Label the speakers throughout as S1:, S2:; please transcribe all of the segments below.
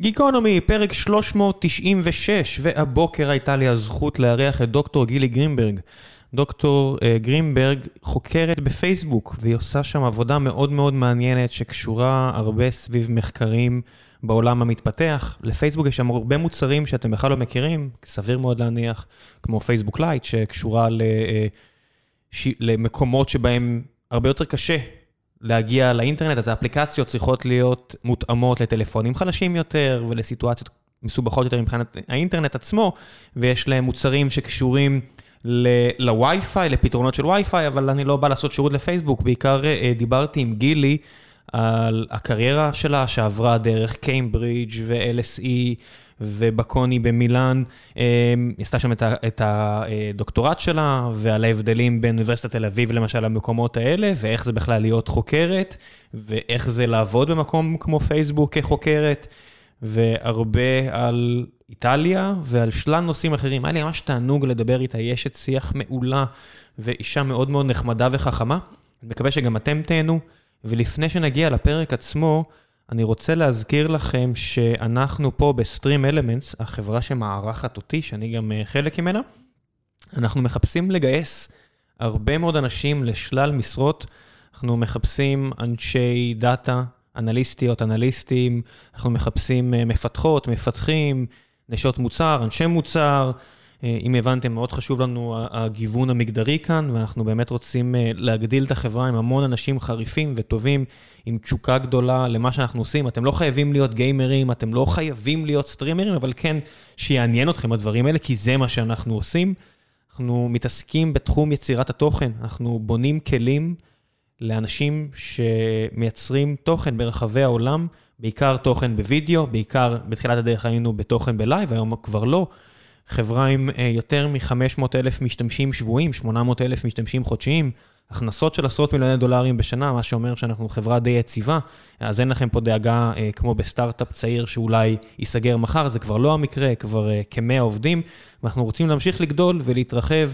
S1: גיקונומי, פרק 396, והבוקר הייתה לי הזכות לארח את דוקטור גילי גרינברג. דוקטור אה, גרינברג חוקרת בפייסבוק, והיא עושה שם עבודה מאוד מאוד מעניינת שקשורה הרבה סביב מחקרים בעולם המתפתח. לפייסבוק יש שם הרבה מוצרים שאתם בכלל לא מכירים, סביר מאוד להניח, כמו פייסבוק לייט, שקשורה ל, אה, ש, למקומות שבהם הרבה יותר קשה להגיע לאינטרנט, אז האפליקציות צריכות להיות מותאמות לטלפונים חלשים יותר ולסיטואציות מסובכות יותר מבחינת האינטרנט עצמו, ויש להם מוצרים שקשורים לווי-פיי, לפתרונות של ווי-פיי, אבל אני לא בא לעשות שירות לפייסבוק, בעיקר אה, דיברתי עם גילי על הקריירה שלה שעברה דרך קיימברידג' ו-LSE. ובקוני במילאן, אמ, היא עשתה שם את הדוקטורט שלה, ועל ההבדלים בין אוניברסיטת תל אביב למשל למקומות האלה, ואיך זה בכלל להיות חוקרת, ואיך זה לעבוד במקום כמו פייסבוק כחוקרת, והרבה על איטליה ועל שלל נושאים אחרים. היה לי ממש תענוג לדבר איתה, היא אשת שיח מעולה, ואישה מאוד מאוד נחמדה וחכמה. אני מקווה שגם אתם תהנו, ולפני שנגיע לפרק עצמו, אני רוצה להזכיר לכם שאנחנו פה בסטרים אלמנטס, החברה שמארחת אותי, שאני גם אה, חלק ממנה, אנחנו מחפשים לגייס הרבה מאוד אנשים לשלל משרות. אנחנו מחפשים אנשי דאטה, אנליסטיות, אנליסטים, אנחנו מחפשים אה, מפתחות, מפתחים, נשות מוצר, אנשי מוצר, אם הבנתם, מאוד חשוב לנו הגיוון המגדרי כאן, ואנחנו באמת רוצים אה, להגדיל את החברה עם המון אנשים חריפים וטובים, עם תשוקה גדולה למה שאנחנו עושים. אתם לא חייבים להיות גיימרים, אתם לא חייבים להיות סטרימרים, אבל כן שיעניין אתכם הדברים האלה, כי זה מה שאנחנו עושים. אנחנו מתעסקים בתחום יצירת התוכן, אנחנו בונים כלים לאנשים שמייצרים תוכן ברחבי העולם, בעיקר תוכן בווידאו, בעיקר בתחילת הדרך היינו בתוכן ב live, היום כבר לא. חברה עם אה, יותר מ-500 אלף משתמשים שבויים, 800 אלף משתמשים חודשיים, הכנסות של עשרות מיליוני דולרים בשנה, מה שאומר שאנחנו חברה די יציבה, אז אין לכם פה דאגה אה, כמו בסטארט-אפ צעיר שאולי ייסגר מחר, זה כבר לא המקרה, כבר אה, כמאה עובדים, ואנחנו רוצים להמשיך לגדול ולהתרחב,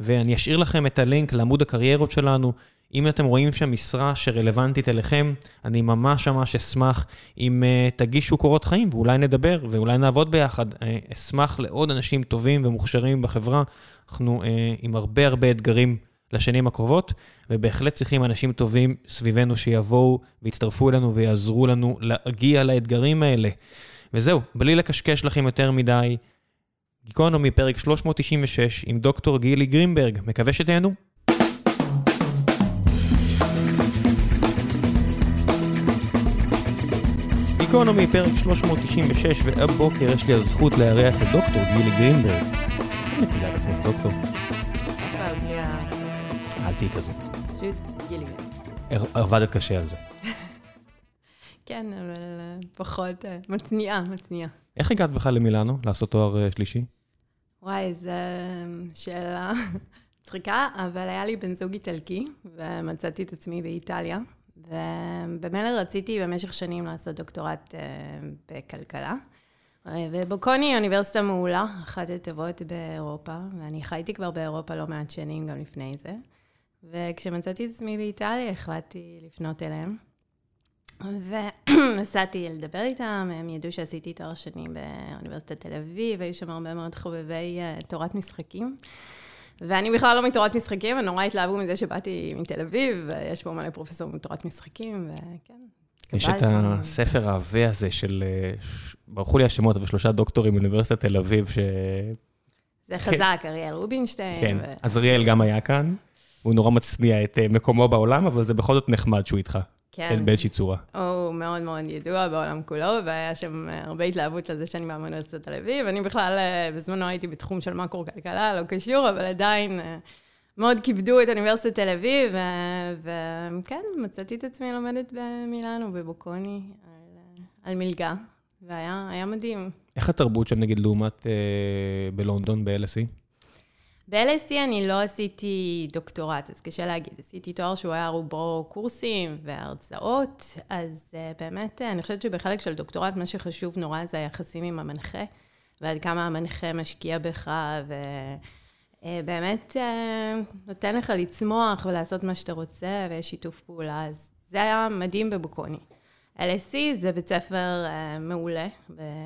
S1: ואני אשאיר לכם את הלינק לעמוד הקריירות שלנו. אם אתם רואים שם משרה שרלוונטית אליכם, אני ממש ממש אשמח אם uh, תגישו קורות חיים ואולי נדבר ואולי נעבוד ביחד. Uh, אשמח לעוד אנשים טובים ומוכשרים בחברה. אנחנו uh, עם הרבה הרבה אתגרים לשנים הקרובות, ובהחלט צריכים אנשים טובים סביבנו שיבואו ויצטרפו אלינו ויעזרו לנו להגיע לאתגרים האלה. וזהו, בלי לקשקש לכם יותר מדי, גיקונומי פרק 396 עם דוקטור גילי גרינברג, מקווה שתהנו. גיקונומי, פרק 396, והבוקר יש לי הזכות לארח את דוקטור גילי גרינברג. איך מציגה את עצמך, דוקטור? אל תהיי כזו.
S2: פשוט גילי.
S1: עבדת קשה על זה.
S2: כן, אבל אה, פחות אה, מצניעה, מצניעה.
S1: איך הגעת בכלל למילאנו, לעשות תואר אה, שלישי?
S2: וואי, זו שאלה מצחיקה, אבל היה לי בן זוג איטלקי, ומצאתי את עצמי באיטליה. ובמילא רציתי במשך שנים לעשות דוקטורט אה, בכלכלה. ובוקוני היא אוניברסיטה מעולה, אחת הטובות באירופה, ואני חייתי כבר באירופה לא מעט שנים, גם לפני זה. וכשמצאתי את עצמי באיטליה, החלטתי לפנות אליהם. ונסעתי לדבר איתם, הם ידעו שעשיתי תואר שני באוניברסיטת תל אביב, היו שם הרבה מאוד חובבי אה, תורת משחקים. ואני בכלל לא מתורת משחקים, הם נורא התלהבו מזה שבאתי מתל אביב, ויש פה מלא פרופסור מתורת משחקים, וכן.
S1: יש את הספר העבה הזה של, אה, ברחו לי השמות, אבל שלושה דוקטורים באוניברסיטת תל אביב, ש...
S2: זה כן. חזק, אריאל רובינשטיין.
S1: כן, אז אריאל גם היה כאן, הוא נורא מצניע את אה, מקומו בעולם, אבל זה בכל זאת נחמד שהוא איתך. כן. באיזושהי צורה.
S2: הוא מאוד מאוד ידוע בעולם כולו, והיה שם הרבה התלהבות על זה שאני באה מאוניברסיטת תל אביב. אני בכלל, אה, בזמנו הייתי בתחום של מקרו-כלכלה, לא קשור, אבל עדיין אה, מאוד כיבדו את אוניברסיטת תל אביב, וכן, מצאתי את עצמי לומדת במילאנו, בבוקוני, על, על מלגה, והיה מדהים.
S1: איך התרבות שם, נגיד, לעומת אה, בלונדון, ב-LSE?
S2: ב-LSE אני לא עשיתי דוקטורט, אז קשה להגיד. עשיתי תואר שהוא היה רובו קורסים והרצאות, אז uh, באמת, uh, אני חושבת שבחלק של דוקטורט, מה שחשוב נורא זה היחסים עם המנחה, ועד כמה המנחה משקיע בך, ובאמת uh, uh, נותן לך לצמוח ולעשות מה שאתה רוצה, ויש שיתוף פעולה. אז זה היה מדהים בבוקוני. LSE זה בית ספר uh, מעולה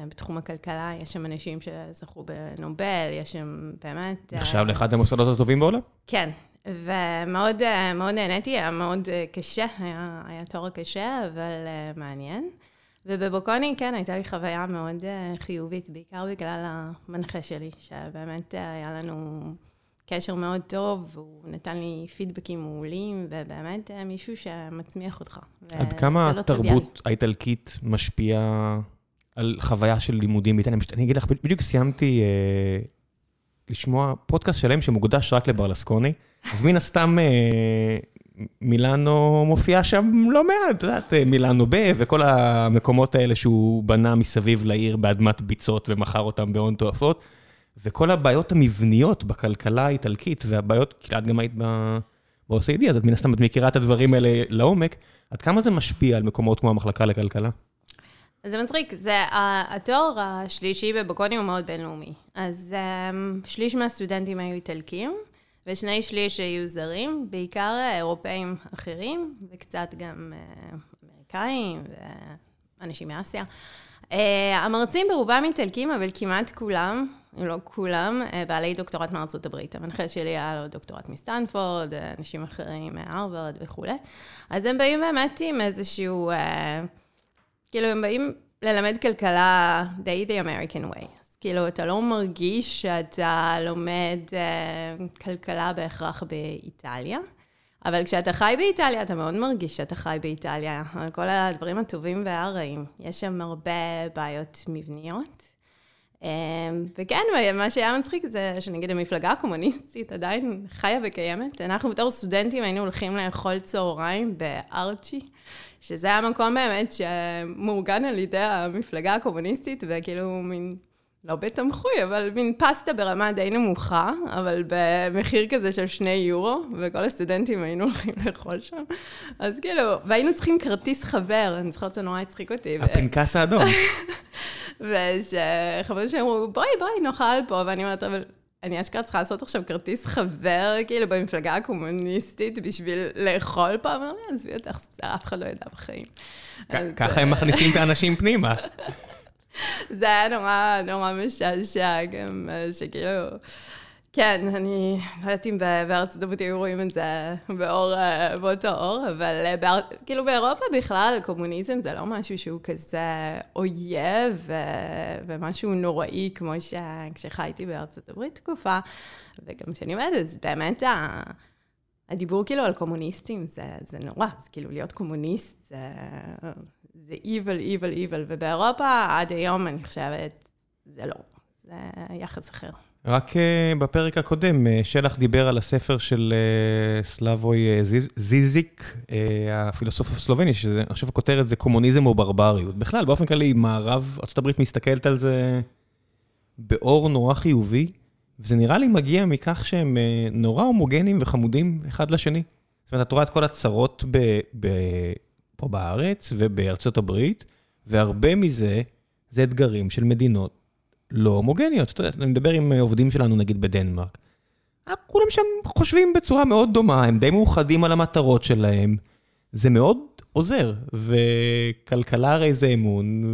S2: בתחום הכלכלה, יש שם אנשים שזכו בנובל, יש שם באמת...
S1: נחשב uh, לאחד המוסדות הטובים בעולם?
S2: כן, ומאוד uh, נהניתי, היה מאוד uh, קשה, היה, היה תואר קשה, אבל uh, מעניין. ובבוקוני, כן, הייתה לי חוויה מאוד uh, חיובית, בעיקר בגלל המנחה שלי, שבאמת uh, היה לנו קשר מאוד טוב, והוא נתן לי פידבקים מעולים, ובאמת uh, מישהו שמצמיח אותך.
S1: עד כמה לא התרבות האיטלקית משפיעה על חוויה של לימודים באיטליה? אני אגיד לך, בדיוק סיימתי uh, לשמוע פודקאסט שלם שמוקדש רק לברלסקוני, אז מן הסתם... Uh, מילאנו מופיע שם לא מעט, את יודעת, מילאנו ב, וכל המקומות האלה שהוא בנה מסביב לעיר באדמת ביצות ומכר אותם בהון תועפות, וכל הבעיות המבניות בכלכלה האיטלקית, והבעיות, כי את גם היית ב-OCD, אז את מן הסתם את מכירה את הדברים האלה לעומק, עד כמה זה משפיע על מקומות כמו המחלקה לכלכלה?
S2: זה מצחיק, זה, התואר השלישי בבקוני הוא מאוד בינלאומי. אז um, שליש מהסטודנטים היו איטלקים, ושני שליש היו זרים, בעיקר אירופאים אחרים, וקצת גם אה, אמריקאים ואנשים מאסיה. אה, המרצים ברובם איטלקים, אבל כמעט כולם, אם לא כולם, אה, בעלי דוקטורט מארצות הברית. המנחה שלי היה לו דוקטורט מסטנפורד, אנשים אחרים מהרווארד וכולי. אז הם באים באמת עם איזשהו, כאילו, הם באים ללמד כלכלה די the American way. כאילו, אתה לא מרגיש שאתה לומד uh, כלכלה בהכרח באיטליה, אבל כשאתה חי באיטליה, אתה מאוד מרגיש שאתה חי באיטליה, כל הדברים הטובים והרעים. יש שם הרבה בעיות מבניות. Um, וכן, מה שהיה מצחיק זה שנגיד המפלגה הקומוניסטית עדיין חיה וקיימת. אנחנו בתור סטודנטים היינו הולכים לאכול צהריים בארצ'י, שזה היה מקום באמת שמאורגן על ידי המפלגה הקומוניסטית, וכאילו מין לא בתמחוי, אבל מין פסטה ברמה די נמוכה, אבל במחיר כזה של שני יורו, וכל הסטודנטים היינו הולכים לאכול שם. אז כאילו, והיינו צריכים כרטיס חבר, אני זוכרת שזה נורא הצחיק אותי.
S1: הפנקס האדום.
S2: ושחברים שלי אמרו, בואי, בואי, נאכל פה, ואני אומרת, אבל אני אשכרה צריכה לעשות עכשיו כרטיס חבר, כאילו, במפלגה הקומוניסטית בשביל לאכול פה, אמר לי, עזבי אותך, אף אחד לא ידע בחיים.
S1: ככה הם מכניסים את האנשים פנימה.
S2: זה היה נורא, נורא משעשע גם, אה, שכאילו... כן, אני לא יודעת אם בארצות הברית היו רואים את זה באור, אה, באותו אור, אבל אה, באר, כאילו באירופה בכלל, קומוניזם זה לא משהו שהוא כזה אויב ו, ומשהו נוראי, כמו שכשחייתי בארצות הברית תקופה, וגם כשאני עומדת, אז באמת ה... הדיבור כאילו על קומוניסטים זה, זה נורא, זה כאילו להיות קומוניסט זה, זה evil, evil, evil, ובאירופה עד היום אני חושבת, זה לא, זה יחס אחר.
S1: רק uh, בפרק הקודם, uh, שלח דיבר על הספר של uh, סלאבוי זיז, זיזיק, הפילוסוף הסלובני, שאני חושב הכותרת זה קומוניזם או ברבריות. בכלל, באופן כללי, מערב ארה"ב מסתכלת על זה באור נורא חיובי, וזה נראה לי מגיע מכך שהם נורא הומוגנים וחמודים אחד לשני. זאת אומרת, את רואה את כל הצרות ב... ב פה בארץ ובארצות הברית, והרבה מזה זה אתגרים של מדינות לא הומוגניות. אתה יודע, אני מדבר עם עובדים שלנו, נגיד בדנמרק. אה, כולם שם חושבים בצורה מאוד דומה, הם די מאוחדים על המטרות שלהם. זה מאוד עוזר, וכלכלה הרי זה אמון,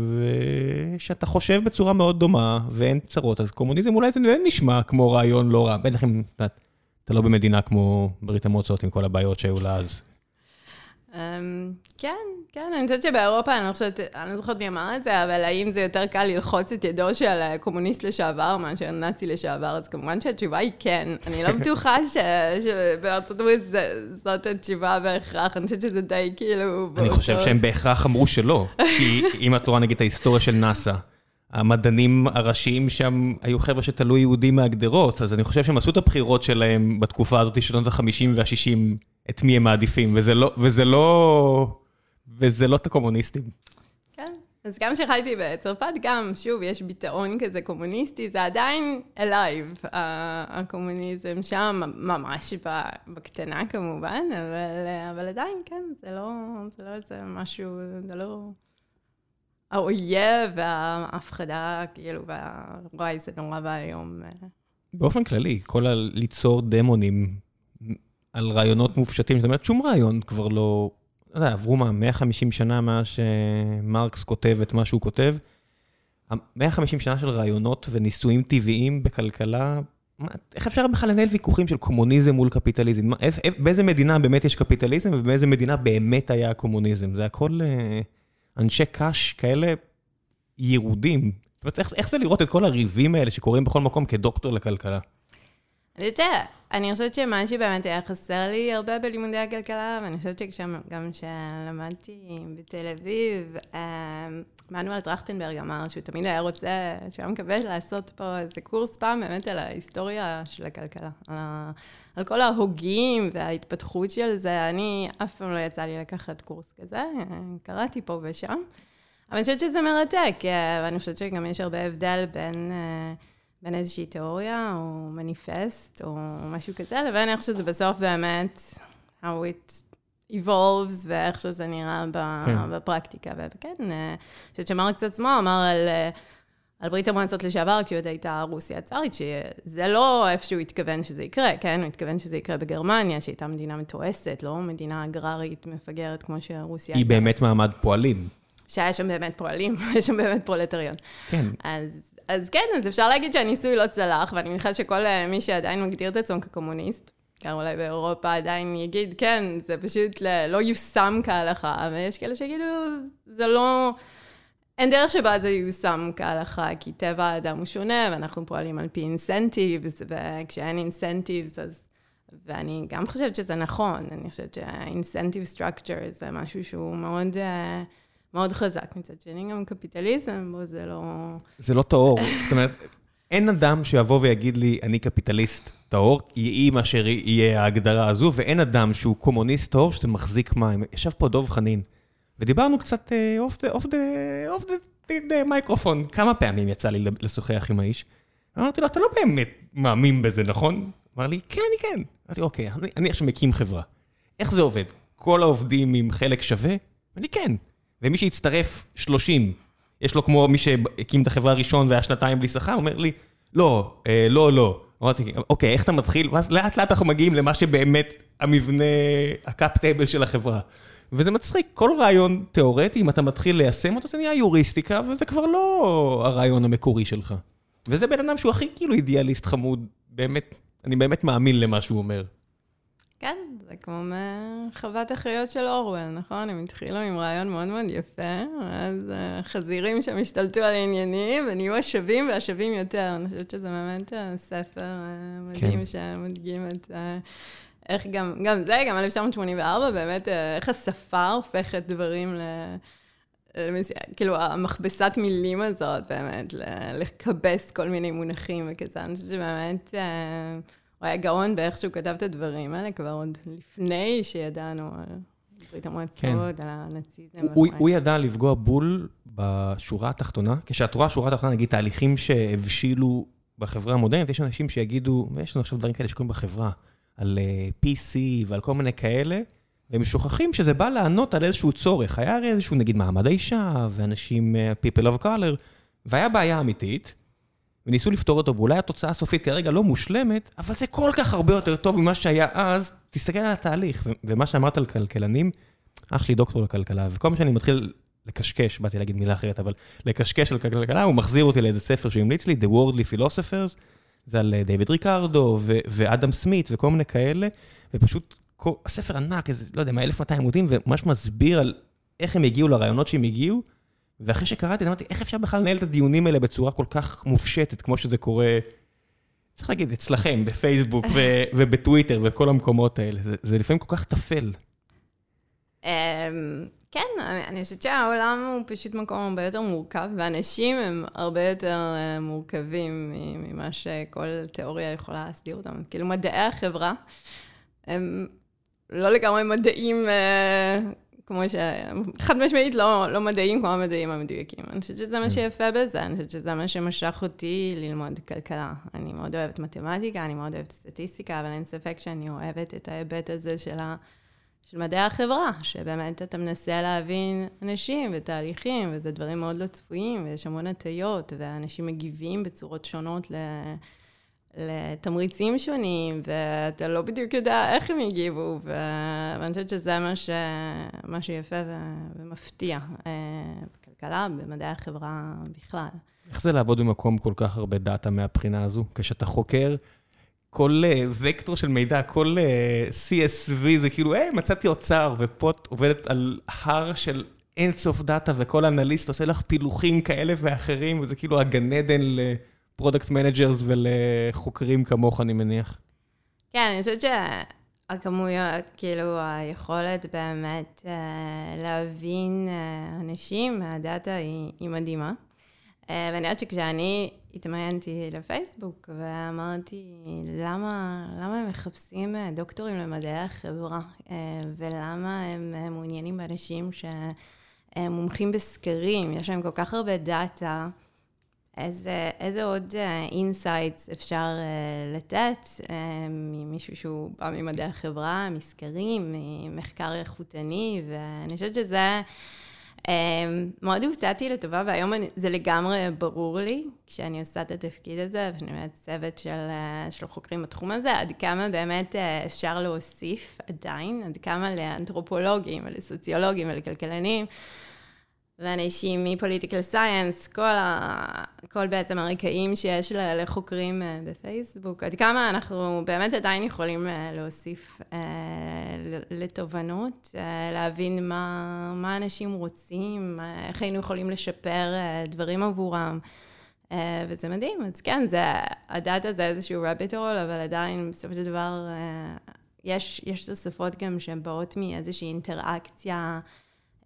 S1: ושאתה חושב בצורה מאוד דומה ואין צרות, אז קומוניזם אולי זה נשמע כמו רעיון לא רע. בטח אם אתה לא במדינה כמו ברית המועצות עם כל הבעיות שהיו לה אז.
S2: אמ, כן, כן, אני חושבת שבאירופה, אני לא חושבת, אני לא זוכרת מי אמר את זה, אבל האם זה יותר קל ללחוץ את ידו של קומוניסט לשעבר מאשר נאצי לשעבר, אז כמובן שהתשובה היא כן. אני לא בטוחה שבארצות הברית זאת התשובה בהכרח, אני חושבת שזה די כאילו...
S1: אני חושב שהם בהכרח אמרו שלא, כי אם את רואה נגיד את ההיסטוריה של נאסא, המדענים הראשיים שם היו חבר'ה שתלו יהודים מהגדרות, אז אני חושב שהם עשו את הבחירות שלהם בתקופה הזאת, שנות ה-50 וה-60, את מי הם מעדיפים, וזה לא, וזה לא, וזה לא את הקומוניסטים.
S2: כן, אז גם כשחייתי בצרפת, גם, שוב, יש ביטאון כזה קומוניסטי, זה עדיין alive, הקומוניזם שם, ממש בקטנה כמובן, אבל, אבל עדיין, כן, זה לא, זה לא איזה משהו, זה לא... האויב וההפחדה, כאילו, וואי, זה נורא ואיום.
S1: באופן כללי, כל הליצור דמונים על רעיונות מופשטים, זאת אומרת, שום רעיון כבר לא... אתה יודע, עברו מה, 150 שנה מאז שמרקס כותב את מה שהוא כותב. 150 שנה של רעיונות וניסויים טבעיים בכלכלה, מה, איך אפשר בכלל לנהל ויכוחים של קומוניזם מול קפיטליזם? מה, איפ, איפ, באיזה מדינה באמת יש קפיטליזם ובאיזה מדינה באמת היה קומוניזם? זה הכל אה, אנשי קש כאלה ירודים. זאת אומרת, איך, איך זה לראות את כל הריבים האלה שקורים בכל מקום כדוקטור לכלכלה?
S2: אני חושבת, אני חושבת שמה שבאמת היה חסר לי הרבה בלימודי הכלכלה, ואני חושבת שגם כשלמדתי בתל אביב, אה, מנואל טרכטנברג אמר שהוא תמיד היה רוצה, שהוא היה מקווה לעשות פה איזה קורס פעם באמת על ההיסטוריה של הכלכלה, על, ה, על כל ההוגים וההתפתחות של זה. אני, אף פעם לא יצא לי לקחת קורס כזה, קראתי פה ושם. אבל אני חושבת שזה מרתק, אה, ואני חושבת שגם יש הרבה הבדל בין... בין איזושהי תיאוריה או מניפסט או משהו כזה, לבין איך שזה בסוף באמת, how it evolves ואיך שזה נראה כן. בפרקטיקה. וכן, אני חושבת שמרקס עצמו אמר על... על ברית המועצות לשעבר, כשהיא עוד הייתה רוסיה הצארית, שזה לא איפה שהוא התכוון שזה יקרה, כן? הוא התכוון שזה יקרה בגרמניה, שהייתה מדינה מתועסת, לא מדינה אגררית מפגרת כמו שרוסיה...
S1: היא באמת מעמד פועלים.
S2: שהיה שם באמת פועלים, היה שם באמת פרולטריון.
S1: כן.
S2: אז אז כן, אז אפשר להגיד שהניסוי לא צלח, ואני מניחה שכל אה, מי שעדיין מגדיר את עצמו כקומוניסט, גם אולי באירופה עדיין יגיד, כן, זה פשוט לא יושם כהלכה, ויש כאלה שיגידו, זה לא... אין דרך שבה זה יושם כהלכה, כי טבע האדם הוא שונה, ואנחנו פועלים על פי אינסנטיבס, וכשאין אינסנטיבס, אז... ואני גם חושבת שזה נכון, אני חושבת שה incentive structure זה משהו שהוא מאוד... אה, מאוד חזק. מצד שני, גם קפיטליזם, בו זה לא...
S1: זה לא טהור. זאת אומרת, אין אדם שיבוא ויגיד לי, אני קפיטליסט טהור, יהי מה שיהיה ההגדרה הזו, ואין אדם שהוא קומוניסט טהור שזה מחזיק מים. ישב פה דוב חנין, ודיברנו קצת off the microphone. כמה פעמים יצא לי לשוחח עם האיש. אמרתי לו, אתה לא באמת מאמין בזה, נכון? אמר לי, כן, אני כן. אמרתי, אוקיי, אני עכשיו מקים חברה. איך זה עובד? כל העובדים עם חלק שווה? אני כן. ומי שהצטרף 30, יש לו כמו מי שהקים את החברה הראשון והיה שנתיים בלי שכר, אומר לי, לא, אה, לא, לא. אמרתי, אוקיי, איך אתה מתחיל? ואז לאט לאט אנחנו מגיעים למה שבאמת המבנה, ה cap table של החברה. וזה מצחיק, כל רעיון תיאורטי, אם אתה מתחיל ליישם אותו, זה נהיה יוריסטיקה, וזה כבר לא הרעיון המקורי שלך. וזה בן אדם שהוא הכי כאילו אידיאליסט חמוד, באמת, אני באמת מאמין למה שהוא אומר.
S2: כן, זה כמו מחוות החיות של אורוול, נכון? הם התחילו עם רעיון מאוד מאוד יפה, ואז חזירים שם השתלטו על העניינים, ונהיו השווים והשווים יותר. אני חושבת שזה באמת ספר אה, מדהים כן. שמדגים את... איך גם, גם זה, גם 1984, באמת, אה, איך השפה הופכת דברים ל... כאילו, המכבסת מילים הזאת, באמת, לכבס כל מיני מונחים וכזה. אני חושבת שבאמת... אה, הוא היה גאון באיך שהוא כתב את הדברים האלה, כבר עוד לפני שידענו על ברית המועצות, כן. על הנאציזם.
S1: הוא, הוא ידע לפגוע בול בשורה התחתונה. כשאת רואה שורה התחתונה, נגיד, תהליכים שהבשילו בחברה המודרנית, יש אנשים שיגידו, ויש לנו עכשיו דברים כאלה שקורים בחברה, על אה, PC ועל כל מיני כאלה, והם שוכחים שזה בא לענות על איזשהו צורך. היה הרי איזשהו, נגיד, מעמד האישה, ואנשים, uh, people of color, והיה בעיה אמיתית. וניסו לפתור אותו, ואולי התוצאה הסופית כרגע לא מושלמת, אבל זה כל כך הרבה יותר טוב ממה שהיה אז, תסתכל על התהליך. ומה שאמרת על כלכלנים, אח שלי דוקטור לכלכלה, וכל פעם שאני מתחיל לקשקש, באתי להגיד מילה אחרת, אבל לקשקש על כלכלה, הוא מחזיר אותי לאיזה ספר שהוא המליץ לי, The Worldly Philosophers, זה על דיוויד ריקרדו ואדם סמית וכל מיני כאלה, ופשוט כל, הספר ענק, איזה, לא יודע, מה 1200 עמודים, וממש מסביר על איך הם הגיעו לרעיונות שהם הגיעו, ואחרי שקראתי, אמרתי, איך אפשר בכלל לנהל את הדיונים האלה בצורה כל כך מופשטת, כמו שזה קורה, צריך להגיד, אצלכם, בפייסבוק ובטוויטר וכל המקומות האלה. זה, זה לפעמים כל כך טפל.
S2: אמ, כן, אני חושבת שהעולם הוא פשוט מקום הרבה יותר מורכב, ואנשים הם הרבה יותר אה, מורכבים ממה שכל תיאוריה יכולה להסדיר אותם. כאילו, מדעי החברה הם לא לגמרי מדעים אה, כמו ש... חד משמעית לא, לא מדעים כמו המדעים המדויקים. אני חושבת שזה מה mm. שיפה בזה, אני חושבת שזה מה שמשך אותי ללמוד כלכלה. אני מאוד אוהבת מתמטיקה, אני מאוד אוהבת סטטיסטיקה, אבל אין ספק שאני אוהבת את ההיבט הזה של, ה... של מדעי החברה, שבאמת אתה מנסה להבין אנשים ותהליכים, וזה דברים מאוד לא צפויים, ויש המון הטיות, ואנשים מגיבים בצורות שונות ל... לתמריצים שונים, ואתה לא בדיוק יודע איך הם יגיבו, ואני חושבת שזה מה, ש... מה שיפה ו... ומפתיע אה, בכלכלה, במדעי החברה בכלל.
S1: איך זה לעבוד במקום כל כך הרבה דאטה מהבחינה הזו? כשאתה חוקר, כל uh, וקטור של מידע, כל uh, CSV זה כאילו, היי, מצאתי אוצר, ופה את עובדת על הר של אינסוף דאטה, וכל אנליסט עושה לך פילוחים כאלה ואחרים, וזה כאילו הגן עדן ל product managers ולחוקרים כמוך, אני מניח.
S2: כן, אני חושבת שהכמויות, כאילו, היכולת באמת uh, להבין uh, אנשים מה data היא, היא מדהימה. Uh, ואני יודעת שכשאני התמיינתי לפייסבוק ואמרתי, למה, למה הם מחפשים דוקטורים למדעי החברה, uh, ולמה הם מעוניינים באנשים שמומחים בסקרים, יש להם כל כך הרבה data, איזה, איזה עוד insights uh, אפשר uh, לתת uh, ממישהו שהוא בא ממדעי החברה, מסקרים, ממחקר איכותני, ואני חושבת שזה... מאוד הופתעתי לטובה, והיום זה לגמרי ברור לי, כשאני עושה את התפקיד הזה, ואני באמת צוות של, אה, של חוקרים בתחום הזה, עד כמה באמת אה, אפשר להוסיף עדיין, עד כמה לאנתרופולוגים ולסוציולוגים ולכלכלנים. ואנשים מפוליטיקל סייאנס, כל, ה... כל בעצם הרקעים שיש לחוקרים אה, בפייסבוק, עד כמה אנחנו באמת עדיין יכולים אה, להוסיף אה, לתובנות, להבין מה, מה אנשים רוצים, איך היינו יכולים לשפר דברים עבורם. וזה מדהים, אז כן, זה, הדאטה זה איזשהו rabbit hole, אבל עדיין בסופו של דבר יש, יש תוספות גם שהן באות מאיזושהי אינטראקציה.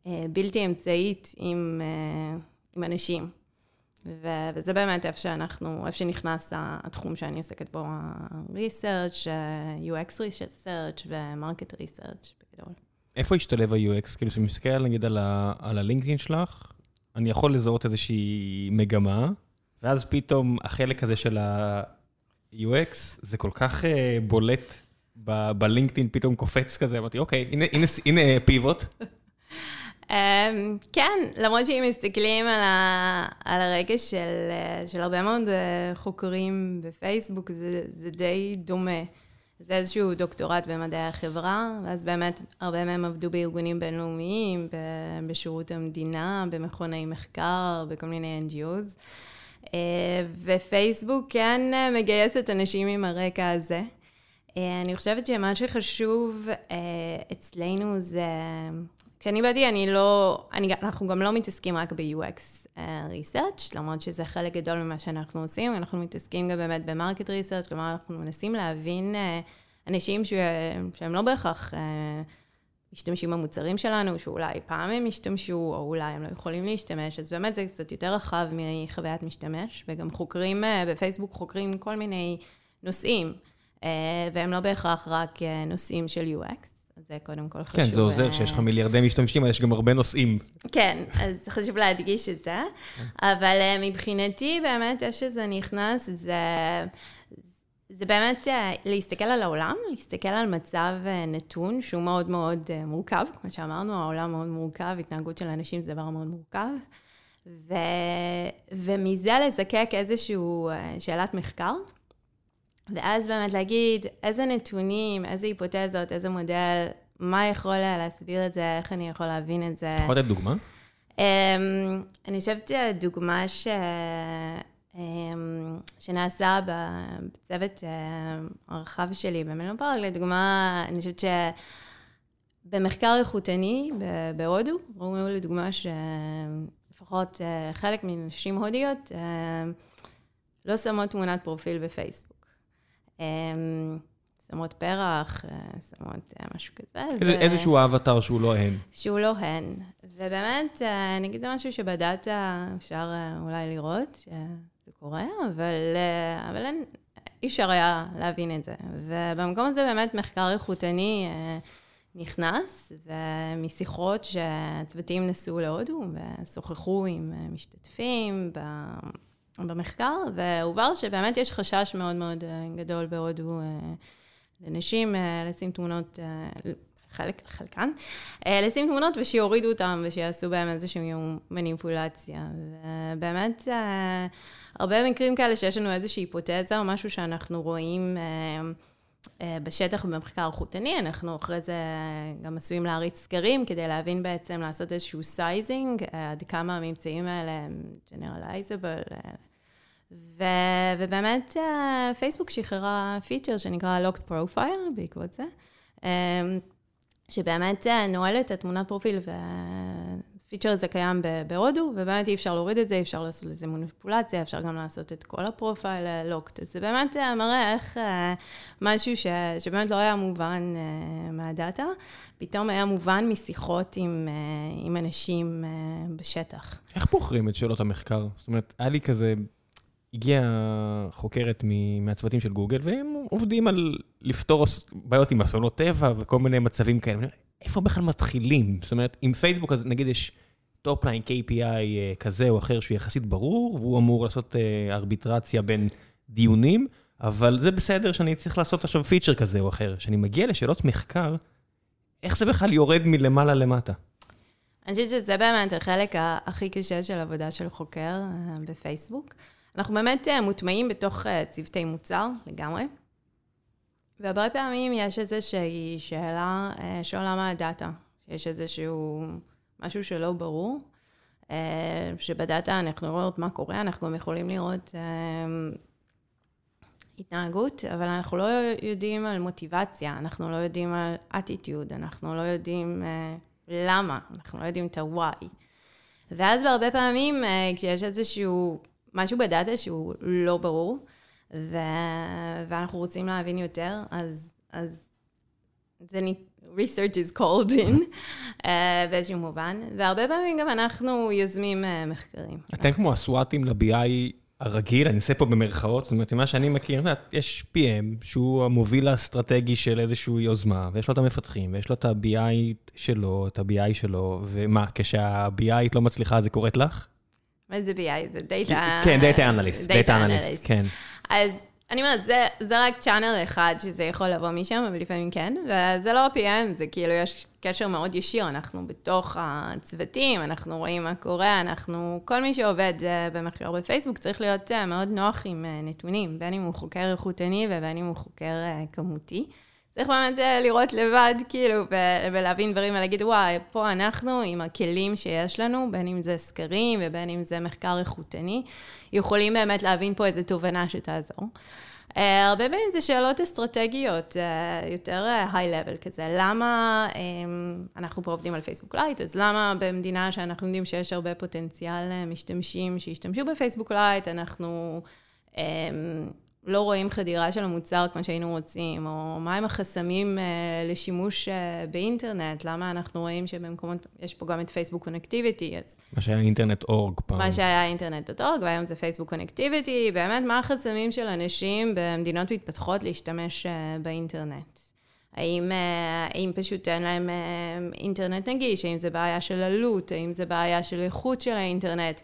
S2: אה, בלתי אמצעית עם, אה, עם אנשים. ו- וזה באמת איפה שאנחנו, איפה שנכנס התחום שאני עוסקת בו, ה-research, UX research ו-market research בגדול.
S1: איפה השתלב ה-UX? כאילו, כשאני מסתכל נגיד על, ה- על הלינקדאין שלך, אני יכול לזהות איזושהי מגמה, ואז פתאום החלק הזה של ה-UX, זה כל כך uh, בולט בלינקדאין, פתאום קופץ כזה, אמרתי, אוקיי, הנה, הנה, הנה פיבוט.
S2: Um, כן, למרות שאם מסתכלים על, ה, על הרקע של, של הרבה מאוד אה, חוקרים בפייסבוק, זה, זה די דומה. זה איזשהו דוקטורט במדעי החברה, ואז באמת הרבה מהם עבדו בארגונים בינלאומיים, בשירות המדינה, במכוני מחקר, בכל מיני NGOs. אה, ופייסבוק כן אה, מגייסת אנשים עם הרקע הזה. אני חושבת שמה שחשוב אצלנו זה... כשאני באתי, אני לא, אני, אנחנו גם לא מתעסקים רק ב-UX uh, אה, research, למרות שזה חלק גדול ממה שאנחנו עושים, אנחנו מתעסקים גם באמת ב-market research, כלומר, אנחנו מנסים להבין uh, אנשים ש, שהם לא בהכרח uh, משתמשים במוצרים שלנו, שאולי פעם הם השתמשו, או אולי הם לא יכולים להשתמש, אז באמת זה קצת יותר רחב מחוויית משתמש, וגם חוקרים, uh, בפייסבוק חוקרים כל מיני נושאים, uh, והם לא בהכרח רק uh, נושאים של UX. זה קודם כל חשוב.
S1: כן, זה עוזר שיש לך מיליארדי משתמשים, אבל יש גם הרבה נושאים.
S2: כן, אז חשוב להדגיש את זה. אבל אה, מבחינתי, באמת, איך שזה נכנס, זה... זה באמת אה, להסתכל על העולם, להסתכל על מצב אה, נתון שהוא מאוד מאוד מורכב. כמו שאמרנו, העולם מאוד מורכב, התנהגות של אנשים זה דבר מאוד מורכב. ו... ומזה לזקק איזושהי שאלת מחקר, ואז באמת להגיד איזה נתונים, איזה היפותזות, איזה מודל, מה יכול להסביר את זה, איך אני יכול להבין את זה.
S1: יכול לתת דוגמה? Um,
S2: אני חושבת שהדוגמה ש... um, שנעשה בצוות uh, הרחב שלי במלון פארק, לדוגמה, אני חושבת שבמחקר איכותני בהודו, ראו לדוגמה שלפחות uh, חלק מנשים הודיות uh, לא שמות תמונת פרופיל בפייסבוק. אמ, שמות פרח, אה, שמות אה, משהו כזה.
S1: איזשהו אבטר שהוא לא הן.
S2: שהוא לא הן. ובאמת, אה, אני אגיד, זה משהו שבדאטה אפשר אולי לראות שזה קורה, אבל, אבל אין, אי אפשר היה להבין את זה. ובמקום הזה באמת מחקר איכותני נכנס, ומשיחות שהצוותים נסעו להודו ושוחחו עם משתתפים במחקר, והובהר שבאמת יש חשש מאוד מאוד אה, גדול בהודו אה, לנשים אה, לשים תמונות, חלק, חלקן, לשים תמונות ושיורידו אותן ושיעשו בהם איזושהי מניפולציה. ובאמת, הרבה מקרים כאלה שיש לנו איזושהי היפותזה או משהו שאנחנו רואים בשטח במחקר איכותני, אנחנו אחרי זה גם עשויים להריץ סקרים כדי להבין בעצם, לעשות איזשהו sizing, עד כמה הממצאים האלה הם generalizable. ו, ובאמת פייסבוק שחררה feature שנקרא Locked Profile בעקבות זה, שבאמת נועל את התמונת פרופיל ה feature הזה קיים בהודו, ובאמת אי אפשר להוריד את זה, אי אפשר לעשות לזה מניפולציה, אפשר גם לעשות את כל ה profile locked. אז זה באמת אה, מראה איך אה, משהו ש, שבאמת לא היה מובן אה, מה data, פתאום היה מובן משיחות עם, עם אנשים בשטח.
S1: איך בוחרים את שאלות המחקר? זאת אומרת, היה לי כזה... הגיעה חוקרת מהצוותים של גוגל, והם עובדים על לפתור בעיות עם אסונות טבע וכל מיני מצבים כאלה. איפה בכלל מתחילים? זאת אומרת, עם פייסבוק, אז נגיד יש top line KPI אה, כזה או אחר שהוא יחסית ברור, והוא אמור לעשות אה, ארביטרציה בין דיונים, אבל זה בסדר שאני צריך לעשות עכשיו פיצ'ר כזה או אחר. כשאני מגיע לשאלות מחקר, איך זה בכלל יורד מלמעלה למטה?
S2: אני חושבת שזה באמת החלק הכי קשה של עבודה של חוקר אה, בפייסבוק. אנחנו באמת מוטמעים בתוך צוותי מוצר לגמרי. והרבה פעמים יש איזושהי שאלה אה, של עולם הדאטה. יש איזשהו משהו שלא ברור, אה, שבדאטה אנחנו לא רואות מה קורה, אנחנו גם יכולים לראות אה, התנהגות, אבל אנחנו לא יודעים על מוטיבציה, אנחנו לא יודעים על אטיטיוד, אנחנו לא יודעים למה, אנחנו לא יודעים את ה-why. ואז בהרבה פעמים, כשיש איזשהו משהו בדאטה שהוא לא ברור, ו... ואנחנו רוצים להבין יותר, אז, אז זה נ... research is called in uh, באיזשהו מובן, והרבה פעמים גם אנחנו יוזמים uh, מחקרים.
S1: אתם כמו ה SWAT team ל-BI הרגיל, אני עושה פה במרכאות, זאת אומרת, מה שאני מכיר, יש PM שהוא המוביל האסטרטגי של איזושהי יוזמה, ויש לו את המפתחים, ויש לו את ה-BI שלו, את ה-BI שלו, ומה, כשה-BI לא מצליחה, זה קורית לך?
S2: מה זה BI? זה data...
S1: כן, data analyst, data analyst, כן.
S2: אז אני אומרת, זה, זה רק channel אחד שזה יכול לבוא משם, אבל לפעמים כן, וזה לא PM, זה כאילו יש קשר מאוד ישיר, אנחנו בתוך הצוותים, אנחנו רואים מה קורה, אנחנו, כל מי שעובד אה, במחקר בפייסבוק צריך להיות אה, מאוד נוח עם אה, נתונים, בין אם הוא חוקר איכותני ובין אם הוא חוקר כמותי. צריך באמת אה, לראות לבד, כאילו, ולהבין דברים ולהגיד, וואי, פה אנחנו עם הכלים שיש לנו, בין אם זה סקרים ובין אם זה מחקר איכותני, יכולים באמת להבין פה איזו תובנה שתעזור. Uh, הרבה פעמים זה שאלות אסטרטגיות, uh, יותר high-level uh, כזה. למה um, אנחנו פה עובדים על פייסבוק לייט, אז למה במדינה שאנחנו יודעים שיש הרבה פוטנציאל משתמשים שישתמשו בפייסבוק לייט, אנחנו um, לא רואים חדירה של המוצר כמו שהיינו רוצים, או מהם החסמים uh, לשימוש uh, באינטרנט, למה אנחנו רואים שבמקומות, יש פה גם את פייסבוק קונקטיביטי, אז...
S1: מה שהיה אינטרנט אורג פעם.
S2: מה שהיה אינטרנט אורג, והיום זה פייסבוק קונקטיביטי, באמת, מה החסמים של אנשים במדינות מתפתחות להשתמש uh, באינטרנט? האם, האם פשוט אין להם אינטרנט נגיש, האם זה בעיה של עלות, האם זה בעיה של איכות של האינטרנט.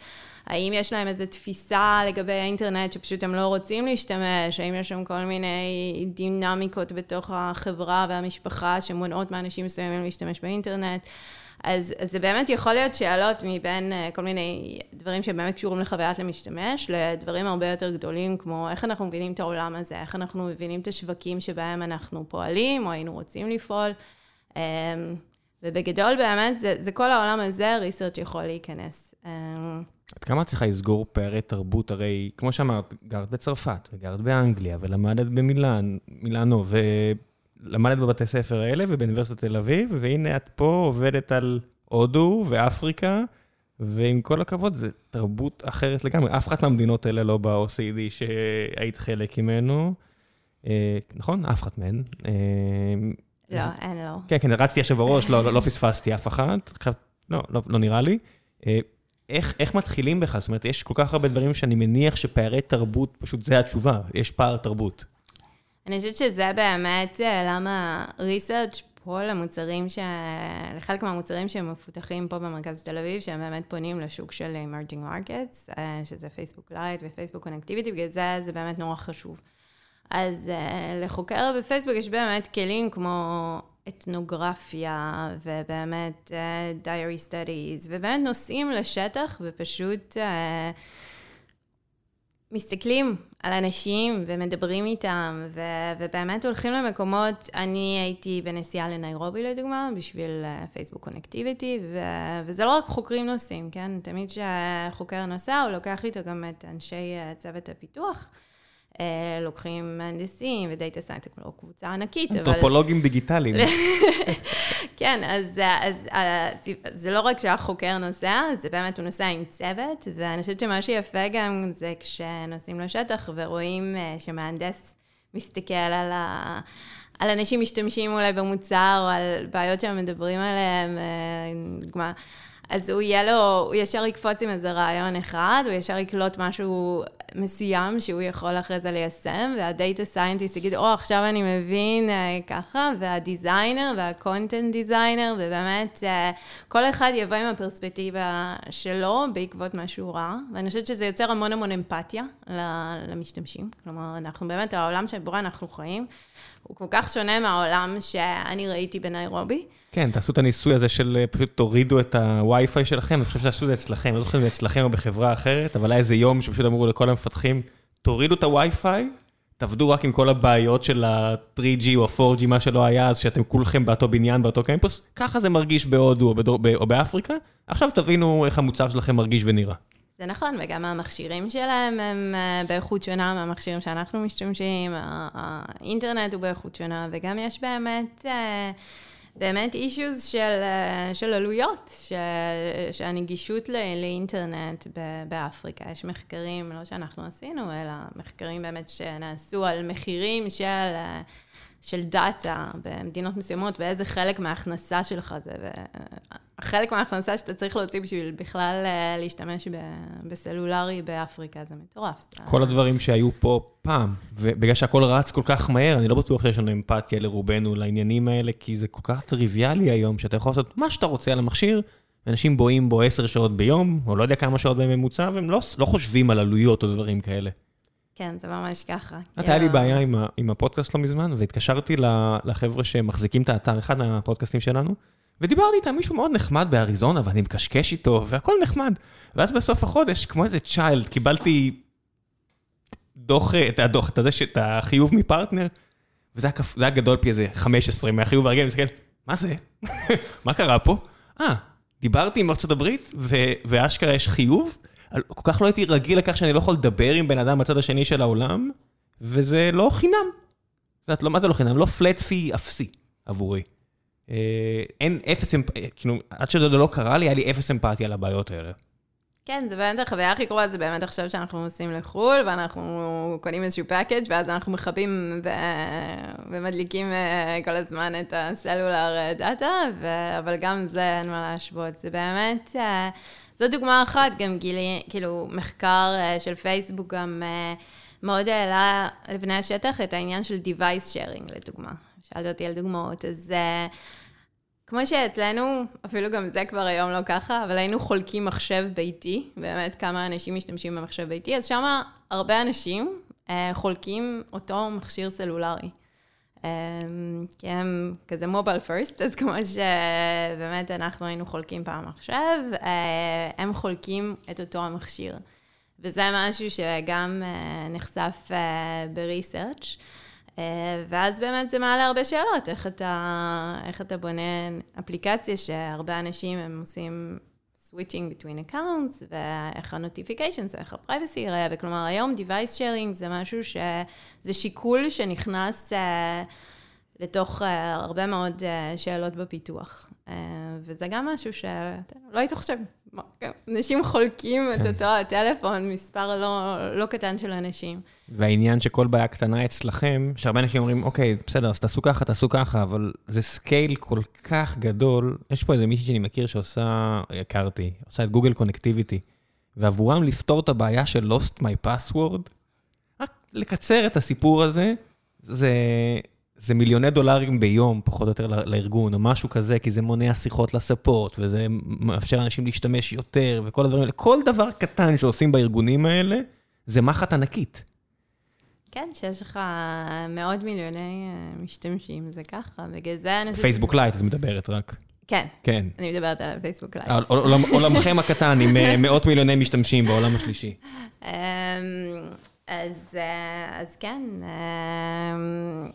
S2: האם יש להם איזו תפיסה לגבי האינטרנט שפשוט הם לא רוצים להשתמש? האם יש שם כל מיני דינמיקות בתוך החברה והמשפחה שמונעות מאנשים מסוימים להשתמש באינטרנט? אז, אז זה באמת יכול להיות שאלות מבין uh, כל מיני דברים שבאמת קשורים לחוויית המשתמש, לדברים הרבה יותר גדולים, כמו איך אנחנו מבינים את העולם הזה, איך אנחנו מבינים את השווקים שבהם אנחנו פועלים, או היינו רוצים לפעול. Um, ובגדול באמת, זה, זה כל העולם הזה, ריסרצ' יכול להיכנס. Um,
S1: עד כמה את צריכה לסגור פערי תרבות? הרי, כמו שאמרת, גרת בצרפת, וגרת באנגליה, ולמדת במילאן, מילאנו, ולמדת בבתי ספר האלה ובאוניברסיטת תל אביב, והנה את פה עובדת על הודו ואפריקה, ועם כל הכבוד, זו תרבות אחרת לגמרי. אף אחת מהמדינות האלה לא ב-OCD שהיית חלק ממנו. אה, נכון? אף אחת מהן.
S2: אה, לא, אין לא.
S1: כן, כן, רצתי עכשיו בראש, לא, לא, לא פספסתי אף אחת. לא, לא, לא נראה לי. אה, איך, איך מתחילים בכלל? זאת אומרת, יש כל כך הרבה דברים שאני מניח שפערי תרבות, פשוט זה התשובה, יש פער תרבות.
S2: אני חושבת שזה באמת אה, למה research פה למוצרים, ש... לחלק מהמוצרים שהם מפותחים פה במרכז תל אביב, שהם באמת פונים לשוק של emerging markets, אה, שזה פייסבוק לייט ופייסבוק קונקטיביטי, בגלל זה זה באמת נורא חשוב. אז uh, לחוקר בפייסבוק יש באמת כלים כמו אתנוגרפיה, ובאמת diary studies, ובאמת נוסעים לשטח ופשוט מסתכלים על אנשים ומדברים איתם, ו- ובאמת הולכים למקומות, אני הייתי בנסיעה לניירובי לדוגמה, בשביל פייסבוק uh, קונקטיביטי, ו- וזה לא רק חוקרים נוסעים, כן? תמיד כשחוקר נוסע, הוא לוקח איתו גם את אנשי uh, צוות הפיתוח. אה, לוקחים מהנדסים ודאטה זה לא קבוצה ענקית,
S1: אבל... אנתרופולוגים דיגיטליים.
S2: כן, אז, אז, אז זה לא רק שהחוקר נוסע, זה באמת הוא נוסע עם צוות, ואני חושבת שמה שיפה גם זה כשנוסעים לשטח ורואים אה, שמהנדס מסתכל על ה... על אנשים משתמשים אולי במוצר, או על בעיות שהם מדברים עליהם, אה, דוגמה. אז הוא יהיה לו, הוא ישר יקפוץ עם איזה רעיון אחד, הוא ישר יקלוט משהו מסוים שהוא יכול אחרי זה ליישם, וה data scientist יגיד, או, oh, עכשיו אני מבין uh, ככה, וה designer וה content designer, ובאמת uh, כל אחד יבוא עם הפרספקטיבה שלו בעקבות מה שהוא ראה, ואני חושבת שזה יוצר המון המון אמפתיה למשתמשים. כלומר, אנחנו באמת, העולם שבו אנחנו חיים, הוא כל כך שונה מהעולם שאני ראיתי בניירובי.
S1: כן, תעשו את הניסוי הזה של אה, פשוט תורידו את הווי-פיי שלכם, אני חושב שתעשו את זה אצלכם, לא זוכר אם זה אצלכם או בחברה אחרת, אבל היה איזה יום שפשוט אמרו לכל המפתחים, תורידו את הווי-פיי, תעבדו רק עם כל הבעיות של ה-3G או ה-4G, מה שלא היה, אז שאתם כולכם באותו בניין, באותו קמפוס, ככה זה מרגיש בהודו או, בדור, או באפריקה, עכשיו תבינו איך המוצר שלכם מרגיש ונראה.
S2: זה נכון, וגם המכשירים שלהם הם אה, באיכות שונה מהמכשירים שאנחנו משתמשים, האינטרנט הוא באיכות שונה, וגם יש באמת... אה, באמת אישוז של, אה, של עלויות, שהנגישות לאינטרנט באפריקה, יש מחקרים, לא שאנחנו עשינו, אלא מחקרים באמת שנעשו על מחירים של, של דאטה במדינות מסוימות, ואיזה חלק מההכנסה שלך זה, חלק מההכנסה שאתה צריך להוציא בשביל בכלל אה, להשתמש בסלולרי באפריקה, זה מטורף.
S1: כל הדברים שהיו פה פעם, ובגלל שהכל רץ כל כך מהר, אני לא בטוח שיש לנו אמפתיה לרובנו לעניינים האלה, כי זה כל כך טריוויאלי היום, שאתה יכול לעשות מה שאתה רוצה על המכשיר, אנשים בואים בו עשר שעות ביום, או לא יודע כמה שעות בממוצע, והם לא, לא חושבים על עלויות או דברים כאלה.
S2: כן, זה ממש ככה.
S1: את, היה לי בעיה עם, עם הפודקאסט לא מזמן, והתקשרתי לחבר'ה שמחזיקים את האתר, אחד מהפודקאסטים שלנו, ודיברתי איתם, מישהו מאוד נחמד באריזונה, ואני מקשקש איתו, והכל נחמד. ואז בסוף החודש, כמו איזה צ'יילד, קיבלתי דוח, את הדוח, את, הזה, את החיוב מפרטנר, וזה היה, היה גדול פי איזה 15 מהחיוב הרגיל, אני מסתכל, מה זה? מה קרה פה? אה, דיברתי עם ארצות הברית, ואשכרה יש חיוב. כל כך לא הייתי רגיל לכך שאני לא יכול לדבר עם בן אדם בצד השני של העולם, וזה לא חינם. את יודעת, לא, מה זה לא חינם? לא פלט פי אפסי עבורי. אה, אין אפס אמפתיה, כאילו, עד שזה לא קרה לי, היה לי אפס אמפתיה לבעיות האלה.
S2: כן, זה באמת החוויה הכי קרובה, זה באמת עכשיו שאנחנו נוסעים לחו"ל, ואנחנו קונים איזשהו פאקג', ואז אנחנו מכבים ו... ומדליקים אה, כל הזמן את הסלולר דאטה, ו... אבל גם זה אין מה להשוות. זה באמת, אה, זו דוגמה אחת, גם גילי, כאילו, מחקר של פייסבוק גם מאוד העלה לבני השטח את העניין של device sharing, לדוגמה. שאלת אותי על דוגמאות, אז uh, כמו שאצלנו, אפילו גם זה כבר היום לא ככה, אבל היינו חולקים מחשב ביתי, באמת כמה אנשים משתמשים במחשב ביתי, אז שם הרבה אנשים uh, חולקים אותו מכשיר סלולרי. Um, כי הם כזה מובייל פרסט, אז כמו שבאמת אנחנו היינו חולקים פעם מחשב, uh, הם חולקים את אותו המכשיר. וזה משהו שגם uh, נחשף uh, בריסרצ'. אה, ואז באמת זה מעלה הרבה שאלות, איך אתה, איך אתה בונה אפליקציה שהרבה אנשים הם עושים switching between accounts, ואיך ה-notifications, ואיך ה-privacy ייראה, וכלומר היום device sharing זה משהו ש... זה שיקול שנכנס uh, לתוך uh, הרבה מאוד uh, שאלות בפיתוח. Uh, וזה גם משהו שלא היית חושב. אנשים חולקים כן. את אותו הטלפון, מספר לא, לא קטן של אנשים.
S1: והעניין שכל בעיה קטנה אצלכם, שהרבה אנשים אומרים, אוקיי, בסדר, אז תעשו ככה, תעשו ככה, אבל זה scale כל כך גדול. יש פה איזה מישהי שאני מכיר שעושה, הכרתי, עושה את גוגל קונקטיביטי, ועבורם לפתור את הבעיה של lost my password, רק לקצר את הסיפור הזה, זה זה מיליוני דולרים ביום, פחות או יותר, לארגון, או משהו כזה, כי זה מונע שיחות ל support, וזה מאפשר לאנשים להשתמש יותר, וכל הדברים האלה. כל דבר קטן שעושים בארגונים האלה, זה מחט ענקית.
S2: כן, שיש לך מאות מיליוני אה, משתמשים, זה ככה, בגלל זה אני.
S1: פייסבוק לייט, את מדברת רק.
S2: כן,
S1: כן.
S2: אני מדברת על פייסבוק לייט.
S1: עולמכם הקטן עם אה, מאות מיליוני משתמשים בעולם השלישי.
S2: אמ, אז, אה, אז כן, אמ,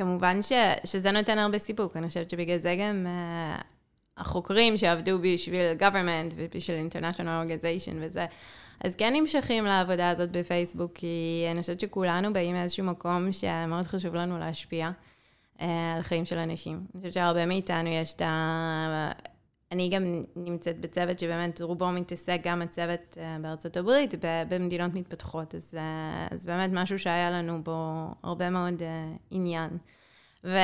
S2: כמובן ש, שזה נותן הרבה סיפוק, אני חושבת שבגלל זה גם אה, החוקרים שעבדו בשביל government ובשביל international organization וזה, אז כן נמשכים לעבודה הזאת בפייסבוק, כי אני חושבת שכולנו באים מאיזשהו מקום שמאוד חשוב לנו להשפיע אה, על חיים של אנשים. אני חושבת שהרבה מאיתנו יש את. אני גם נמצאת בצוות שבאמת רובו מתעסק, גם הצוות אה, בארצות הברית, במדינות מתפתחות, אז, אה, אז באמת משהו שהיה לנו בו הרבה מאוד אה, עניין. ו,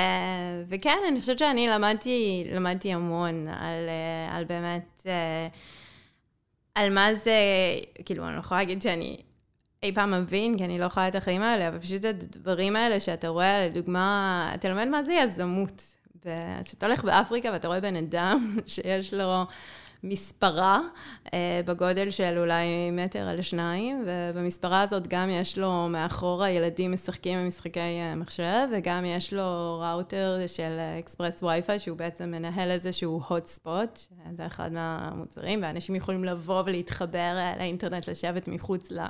S2: וכן, אני חושבת שאני למדתי, למדתי המון על, אה, על באמת, אה, על מה זה, כאילו, אני לא יכולה להגיד שאני אי פעם מבין, כי אני לא חיה את החיים האלה, אבל פשוט הדברים האלה שאתה רואה, לדוגמה, אתה לומד מה זה יזמות. כשאתה הולך באפריקה ואתה רואה בן אדם שיש לו מספרה אה, בגודל של אולי מטר על שניים, ובמספרה הזאת גם יש לו מאחורה ילדים משחקים במשחקי אה, מחשב, וגם יש לו ראוטר של אקספרס וי-פיי, שהוא בעצם מנהל איזשהו hot spot, זה אחד מהמוצרים, ואנשים יכולים לבוא ולהתחבר אה, לאינטרנט, לשבת מחוץ ל...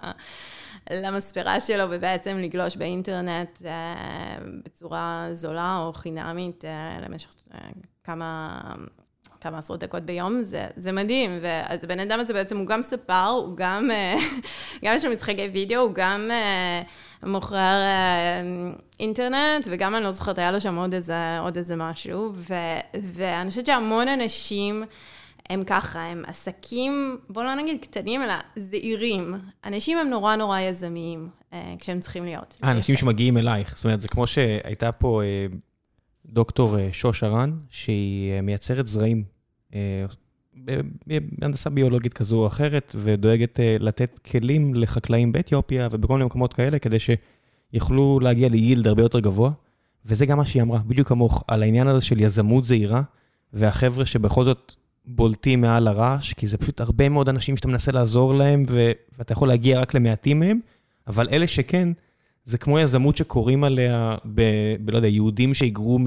S2: למספרה שלו ובעצם לגלוש באינטרנט בצורה זולה או חינמית למשך כמה, כמה עשרות דקות ביום, זה, זה מדהים. אז הבן אדם הזה בעצם הוא גם ספר, הוא גם, אה, גם יש לו משחקי וידאו, הוא גם אה, מוכר אה, אינטרנט, וגם אני לא זוכרת, היה לו שם עוד איזה, עוד איזה משהו, ו, ואני חושבת שהמון אנשים... הם ככה, הם עסקים, בואו לא נגיד קטנים, אלא זעירים. אנשים הם נורא נורא יזמיים אה, כשהם צריכים להיות.
S1: אה, אנשים שמגיעים אלייך. זאת אומרת, זה כמו שהייתה פה אה, דוקטור אה, שוש ארן, שהיא מייצרת זרעים. אה, בהנדסה ביולוגית כזו או אחרת, ודואגת אה, לתת כלים לחקלאים באתיופיה ובכל מיני מקומות כאלה, כדי שיוכלו להגיע ליילד הרבה יותר גבוה. וזה גם מה שהיא אמרה, בדיוק כמוך, על העניין הזה של יזמות זהירה, והחבר'ה שבכל זאת בולטים מעל הרעש, כי זה פשוט הרבה מאוד אנשים שאתה מנסה לעזור להם, ואתה יכול להגיע רק למעטים מהם, אבל אלה שכן, זה כמו יזמות שקוראים עליה, ב, ב, לא יודע, יהודים שהיגרו מ...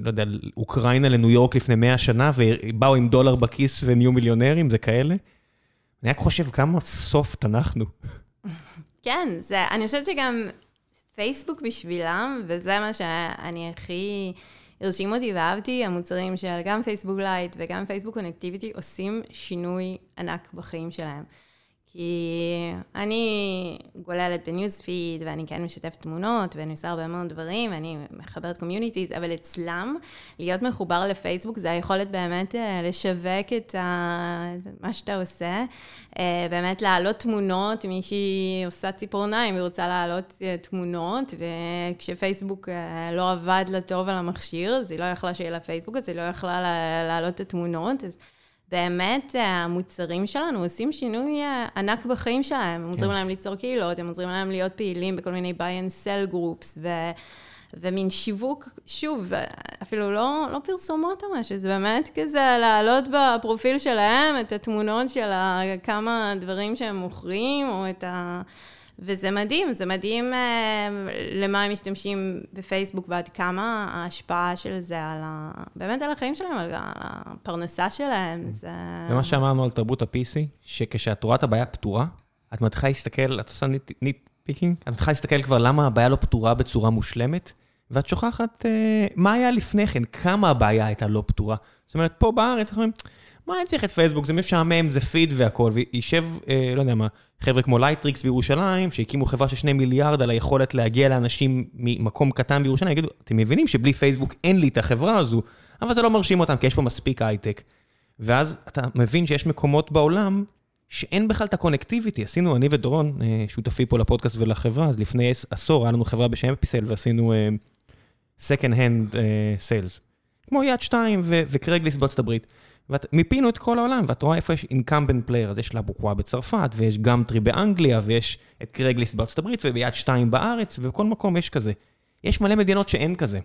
S1: לא יודע, אוקראינה לניו יורק לפני 100 שנה, ובאו עם דולר בכיס ונהיו מיליונרים, זה כאלה. אני רק חושב כמה soft אנחנו.
S2: כן, זה, אני חושבת שגם פייסבוק בשבילם, וזה מה שאני הכי הרשים אותי ואהבתי, המוצרים של גם פייסבוק לייט וגם פייסבוק קונקטיביטי עושים שינוי ענק בחיים שלהם. כי אני גוללת ב newsfeed, ואני כן משתפת תמונות, ואני עושה הרבה מאוד דברים, ואני מחברת communities, אבל אצלם, להיות מחובר לפייסבוק זה היכולת באמת אה, לשווק את ה... מה שאתה עושה, אה, באמת להעלות תמונות, מישהי עושה ציפורניים והיא רוצה להעלות אה, תמונות, וכשפייסבוק לא עבד לה טוב על המכשיר, אז היא לא יכלה שיהיה לה פייסבוק, אז היא לא יכלה להעלות את התמונות. אז... באמת המוצרים שלנו עושים שינוי ענק בחיים שלהם. הם כן. עוזרים להם ליצור קהילות, הם עוזרים להם להיות פעילים בכל מיני buy and sell groups, ו... ומין שיווק, שוב, אפילו לא, לא פרסומות או משהו, זה באמת כזה להעלות בפרופיל שלהם את התמונות של כמה דברים שהם מוכרים, או את ה... וזה מדהים, זה מדהים אה, למה הם משתמשים בפייסבוק ועד כמה ההשפעה של זה על ה... באמת על החיים שלהם, על הפרנסה שלהם. זה...
S1: ומה שאמרנו על תרבות ה-PC, שכשאת רואה את הבעיה פתורה, את מתחילה להסתכל, את עושה nitpicking, את מתחילה להסתכל כבר למה הבעיה לא פתורה בצורה מושלמת, ואת שוכחת אה, מה היה לפני כן, כמה הבעיה הייתה לא פתורה. זאת אומרת, פה בארץ אנחנו אומרים, מה אני צריך את פייסבוק, זה משעמם, זה פיד והכל, וישב, אה, לא יודע מה, חבר'ה כמו לייטריקס בירושלים, שהקימו חברה של שני מיליארד על היכולת להגיע לאנשים ממקום קטן בירושלים, יגידו, אתם מבינים שבלי פייסבוק אין לי את החברה הזו, אבל זה לא מרשים אותם, כי יש פה מספיק הייטק. ואז אתה מבין שיש מקומות בעולם שאין בכלל את הקונקטיביטי. עשינו, אני ודורון, שותפי פה לפודקאסט ולחברה, אז לפני עשור היה לנו חברה בשם אפיסל, ועשינו uh, second hand uh, sales. כמו יד שתיים וקרגליסט בארצות הברית. ומיפינו את כל העולם, ואת רואה איפה יש incumbent player, אז יש לאבוקווה בצרפת, ויש גמטרי באנגליה, ויש את קרגליסט בארצות הברית, וביד שתיים בארץ, ובכל מקום יש כזה. יש מלא מדינות שאין כזה.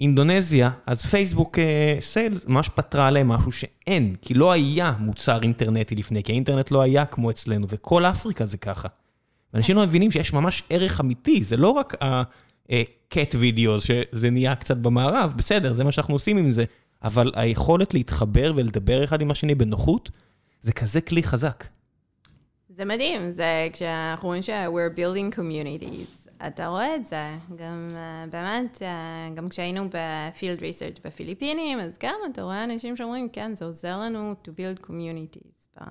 S1: אינדונזיה, אז פייסבוק סיילס ממש פתרה עליהם משהו שאין, כי לא היה מוצר אינטרנטי לפני, כי האינטרנט לא היה כמו אצלנו, וכל אפריקה זה ככה. ואנשים לא מבינים שיש ממש ערך אמיתי, זה לא רק ה-cat videos, שזה נהיה קצת במערב, בסדר, זה מה שאנחנו עושים עם זה, אבל היכולת להתחבר ולדבר אחד עם השני בנוחות, זה כזה כלי חזק.
S2: זה מדהים, זה כשאנחנו רואים ש-we're building communities. אתה רואה את זה, גם uh, באמת, uh, גם כשהיינו בפילד ריסרצ' בפיליפינים, אז גם אתה רואה אנשים שאומרים, כן, זה עוזר לנו to build communities.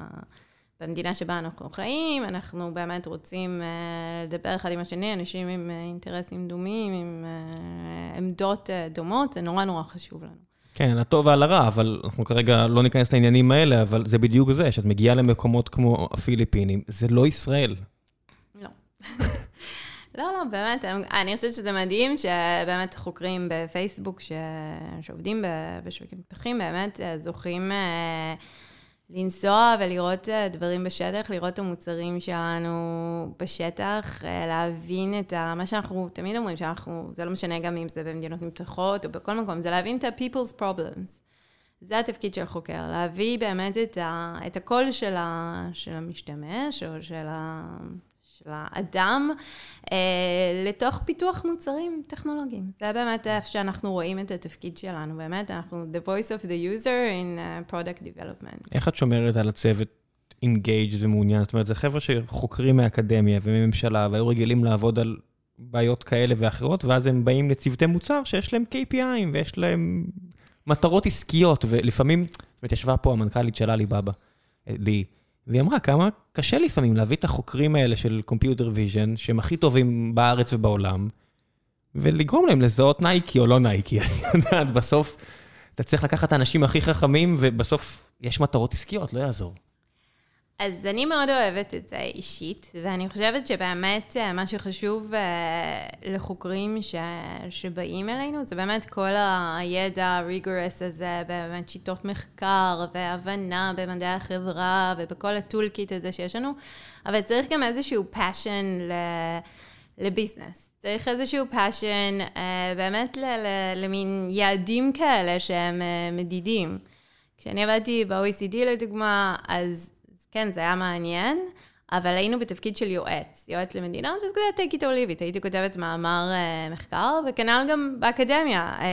S2: במדינה שבה אנחנו חיים, אנחנו באמת רוצים uh, לדבר אחד עם השני, אנשים עם uh, אינטרסים דומים, עם uh, עמדות uh, דומות, זה נורא נורא חשוב לנו.
S1: כן, על הטוב ועל הרע, אבל אנחנו כרגע לא ניכנס לעניינים האלה, אבל זה בדיוק זה, שאת מגיעה למקומות כמו הפיליפינים, זה לא ישראל.
S2: לא. לא, לא, באמת, אני חושבת שזה מדהים שבאמת חוקרים בפייסבוק ש... שעובדים בשווקים פתוחים, באמת זוכים uh, לנסוע ולראות uh, דברים בשטח, לראות את המוצרים שלנו בשטח, uh, להבין את ה... מה שאנחנו תמיד אומרים, שאנחנו, זה לא משנה גם אם זה במדינות מתפתחות או בכל מקום, זה להבין את ה-people's problems. זה התפקיד של חוקר, להביא באמת את, ה, את הקול של, ה, של המשתמש או של, ה, של האדם אה, לתוך פיתוח מוצרים טכנולוגיים. זה באמת איפה שאנחנו רואים את התפקיד שלנו, באמת, אנחנו the voice of the user in uh, product development.
S1: איך את שומרת על הצוות engaged ומעוניין? זאת אומרת, זה חבר'ה שחוקרים מהאקדמיה ומממשלה והיו רגילים לעבוד על בעיות כאלה ואחרות, ואז הם באים לצוותי מוצר שיש להם KPI'ים ויש להם מטרות עסקיות, ולפעמים, זאת אומרת, ישבה פה המנכ"לית של עלי-בבא, לי, והיא אמרה כמה קשה לפעמים להביא את החוקרים האלה של Computer Vision, שהם הכי טובים בארץ ובעולם, ולגרום להם לזהות נייקי או לא נייקי. את יודעת, בסוף אתה צריך לקחת את האנשים הכי חכמים, ובסוף יש מטרות עסקיות, לא יעזור.
S2: אז אני מאוד אוהבת את זה אישית, ואני חושבת שבאמת אה, מה שחשוב אה, לחוקרים ש... שבאים אלינו, זה באמת כל הידע הריגורס הזה, באמת שיטות מחקר והבנה במדעי החברה ובכל הטולקיט הזה שיש לנו, אבל צריך גם איזשהו passion ל... לביזנס. צריך איזשהו passion אה, באמת ל... למין יעדים כאלה שהם מדידים. כשאני עבדתי ב-OECD לדוגמה, אז כן, זה היה מעניין, אבל היינו בתפקיד של יועץ, יועץ למדינות, וזה כזה take it or leave it, הייתי כותבת מאמר uh, מחקר, וכנ"ל גם באקדמיה. Uh,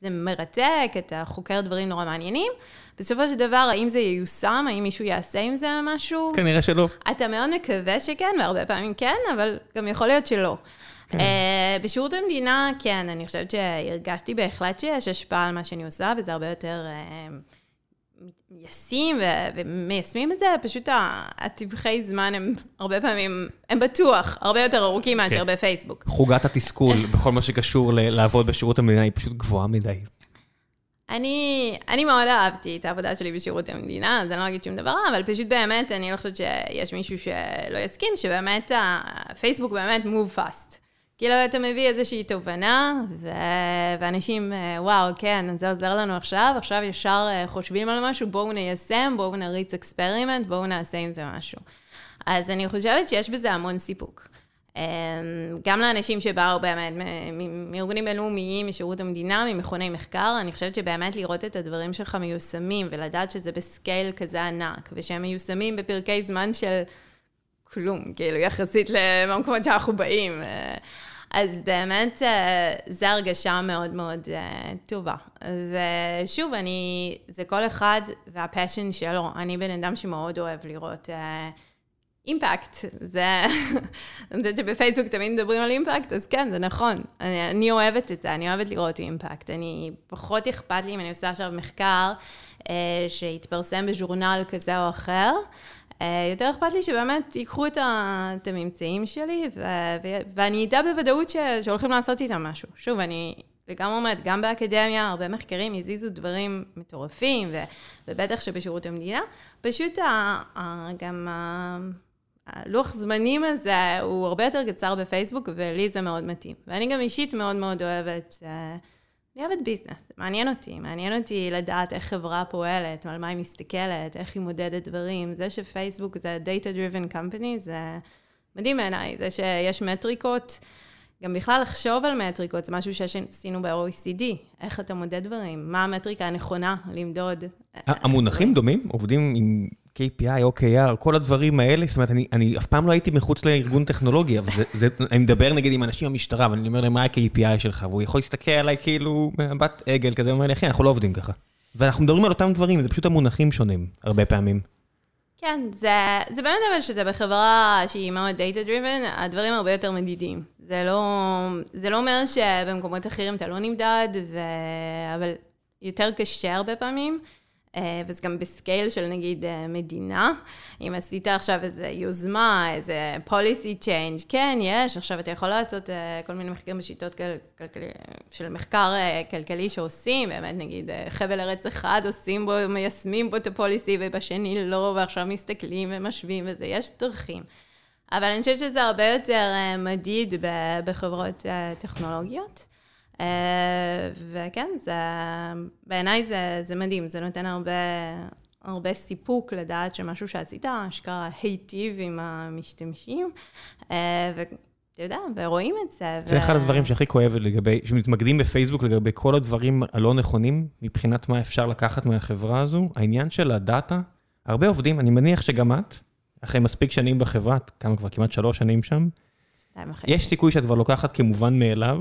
S2: זה מרתק, אתה חוקר דברים נורא מעניינים. בסופו של דבר, האם זה ייושם, האם מישהו יעשה עם זה משהו?
S1: כנראה שלא.
S2: אתה מאוד מקווה שכן, והרבה פעמים כן, אבל גם יכול להיות שלא. כן. Uh, בשירות המדינה, כן, אני חושבת שהרגשתי בהחלט שיש השפעה על מה שאני עושה, וזה הרבה יותר... Uh, ישים ומיישמים את זה, פשוט הטווחי זמן הם הרבה פעמים, הם בטוח הרבה יותר ארוכים מאשר כן. בפייסבוק.
S1: חוגת התסכול בכל מה שקשור לעבוד בשירות המדינה היא פשוט גבוהה מדי.
S2: אני, אני מאוד אהבתי את העבודה שלי בשירות המדינה, אז אני לא אגיד שום דבר, אבל פשוט באמת, אני לא חושבת שיש מישהו שלא יסכים, שבאמת הפייסבוק באמת move fast. כאילו, אתה מביא איזושהי תובנה, ו... ואנשים, אה, וואו, כן, זה עוזר לנו עכשיו, עכשיו ישר אה, חושבים על משהו, בואו ניישם, בואו נריץ experiment, בואו נעשה עם זה משהו. אז אני חושבת שיש בזה המון סיפוק. אמ, גם לאנשים שבאו באמת מארגונים בינלאומיים, משירות המדינה, ממכוני מחקר, אני חושבת שבאמת לראות את הדברים שלך מיושמים, ולדעת שזה ב scale כזה ענק, ושהם מיושמים בפרקי זמן של כלום, כאילו, יחסית למקומות שאנחנו באים. אה, אז באמת, אה, זו הרגשה מאוד מאוד אה, טובה. ושוב, אני, זה כל אחד והפשן שלו. אני בן אדם שמאוד אוהב לראות אימפקט. זה, אני חושבת שבפייסבוק תמיד מדברים על אימפקט, אז כן, זה נכון. אני, אני אוהבת את זה, אני אוהבת לראות אימפקט. אני, פחות אכפת לי אם אני עושה עכשיו מחקר שהתפרסם בז'ורנל כזה או אחר. אה, יותר אכפת לי שבאמת ייקחו את, הממצאים שלי, ו- ו- ואני אדע בוודאות ש- שהולכים לעשות איתם משהו. שוב, אני לגמרי אומרת, גם באקדמיה, הרבה מחקרים הזיזו דברים מטורפים, ו- ובטח שבשירות המדינה. פשוט ה- ה- גם ה- הלוח זמנים הזה הוא הרבה יותר קצר בפייסבוק, ולי זה מאוד מתאים. ואני גם אישית מאוד מאוד אוהבת... Uh, אני אוהבת ביזנס, מעניין אותי, מעניין אותי לדעת איך חברה פועלת, על מה היא מסתכלת, איך היא מודדת דברים. זה שפייסבוק זה data driven company, זה מדהים בעיניי, זה שיש מטריקות, גם בכלל לחשוב על מטריקות, זה משהו שעשינו ב-OECD, איך אתה מודד דברים, מה המטריקה הנכונה למדוד.
S1: המונחים דומים? עובדים עם KPI, OKR, כל הדברים האלה, זאת אומרת, אני, אני אף פעם לא הייתי מחוץ לארגון טכנולוגיה, אבל זה, זה, אני מדבר נגיד עם אנשים במשטרה, ואני אומר להם, מה ה-KPI שלך? והוא יכול להסתכל עליי כאילו במבט עגל כזה, הוא אומר לי, אחי, אנחנו לא עובדים ככה. ואנחנו מדברים על אותם דברים, זה פשוט המונחים שונים, הרבה פעמים.
S2: כן, זה, זה באמת אבל שזה בחברה שהיא מאוד data driven, הדברים הרבה יותר מדידים. זה לא, זה לא אומר שבמקומות אחרים אתה לא נמדד, ו... אבל יותר קשה הרבה פעמים. אה, וזה גם בסקייל של נגיד אה, מדינה. אם עשית עכשיו איזו יוזמה, איזה policy change, כן, יש, עכשיו אתה יכול לעשות אה, כל מיני מחקרים בשיטות כל, כל, של מחקר כלכלי שעושים, באמת נגיד חבל ארץ אחד עושים בו, מיישמים בו את הפוליסי ובשני לא, ועכשיו מסתכלים ומשווים וזה, יש דרכים. אבל אני חושבת שזה הרבה יותר מדיד בחברות טכנולוגיות. אה, וכן, זה, בעיניי זה, זה מדהים, זה נותן הרבה, הרבה סיפוק לדעת שמשהו שעשית, אשכרה היטיב עם המשתמשים, אה, ואתה יודע, ורואים את זה.
S1: זה ו... אחד הדברים שהכי כואב לגבי, שמתמקדים בפייסבוק לגבי כל הדברים הלא נכונים, מבחינת מה אפשר לקחת מהחברה הזו, העניין של הדאטה, הרבה עובדים, אני מניח שגם את, אחרי מספיק שנים בחברה, כמה כבר, כמעט שלוש שנים שם, יש סיכוי שאת כבר לוקחת כמובן מאליו,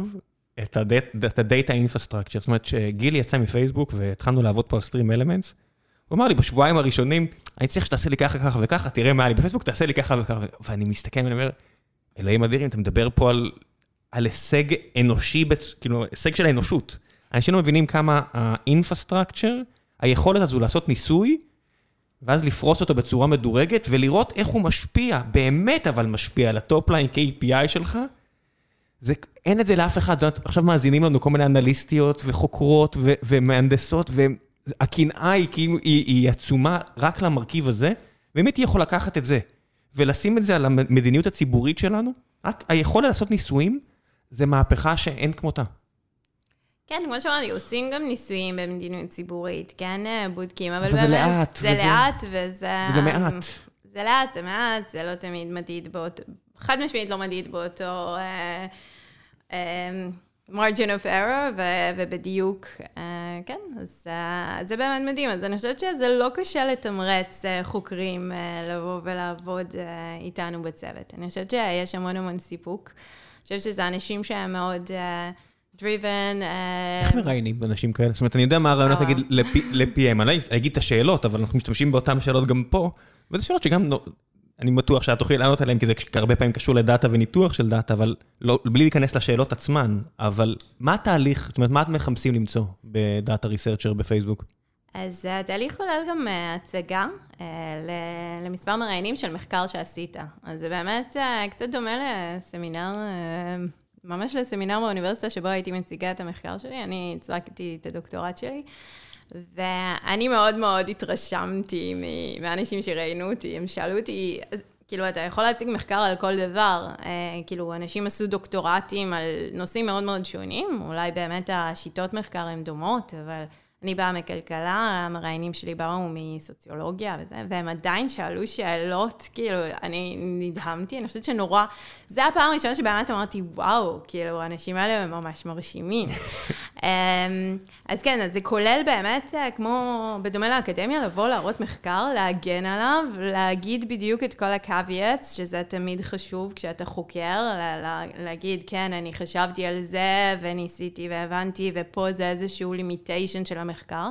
S1: את ה-Data Infrastructure, זאת אומרת שגילי יצא מפייסבוק והתחלנו לעבוד פה על Stream Elements, הוא אמר לי בשבועיים הראשונים, אני צריך שתעשה לי ככה, ככה וככה, תראה מה לי בפייסבוק, תעשה לי ככה וככה, ואני מסתכל ואני אומר, אלוהים אדירים, אתה מדבר פה על, על הישג אנושי. כאילו, הישג של האנושות. אנשים לא מבינים כמה ה-infrastructure, היכולת הזו לעשות ניסוי, ואז לפרוס אותו בצורה מדורגת, ולראות איך הוא משפיע, באמת אבל משפיע על ה top line KPI שלך, אין את זה לאף אחד, עכשיו מאזינים לנו כל מיני אנליסטיות וחוקרות ו, ומהנדסות, והקנאה היא כאילו, היא, היא עצומה רק למרכיב הזה, ואם הייתי יכול לקחת את זה ולשים את זה על המדיניות הציבורית שלנו, את, היכולת לעשות ניסויים, זה מהפכה שאין כמותה.
S2: כן, כמו שאמרתי, עושים גם ניסויים במדיניות ציבורית, כן, בודקים, אבל,
S1: אבל
S2: באמת...
S1: זה לאט.
S2: זה וזה, לאט וזה...
S1: וזה מעט.
S2: זה לאט, זה מעט, זה לא תמיד מדיד באותו... חד משמעית לא מדיד באותו... מרג'ין אוף ארה, ובדיוק, uh, כן, אז uh, זה באמת מדהים. אז אני חושבת שזה לא קשה לתמרץ uh, חוקרים uh, לבוא ולעבוד uh, איתנו בצוות. אני חושבת שיש המון המון סיפוק. אני חושבת שזה אנשים שהם מאוד... Uh, driven.
S1: איך מראיינים אנשים כאלה? זאת אומרת, אני יודע מה הרעיונות, נגיד, ל-PM, אני לא אגיד את השאלות, אבל אנחנו משתמשים באותן שאלות גם פה, וזה שאלות שגם אני בטוח שאת תוכלי לענות עליהם, כי זה הרבה פעמים קשור ל data וניתוח של data, אבל לא, בלי להיכנס לשאלות עצמן, אבל מה התהליך, זאת אומרת, מה אתם מחפשים למצוא ב data researcher בפייסבוק?
S2: אז התהליך כולל גם אה, הצגה אה, למספר מראיינים של מחקר שעשית. אז זה באמת אה, קצת דומה לסמינר, ממש לסמינר באוניברסיטה שבו הייתי מציגה את המחקר שלי, אני הצגתי את הדוקטורט שלי. ואני מאוד מאוד התרשמתי מהאנשים שראיינו אותי, הם שאלו אותי, כאילו, אתה יכול להציג מחקר על כל דבר, אה, כאילו, אנשים עשו דוקטורטים על נושאים מאוד מאוד שונים, אולי באמת השיטות מחקר הן דומות, אבל אני באה מכלכלה, המראיינים שלי באו מסוציולוגיה וזה, והם עדיין שאלו שאלות, כאילו, אני נדהמתי, אני חושבת שנורא, זה הפעם הראשונה שבאמת אמרתי, וואו, כאילו, האנשים האלה הם ממש מרשימים. אמ, אז כן, אז זה כולל באמת, אה, כמו, בדומה לאקדמיה, לבוא, להראות מחקר, להגן עליו, להגיד בדיוק את כל ה-caveats, שזה תמיד חשוב כשאתה חוקר, להגיד, כן, אני חשבתי על זה, וניסיתי והבנתי, ופה זה איזשהו limitation של המחקר. המחקר,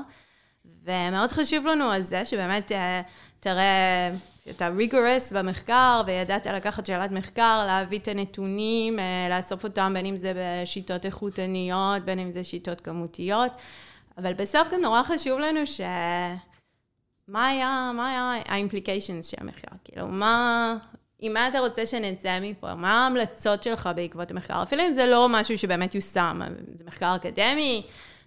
S2: ומאוד חשוב לנו על זה שבאמת אה, תראה שאתה ריגורס במחקר וידעת לקחת שאלת מחקר, להביא את הנתונים, אה, לאסוף אותם בין אם זה בשיטות איכותניות, בין אם זה שיטות כמותיות, אבל בסוף גם נורא חשוב לנו ש... מה היה, מה היה האימפליקיישנס של המחקר? כאילו, מה, עם מה אתה רוצה שנצא מפה? מה ההמלצות שלך בעקבות המחקר? אפילו אם זה לא משהו שבאמת יושם, זה מחקר אקדמי,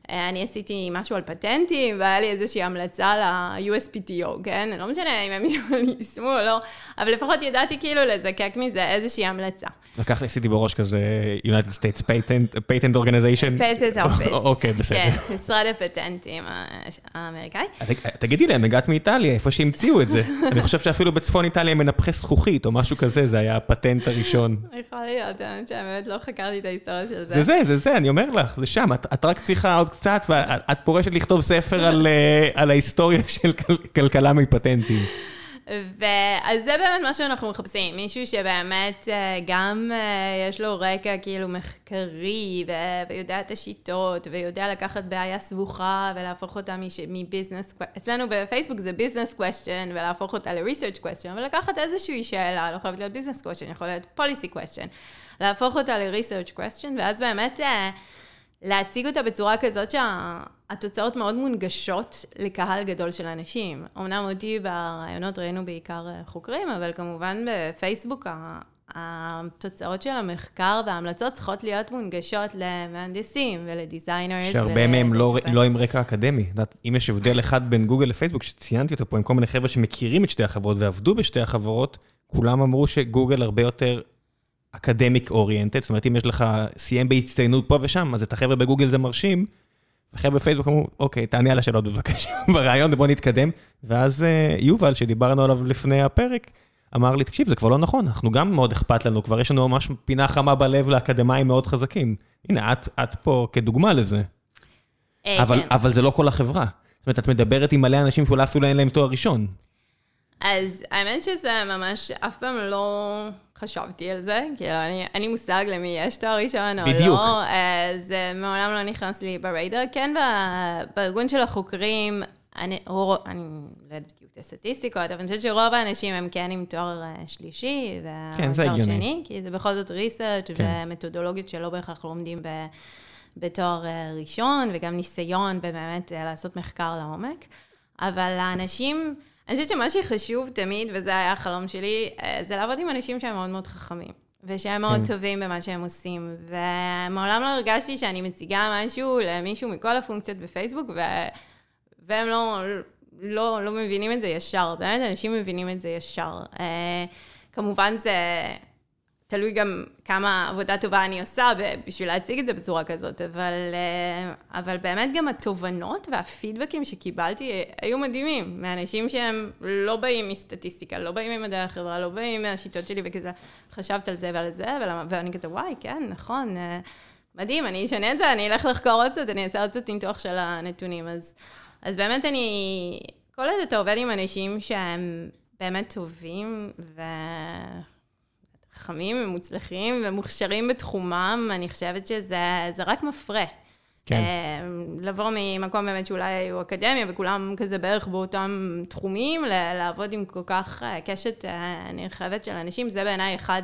S2: אני עשיתי משהו על פטנטים, והיה לי איזושהי המלצה ל-USPTO, כן? לא משנה אם הם יישמו או לא, אבל לפחות ידעתי כאילו לזקק מזה איזושהי המלצה.
S1: לקח לי, עשיתי בראש כזה United States Patent, Patent Organization.
S2: Patent Office.
S1: אוקיי, בסדר.
S2: כן, משרד הפטנטים האמריקאי.
S1: תגידי להם, הגעת מאיטליה, איפה שהמציאו את זה. אני חושב שאפילו בצפון איטליה הם מנפחי זכוכית, או משהו כזה, זה היה הפטנט הראשון.
S2: יכול להיות, האמת שבאמת לא חקרתי את ההיסטוריה של זה.
S1: זה זה, זה זה, אני אומר לך, זה שם, את רק צריכה עוד קצת, ואת פורשת לכתוב ספר על, אה, על ההיסטוריה של כל, כלכלה מפטנטים.
S2: ואז זה באמת מה שאנחנו מחפשים, מישהו שבאמת אה, גם אה, יש לו רקע כאילו מחקרי, ו- ויודע את השיטות, ויודע לקחת בעיה סבוכה ולהפוך אותה מביזנס, אצלנו בפייסבוק זה ביזנס קוושטיין, ולהפוך אותה ל-research question, ולקחת איזושהי שאלה, לא חייבת להיות ביזנס קוושטיין, יכול להיות policy question, להפוך אותה ל-research question, ואז באמת... אה, להציג אותה בצורה כזאת שהתוצאות מאוד מונגשות לקהל גדול של אנשים. אמנם אותי ברעיונות ראינו בעיקר אה, חוקרים, אבל כמובן בפייסבוק התוצאות של המחקר וההמלצות צריכות להיות מונגשות למהנדסים ולדיזיינרס.
S1: שהרבה מהם לא, לא עם רקע אקדמי. אם יש הבדל אחד בין גוגל לפייסבוק, שציינתי אותו פה עם כל מיני חבר'ה שמכירים את שתי החברות ועבדו בשתי החברות, כולם אמרו שגוגל הרבה יותר אקדמיק אוריינטד, זאת אומרת, אם יש לך, סיים בהצטיינות פה ושם, אז את החבר'ה בגוגל זה מרשים, וחבר'ה בפייסבוק אמרו, אוקיי, תענה על השאלות בבקשה ברעיון, ובוא נתקדם. ואז uh, יובל, שדיברנו עליו לפני הפרק, אמר לי, תקשיב, זה כבר לא נכון, אנחנו גם מאוד אכפת לנו, כבר יש לנו ממש פינה חמה בלב לאקדמאים מאוד חזקים. הנה, את, את פה כדוגמה לזה. אה, אבל, כן. אבל זה לא כל החברה. זאת אומרת, את מדברת עם מלא אנשים שאולי אפילו אין להם תואר ראשון.
S2: אז האמת שזה ממש, אף פעם לא חשבתי על זה, כאילו, אני, אין לי מושג למי יש תואר ראשון או
S1: בדיוק.
S2: לא, זה מעולם לא נכנס לי בריידר. כן, בארגון של החוקרים, אני, רוב, אני לא יודעת בדיוק את הסטטיסטיקות, אבל אני חושבת שרוב האנשים הם כן עם תואר אה, שלישי,
S1: כן, זה הגיוני. שני,
S2: כי זה בכל זאת ריסרצ' כן. ומתודולוגיות שלא בהכרח לומדים ב, בתואר אה, ראשון, וגם ניסיון באמת לעשות מחקר לעומק. אבל האנשים... אני חושבת שמה שחשוב תמיד, וזה היה החלום שלי, אה, זה לעבוד עם אנשים שהם מאוד מאוד חכמים. ושהם מאוד כן. טובים במה שהם עושים. ומעולם לא הרגשתי שאני מציגה משהו למישהו מכל הפונקציות בפייסבוק, ו... והם לא, לא, לא מבינים את זה ישר. באמת, אנשים מבינים את זה ישר. Uh, כמובן זה תלוי גם כמה עבודה טובה אני עושה בשביל להציג את זה בצורה כזאת, אבל, אה, אבל באמת גם התובנות והפידבקים שקיבלתי היו מדהימים, מאנשים שהם לא באים מסטטיסטיקה, לא באים ממדעי החברה, לא באים מהשיטות שלי וכזה, חשבת על זה ועל זה, ואני כזה, וואי, כן, נכון, אה, מדהים, אני אשנה את זה, אני אלך לחקור עוד קצת, אני אעשה עוד קצת ניתוח של הנתונים. אז, אז באמת אני, כל עוד אתה עובד עם אנשים שהם באמת טובים, ו... חכמים ומוצלחים ומוכשרים בתחומם, אני חושבת שזה רק מפרה. כן. אה, לבוא ממקום באמת שאולי הוא אקדמיה וכולם כזה בערך באותם תחומים, לעבוד עם כל כך אה, קשת אה, נרחבת של אנשים, זה בעיניי אחד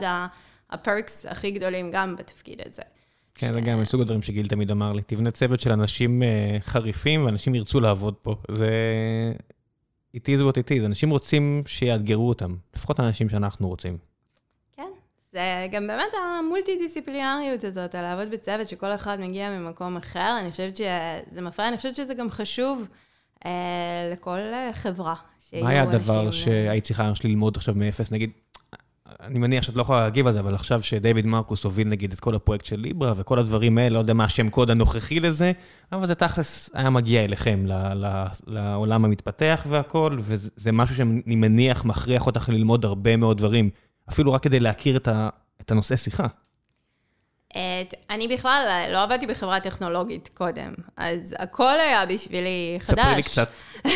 S2: הפרקס הכי גדולים גם בתפקיד הזה.
S1: כן, זה גם מסוג הדברים שגיל תמיד אמר לי, תבנה צוות של אנשים חריפים ואנשים ירצו לעבוד פה. זה... it is what it is, אנשים רוצים שיאתגרו אותם, לפחות האנשים שאנחנו רוצים.
S2: זה גם באמת המולטי-דיסציפלינריות הזאת, על לעבוד בצוות שכל אחד מגיע ממקום אחר, אני חושבת שזה מפריע, אני חושבת שזה גם חשוב אה, לכל חברה.
S1: מה היה הדבר אה, שהיית צריכה ללמוד עכשיו מאפס? נגיד, אני מניח שאת לא יכולה להגיב על זה, אבל עכשיו שדייוויד מרקוס הוביל נגיד את כל הפרויקט של ליברה וכל הדברים האלה, לא יודע מה השם קוד הנוכחי לזה, אבל זה תכלס היה מגיע אליכם, לעולם המתפתח והכל, וזה משהו שאני מניח מכריח אותך ללמוד הרבה מאוד דברים. אפילו רק כדי להכיר את, ה, את הנושא שיחה.
S2: את, אני בכלל לא עבדתי בחברה טכנולוגית קודם, אז הכל היה בשבילי חדש.
S1: ספרי לי קצת.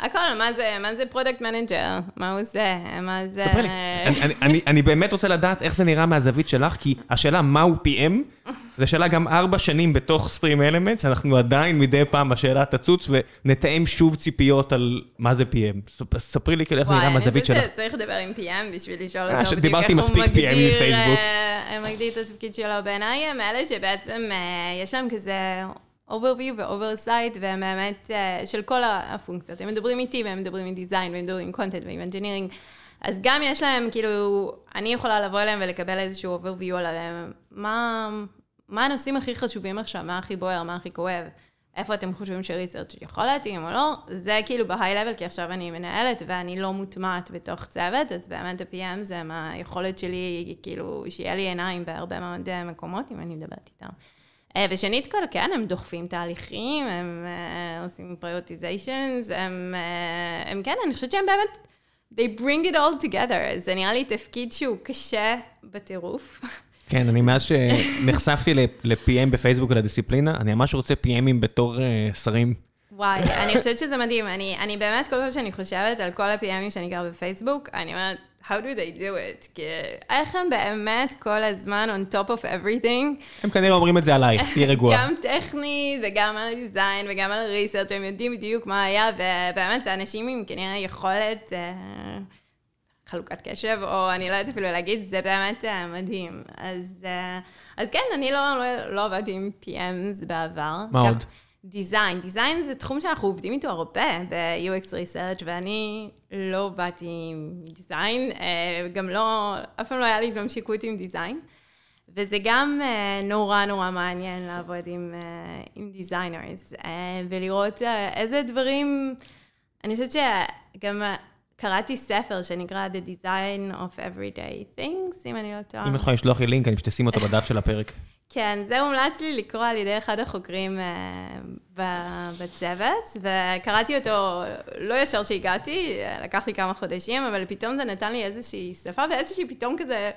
S2: הכל, מה זה, מה זה product manager? מה הוא עושה? מה זה...
S1: ספרי לי. אני, אני, אני באמת רוצה לדעת איך זה נראה מהזווית שלך, כי השאלה מהו PM, זו שאלה גם ארבע שנים בתוך StreamElements, אנחנו עדיין מדי פעם השאלה תצוץ ונתאם שוב ציפיות על מה זה PM. ספרי לי כאילו איך זה נראה מהזווית שלך.
S2: וואי, אני חושבת שצריך לדבר עם PM בשביל לשאול אה, אותו
S1: בדיוק איך הוא מגדיר...
S2: אה, מגדיר את התפקיד שלו. בעיניי הם אלה שבעצם אה, יש להם כזה... overview ו-oversight, והם באמת uh, של כל הפונקציות. הם מדברים איתי, והם מדברים עם דיזיין, והם מדברים עם קונטנט ועם engineering. אז גם יש להם, כאילו, אני יכולה לבוא אליהם ולקבל איזשהו overview עליהם. מה, מה הנושאים הכי חשובים עכשיו, מה הכי בוער, מה הכי כואב, איפה אתם חושבים שריסרצ' יכול להתאים או לא, זה כאילו בהיי לבל, כי עכשיו אני מנהלת ואני לא מוטמעת בתוך צוות, אז באמת ה-PM זה מהיכולת שלי, כאילו, שיהיה לי עיניים בהרבה מאוד אה, מקומות, אם אני מדברת איתם. אה, ושנית כל, כן, הם דוחפים תהליכים, הם uh, עושים פריוטיזיישנס, הם, uh, הם כן, אני חושבת שהם באמת, they bring it all together. זה נראה לי תפקיד שהוא קשה בטירוף.
S1: כן, אני מאז שנחשפתי ל-PM בפייסבוק ולדיסציפלינה, אני ממש רוצה PMים בתור uh, שרים.
S2: וואי, אני חושבת שזה מדהים. אני, אני באמת, כל פעם שאני חושבת על כל ה-PMים שאני גר בפייסבוק, אני אומרת, how do they do it? כי איך הם באמת כל הזמן on top of everything?
S1: הם כנראה אומרים את זה עלייך, תהיי רגועה.
S2: גם טכנית, וגם על דיזיין, וגם על ריסרט, והם יודעים בדיוק מה היה, ובאמת, זה אנשים עם כנראה יכולת... Uh, חלוקת קשב, או אני לא יודעת אפילו להגיד, זה באמת uh, מדהים. אז, uh, אז כן, אני לא, לא, לא עבדתי עם PMs בעבר.
S1: מה עוד?
S2: דיזיין. דיזיין זה תחום שאנחנו עובדים איתו הרבה ב-UX Research, ואני לא באתי מדיזיין, אה, גם לא, אף פעם לא היה לי התממשקות עם design. וזה גם uh, נורא נורא מעניין לעבוד עם, uh, עם designers, ולראות איזה דברים, אני חושבת שגם קראתי ספר שנקרא The Design of Everyday Things, אם אני לא טועה.
S1: אם את יכולה לשלוח לי לינק, אני פשוט אשים אותו בדף של הפרק.
S2: כן, זה הומלץ לי לקרוא על ידי אחד החוקרים uh, בצוות, וקראתי אותו לא ישר שהגעתי, לקח לי כמה חודשים, אבל פתאום זה נתן לי איזושהי שפה ואיזושהי פתאום כזה...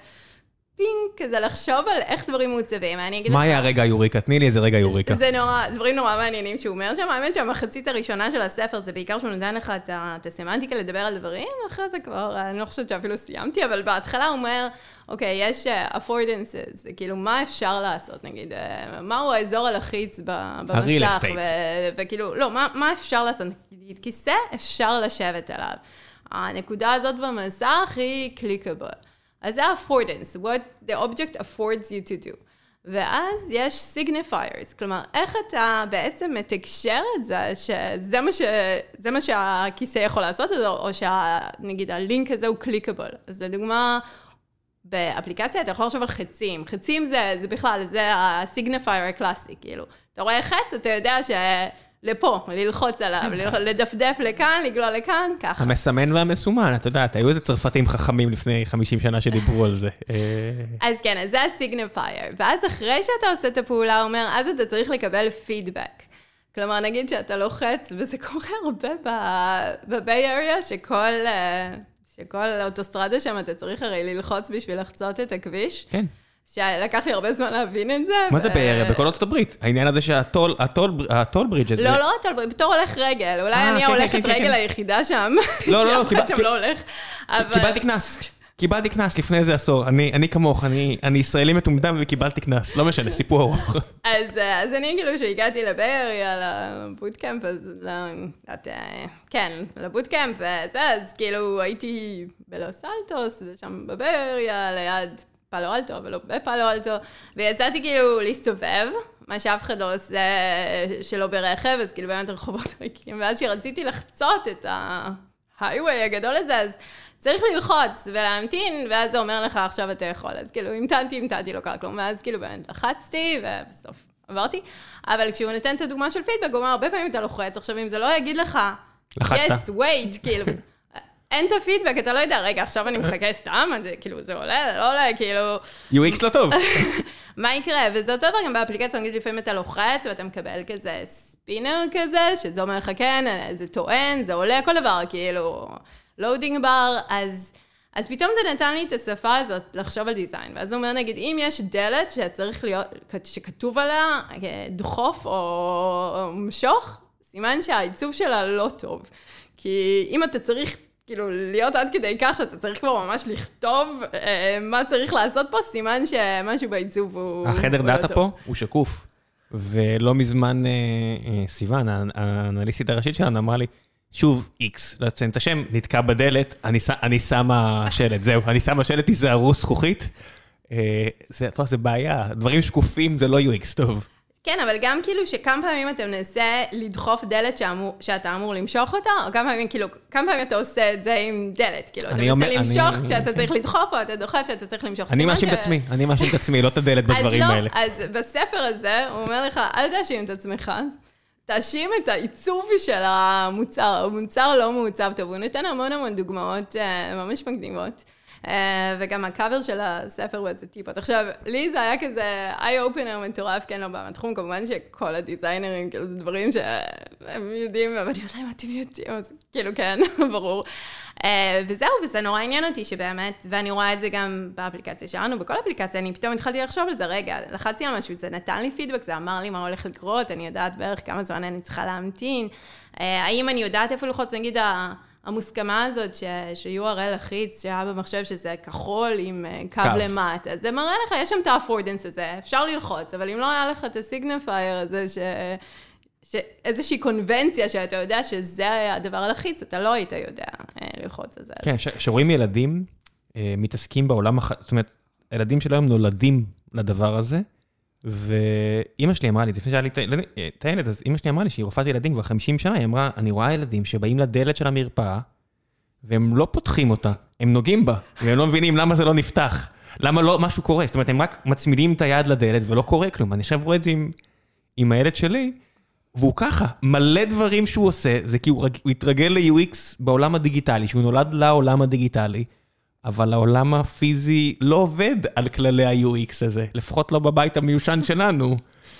S2: פינק, כזה לחשוב על איך דברים מעוצבים. אני אגיד
S1: לך... מה היה רגע יוריקה? תני לי איזה רגע יוריקה.
S2: זה נורא, דברים נורא מעניינים שהוא אומר שם. האמת שהמחצית הראשונה של הספר זה בעיקר שהוא נותן לך את הסמנטיקה לדבר על דברים, אחרי זה כבר, אני לא חושבת שאפילו סיימתי, אבל בהתחלה הוא אומר, אוקיי, יש אה, affordances, כאילו, מה אפשר לעשות, נגיד, אה, מהו האזור הלחיץ במסך, וכאילו, לא, מה אפשר לעשות? נגיד, כיסא אפשר לשבת עליו. הנקודה הזאת במסך היא clickable. אז זה ה-affordance, what the object affords you to do. ואז יש signifiers, כלומר, איך אתה בעצם מתקשר את זה, שזה מה, ש... זה מה שהכיסא יכול לעשות, או שנגיד הלינק הזה הוא clickable. אז לדוגמה, באפליקציה אתה יכול לחשוב על חצים. חצים זה, זה בכלל, זה ה signifier הקלאסי, כאילו. אתה רואה חץ, אתה יודע ש... לפה, ללחוץ עליו, לדפדף לכאן, לגלול לכאן, ככה.
S1: המסמן והמסומן, את יודעת, היו איזה צרפתים חכמים לפני 50 שנה שדיברו על זה.
S2: אז כן, אז זה הסיגניפייר. ואז אחרי שאתה עושה את הפעולה, הוא אומר, אז אתה צריך לקבל פידבק. כלומר, נגיד שאתה לוחץ, וזה קורה הרבה בביי אריה, שכל, אה, שכל אוטוסטרדה שם אתה צריך הרי ללחוץ בשביל לחצות את הכביש.
S1: כן.
S2: שלקח לי הרבה זמן להבין את זה.
S1: מה זה בערב? בכל ארצות הברית. העניין הזה שהטול ברידג' הזה...
S2: לא, לא הטול ברידג', בתור הולך רגל. אולי אה, אני כן, ההולכת כן, כן, רגל היחידה שם.
S1: לא, לא, לא.
S2: אף אחד שם לא הולך.
S1: קיבלתי קנס. קיבלתי קנס לפני איזה עשור, אני, אני כמוך, אני, אני ישראלי מטומטם וקיבלתי קנס, לא משנה, סיפור ארוך.
S2: אז, אז אני כאילו, כשהגעתי לבאריה, לבוטקאמפ, אז לא, את, כן, לבוטקאמפ, וזה, אז כאילו הייתי בלוס אלטוס, ושם בבאריה, ליד פאלו אלטו, אבל לא בפאלו אלטו, ויצאתי כאילו להסתובב, מה שאף אחד לא עושה שלא ברכב, אז כאילו באמת רחובות ריקים, ואז כשרציתי לחצות את ההיווי הגדול הזה, אז צריך ללחוץ ולהמתין, ואז זה אומר לך, עכשיו אתה יכול. אז כאילו, המתנתי, המתנתי, לא קרה כלום, ואז כאילו באמת לחצתי, ובסוף עברתי. אבל כשהוא נותן את הדוגמה של פידבק, הוא אומר, הרבה פעמים אתה לוחץ, עכשיו אם זה לא יגיד לך, לחצת. yes, wait, כאילו, אין את הפידבק, אתה לא יודע, רגע, עכשיו אני מחכה סתם, כאילו, זה עולה, לא עולה, כאילו...
S1: UX לא טוב.
S2: מה יקרה? וזה אותו דבר גם באפליקציה, נגיד לפעמים אתה לוחץ ואתה מקבל כזה ספינר כזה, שזה אומר לך כן, זה טוען, זה עולה, כל דבר, כאילו, loading bar, אז... אז פתאום זה נתן לי את השפה הזאת לחשוב על design. ואז הוא אומר, נגיד, אם יש דלת שצריך להיות, שכתוב עליה אה, דחוף או משוך, סימן שהעיצוב שלה לא טוב. כי אם אתה צריך כאילו, להיות עד כדי כך שאתה צריך כבר ממש לכתוב אה, מה צריך לעשות פה, סימן שמשהו בעיצוב הוא...
S1: החדר דאטה לא פה הוא שקוף. ולא מזמן אה, אה, סיוון, האנליסטית הראשית שלנו, אמרה לי, שוב, איקס, לא אציין את השם, נתקע בדלת, אני, אני שמה שלט, זהו, אני שמה שלט, תיזהרו זכוכית. אה, זה, אתה יודע, זה בעיה, דברים שקופים זה לא UX טוב.
S2: כן, אבל גם כאילו שכמה פעמים אתה מנסה לדחוף דלת שאמור, שאתה אמור למשוך אותה, או כמה פעמים, כאילו, כמה פעמים אתה עושה את זה עם דלת, כאילו, אתה מנסה אומר, למשוך אני... כשאתה צריך לדחוף, או אתה דוחף כשאתה צריך למשוך.
S1: אני מאשים ש... את עצמי, אני מאשים את עצמי, לא את הדלת בדברים
S2: לא,
S1: האלה.
S2: אז בספר הזה, הוא אומר לך, אל תאשים את עצמך, תאשים את העיצוב של המוצר, המוצר לא מעוצב טוב, הוא נותן המון המון דוגמאות uh, ממש מקדימות. וגם הקאבר של הספר הוא איזה טיפות. עכשיו, לי זה היה כזה איי-אופנר מטורף, כן, לא בא כמובן שכל הדיזיינרים, כאילו, זה דברים שהם יודעים, אבל אני יודעת מה אתם יודעים, אז כאילו, כן, ברור. וזהו, וזה נורא עניין אותי שבאמת, ואני רואה את זה גם באפליקציה שלנו, בכל אפליקציה, אני פתאום התחלתי לחשוב על זה, רגע, לחצתי על משהו, זה נתן לי פידבק, זה אמר לי מה הולך לקרות, אני יודעת בערך כמה זמן אני צריכה להמתין. האם אני יודעת איפה ללחוץ, נגיד, המוסכמה הזאת ש-URL לחיץ, שהיה במחשב שזה כחול עם קו למטה, זה מראה לך, יש שם את האפורדנס הזה, אפשר ללחוץ, אבל אם לא היה לך את הסיגנפייר הזה, ש... איזושהי קונבנציה שאתה יודע שזה הדבר הלחיץ, אתה לא היית יודע ללחוץ על זה.
S1: כן, כשרואים ילדים מתעסקים בעולם, זאת אומרת, הילדים של היום נולדים לדבר הזה, ואימא שלי אמרה לי, לפני שהיה לי את הילד, אז אימא שלי אמרה לי שהיא רופאת ילדים כבר 50 שנה, היא אמרה, אני רואה ילדים שבאים לדלת של המרפאה, והם לא פותחים אותה, הם נוגעים בה, והם לא מבינים למה זה לא נפתח, למה לא משהו קורה, זאת אומרת, הם רק מצמידים את היד לדלת ולא קורה כלום. אני עכשיו רואה את זה עם, עם הילד שלי, והוא ככה, מלא דברים שהוא עושה, זה כי הוא התרגל ל-UX בעולם הדיגיטלי, שהוא נולד לעולם הדיגיטלי, אבל העולם הפיזי לא עובד על כללי ה-UX הזה, לפחות לא בבית המיושן שלנו.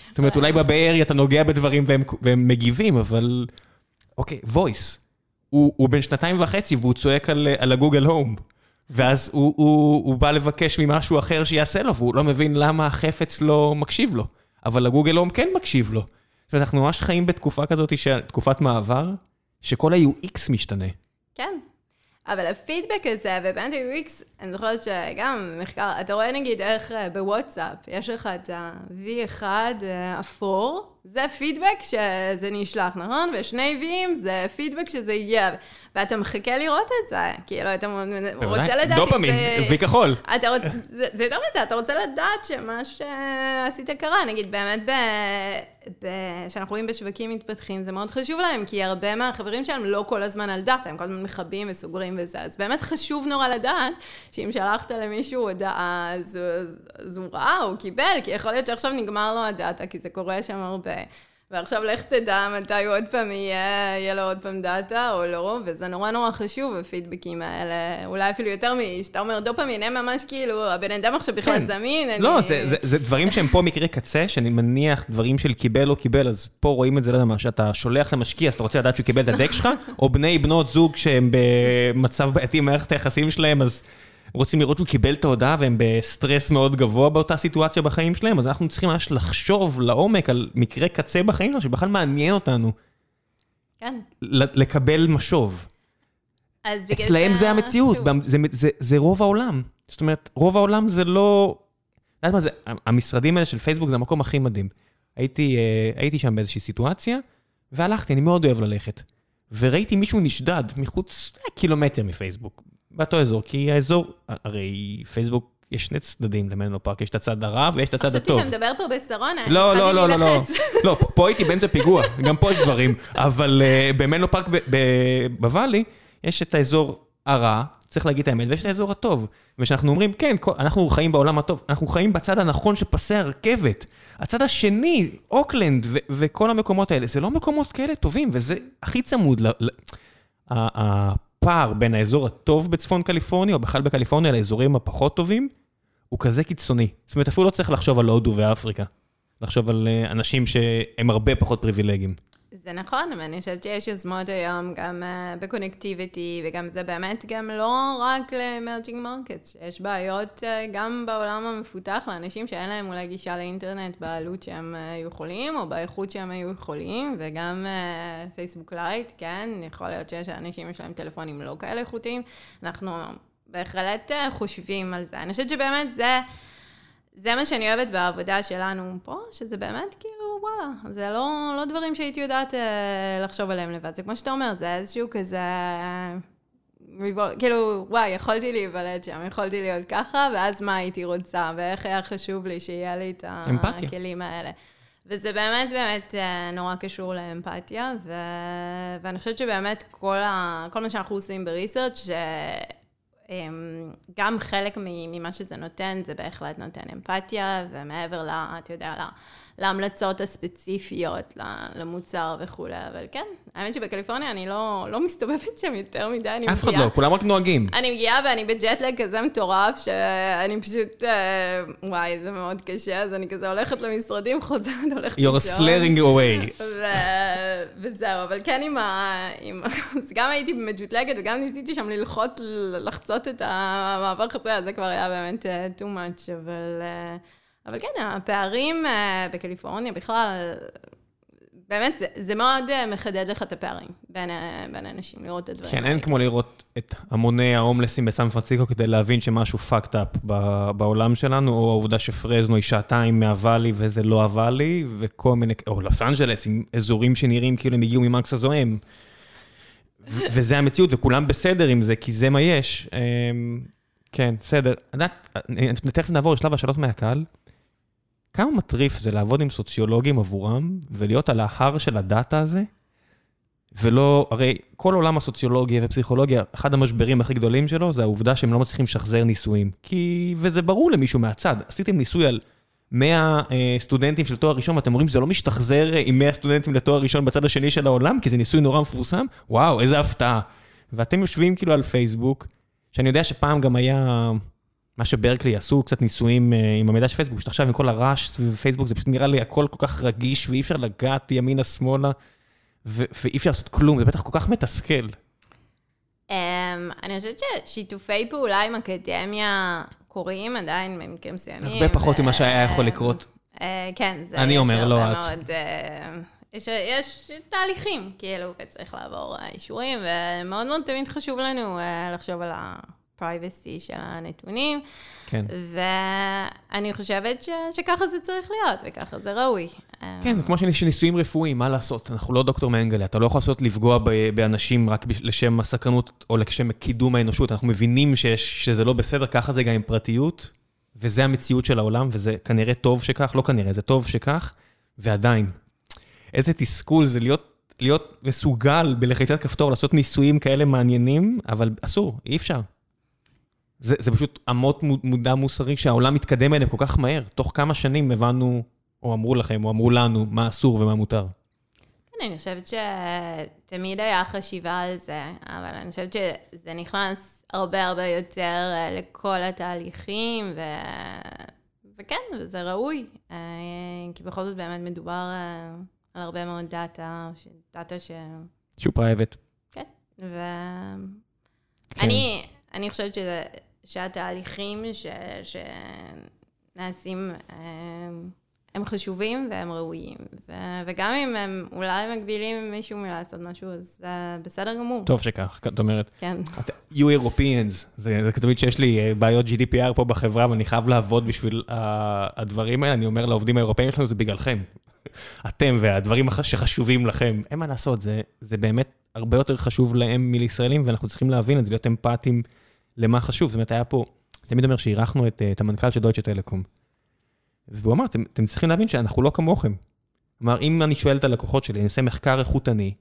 S1: זאת אומרת, אולי בבארי אתה נוגע בדברים והם, והם מגיבים, אבל... אוקיי, voice. הוא, הוא בן שנתיים וחצי והוא צועק על, על הגוגל הום. ואז הוא, הוא, הוא בא לבקש ממשהו אחר שיעשה לו, והוא לא מבין למה החפץ לא מקשיב לו. אבל הגוגל הום כן מקשיב לו. זאת אומרת, אנחנו ממש חיים בתקופה כזאת, תקופת מעבר, שכל ה-UX משתנה.
S2: כן. אבל הפידבק הזה, ובאמת ה-UX, אני זוכרת שגם מחקר, אתה רואה נגיד איך בוואטסאפ, יש לך את ה-V1 אפור, זה פידבק שזה נשלח, נכון? ושני V'ים זה פידבק שזה יהיה, ואתה מחכה לראות את זה, כאילו, אתה רוצה לדעת...
S1: דופמין, V כחול.
S2: זה יותר מזה, אתה רוצה לדעת שמה שעשית קרה, נגיד באמת, כשאנחנו רואים בשווקים מתפתחים, זה מאוד חשוב להם, כי הרבה מהחברים שלהם לא כל הזמן על דאטה, הם כל הזמן מכבים וסוגרים וזה, אז באמת חשוב נורא לדעת, שאם שלחת למישהו הודעה, אז הוא ראה, הוא קיבל, כי יכול להיות שעכשיו נגמר לו הדאטה, כי זה קורה שם הרבה. ועכשיו לך תדע מתי עוד פעם יהיה, יהיה לו עוד פעם דאטה או לא, וזה נורא נורא חשוב, הפידבקים האלה. אולי אפילו יותר משאתה אומר דופמין, הם ממש כאילו, הבן אדם עכשיו בכלל כן. זמין.
S1: לא, אני... זה, זה, זה דברים שהם פה מקרה קצה, שאני מניח דברים של קיבל או קיבל, אז פה רואים את זה, לא יודע מה, שאתה שולח למשקיע, אז אתה רוצה לדעת שהוא קיבל את הדק שלך, או בני בנות זוג שהם במצב בעייתי עם מערכת היחסים שלהם, אז... רוצים לראות שהוא קיבל את ההודעה והם בסטרס מאוד גבוה באותה סיטואציה בחיים שלהם, אז אנחנו צריכים ממש לחשוב לעומק על מקרה קצה בחיים שלנו, שבכלל מעניין אותנו.
S2: כן.
S1: לקבל משוב. אצלהם זה המציאות, זה, זה, זה רוב העולם. זאת אומרת, רוב העולם זה לא... את יודעת מה זה, המשרדים האלה של פייסבוק זה המקום הכי מדהים. הייתי, אה, הייתי שם באיזושהי סיטואציה, והלכתי, אני מאוד אוהב ללכת. וראיתי מישהו נשדד מחוץ קילומטר מפייסבוק, באותו אזור, כי האזור, הרי פייסבוק, יש שני צדדים למנלו פארק, יש את הצד הרע ויש את הצד הטוב.
S2: חשבתי שאתה מדבר פה בשרונה,
S1: לא, לא, לא, לא, לא, לא, פה הייתי באמצע פיגוע, גם פה יש דברים, אבל במנלו פארק בוואלי, יש את האזור הרע, צריך להגיד את האמת, ויש את האזור הטוב. ושאנחנו אומרים, כן, אנחנו חיים בעולם הטוב, אנחנו חיים בצד הנכון של פסי הרכבת. הצד השני, אוקלנד וכל המקומות האלה, זה לא מקומות כאלה טובים, וזה הכי צמוד. הפער בין האזור הטוב בצפון קליפורניה, או בכלל בקליפורניה, לאזורים הפחות טובים, הוא כזה קיצוני. זאת אומרת, אפילו לא צריך לחשוב על הודו ואפריקה. לחשוב על אה, אנשים שהם הרבה פחות פריבילגיים.
S2: זה נכון, אבל אני חושבת שיש יוזמות היום גם uh, ב connectivity, וגם זה באמת גם לא רק ל emerging market, יש בעיות uh, גם בעולם המפותח לאנשים שאין להם אולי גישה לאינטרנט בעלות שהם uh, יכולים, או באיכות שהם היו יכולים, וגם פייסבוק uh, Lite, כן, יכול להיות שיש אנשים יש להם טלפונים לא כאלה איכותיים, אנחנו בהחלט חושבים על זה. אני חושבת שבאמת זה... זה מה שאני אוהבת בעבודה שלנו פה, שזה באמת כאילו, וואלה, זה לא, לא דברים שהייתי יודעת אה, לחשוב עליהם לבד. זה כמו שאתה אומר, זה איזשהו כזה... ריבול, כאילו, וואי, יכולתי להיוולד שם, יכולתי להיות ככה, ואז מה הייתי רוצה, ואיך היה חשוב לי שיהיה לי את אמפתיה. הכלים האלה. וזה באמת באמת אה, נורא קשור לאמפתיה, ו... ואני חושבת שבאמת כל, ה... כל מה שאנחנו עושים בריסרצ' גם חלק ממה שזה נותן, זה בהחלט נותן אמפתיה, ומעבר ל... אתה יודע, להמלצות הספציפיות למוצר וכולי, אבל כן, האמת שבקליפורניה אני לא, לא מסתובבת שם יותר מדי, אני
S1: אף אחד לא, כולם רק נוהגים.
S2: אני מגיעה ואני בג'טלג כזה מטורף, שאני פשוט, אה, וואי, זה מאוד קשה, אז אני כזה הולכת למשרדים, חוזרת, הולכת
S1: לישון. You're slurring away.
S2: וזהו, אבל כן עם ה... עם... אז גם הייתי מג'וטלגת וגם ניסיתי שם ללחוץ, לחצות את המעבר חציה, זה כבר היה באמת uh, too much, אבל... אבל כן, הפערים אה, בקליפורניה בכלל, באמת, זה, זה מאוד אה, מחדד לך את הפערים בין, אה, בין אנשים, לראות את הדברים.
S1: כן, אין כמו לראות את המוני ההומלסים בסן פרנסיסקו כדי להבין שמשהו fucked up בעולם שלנו, או העובדה שפרזנו היא שעתיים מהוואלי וזה לא הוואלי, וכל מיני, או לוס אנג'לס עם אזורים שנראים כאילו הם הגיעו ממקס הזוהם. וזה המציאות, וכולם בסדר עם זה, כי זה מה יש. אמ, כן, בסדר. תכף נעבור לשלב השאלות מהקהל. כמה מטריף זה לעבוד עם סוציולוגים עבורם, ולהיות על ההר של הדאטה הזה, ולא, הרי כל עולם הסוציולוגיה ופסיכולוגיה, אחד המשברים הכי גדולים שלו, זה העובדה שהם לא מצליחים לשחזר ניסויים. כי, וזה ברור למישהו מהצד, עשיתם ניסוי על 100 אה, סטודנטים של תואר ראשון, ואתם אומרים, זה לא משתחזר אה, עם 100 סטודנטים לתואר ראשון בצד השני של העולם, כי זה ניסוי נורא מפורסם? וואו, איזה הפתעה. ואתם יושבים כאילו על פייסבוק, שאני יודע שפעם גם היה... מה שברקלי עשו קצת ניסויים אה, עם המידע של פייסבוק, שעכשיו עם כל הרעש סביב פייסבוק, זה פשוט נראה לי הכל כל כך רגיש, ואי אפשר לגעת ימינה-שמאלה, ואי אפשר לעשות כלום, זה בטח כל כך מתסכל.
S2: Um, אני חושבת ששיתופי פעולה עם אקדמיה קורים עדיין במקרים מסוימים.
S1: הרבה פחות ממה שהיה יכול לקרות.
S2: Uh, כן,
S1: זה... אני אומר, לא את. מאוד,
S2: יש, יש תהליכים, כאילו, וצריך לעבור אישורים, ומאוד מאוד תמיד חשוב לנו לחשוב על ה... privacy של הנתונים.
S1: כן.
S2: ואני חושבת ש, שככה זה צריך להיות, וככה זה ראוי.
S1: כן, כמו שיש ניסויים רפואיים, מה לעשות? אנחנו לא דוקטור מנגלה, אתה לא יכול לעשות לפגוע באנשים רק לשם הסקרנות או לשם קידום האנושות. אנחנו מבינים שיש, שזה לא בסדר, ככה זה גם עם פרטיות, וזה המציאות של העולם, וזה כנראה טוב שכך, לא כנראה, זה טוב שכך, ועדיין, איזה תסכול זה להיות להיות מסוגל בלחיצת כפתור לעשות ניסויים כאלה מעניינים, אבל אסור, אי אפשר. זה, זה פשוט אמות מודע מוסרי שהעולם מתקדם אליהם כל כך מהר. תוך כמה שנים הבנו, או אמרו לכם, או אמרו לנו, מה אסור ומה מותר.
S2: כן, אני חושבת שתמיד היה חשיבה על זה, אבל אני חושבת שזה נכנס הרבה הרבה יותר אה, לכל התהליכים, ו... וכן, וזה ראוי, אה, כי בכל זאת באמת מדובר אה, על הרבה מאוד דאטה, דאטה ש...
S1: שהוא private.
S2: כן, ואני כן. חושבת שזה... שהתהליכים ש, שנעשים הם, הם חשובים והם ראויים. ו, וגם אם הם אולי מגבילים מישהו מלעשות משהו, אז זה בסדר גמור.
S1: טוב שכך, זאת אומרת.
S2: כן.
S1: You Europeans, זה, זה תמיד שיש לי אה, בעיות GDPR פה בחברה ואני חייב לעבוד בשביל uh, הדברים האלה, אני אומר לעובדים האירופאים שלנו, זה בגללכם. אתם והדברים שחשובים לכם, אין מה לעשות, זה, זה באמת הרבה יותר חשוב להם מלישראלים, ואנחנו צריכים להבין את זה, להיות אמפתיים. למה חשוב. זאת אומרת, היה פה, תמיד אומר שאירחנו את, את המנכ"ל של דויטשה טלקום. והוא אמר, אתם, אתם צריכים להבין שאנחנו לא כמוכם. כלומר, אם אני שואל את הלקוחות שלי, אני עושה מחקר איכותני,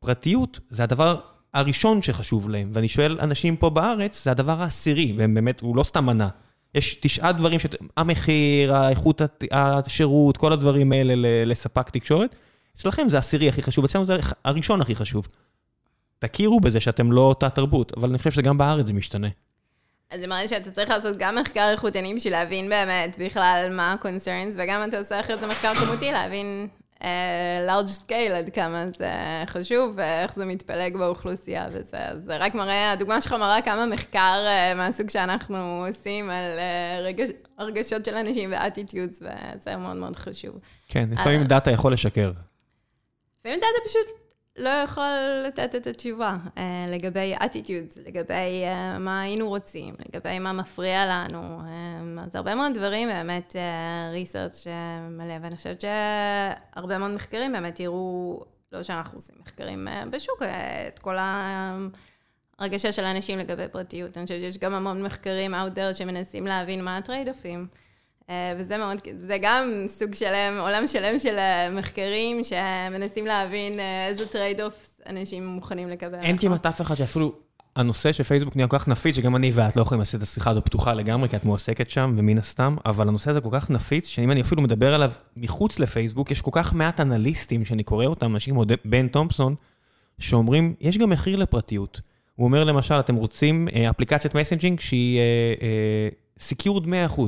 S1: פרטיות זה הדבר הראשון שחשוב להם, ואני שואל אנשים פה בארץ, זה הדבר העשירי, והם באמת, הוא לא סתם מנה. יש תשעה דברים, ש... המחיר, האיכות השירות, כל הדברים האלה לספק תקשורת. אצלכם זה העשירי הכי חשוב, אצלנו זה הראשון הכי חשוב. תכירו בזה שאתם לא אותה תרבות, אבל אני חושב שגם בארץ זה משתנה.
S2: אז זה מראה שאתה צריך לעשות גם מחקר איכותני בשביל להבין באמת בכלל מה ה-concerns, וגם אתה עושה אחרי זה מחקר כמותי, להבין uh, large scale עד כמה זה חשוב, ואיך זה מתפלג באוכלוסייה וזה. זה רק מראה, הדוגמה שלך מראה כמה מחקר uh, מהסוג שאנחנו עושים על uh, רגש, הרגשות של אנשים ו-attitudes, וזה מאוד מאוד חשוב.
S1: כן, לפעמים דאטה יכול לשקר.
S2: לפעמים דאטה פשוט לא יכול לתת את התשובה uh, לגבי attitudes, לגבי uh, מה היינו רוצים, לגבי מה מפריע לנו. Um, אז הרבה מאוד דברים באמת, research מלא, ואני חושבת שהרבה מאוד מחקרים באמת יראו, לא שאנחנו עושים מחקרים בשוק, את כל הרגשה של האנשים לגבי פרטיות. אני חושבת שיש גם המון מחקרים out there שמנסים להבין מה ה trade-off ים. אה, וזה מאוד, זה גם סוג שלם, עולם שלם של אה, מחקרים שמנסים להבין אה, איזה trade-off אנשים מוכנים לקבל.
S1: אין כמעט אף אחד שאפילו הנושא של פייסבוק נהיה כל כך נפיץ, שגם אני ואת לא יכולים לעשות את השיחה הזו פתוחה לגמרי, כי את מועסקת שם, ומן הסתם, אבל הנושא הזה כל כך נפיץ, שאם אני אפילו מדבר עליו מחוץ לפייסבוק, יש כל כך מעט אנליסטים שאני קורא אותם, אנשים כמו בן תומפסון, שאומרים, יש גם מחיר לפרטיות. הוא אומר למשל, אתם רוצים אפליקציית messaging שהיא secured אה, 100%.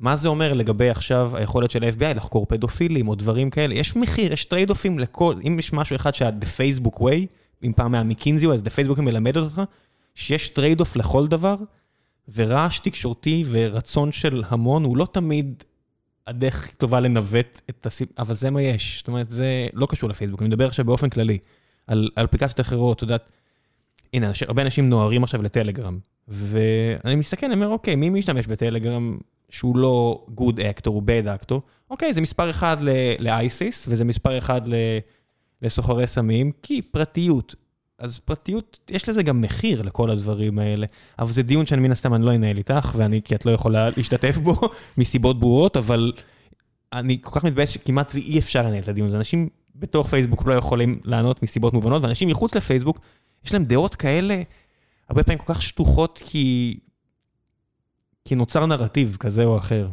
S1: מה זה אומר לגבי עכשיו היכולת של ה-FBI לחקור פדופילים או דברים כאלה? יש מחיר, יש trade-off ים לכל, אם יש משהו אחד שה-The Facebook way, אם פעם היה מקינזי, אז The Facebook מלמדת אותך, שיש trade-off לכל דבר, ורעש תקשורתי ורצון של המון הוא לא תמיד הדרך הכי טובה לנווט את השיפ... אבל זה מה יש. זאת אומרת, זה לא קשור לפייסבוק, אני מדבר עכשיו באופן כללי, על אפליקציות אחרות, את יודעת, הנה, הרבה אנשים נוהרים עכשיו לטלגרם, ואני מסתכל, אני אומר, אוקיי, מי משתמש בטלגרם שהוא לא good actor, הוא bad actor? אוקיי, זה מספר אחד לאייסיס, וזה מספר אחד לסוחרי סמים, כי פרטיות. אז פרטיות, יש לזה גם מחיר לכל הדברים האלה. אבל זה דיון שאני מן הסתם אני לא אנהל איתך, ואני, כי את לא יכולה להשתתף בו, מסיבות ברורות, אבל אני כל כך מתבאס שכמעט ואי אפשר לנהל את הדיון הזה. אנשים בתוך פייסבוק לא יכולים לענות מסיבות מובנות, ואנשים מחוץ לפייסבוק, יש להם דעות כאלה, הרבה פעמים כל כך שטוחות, כי, כי נוצר נרטיב כזה או אחר.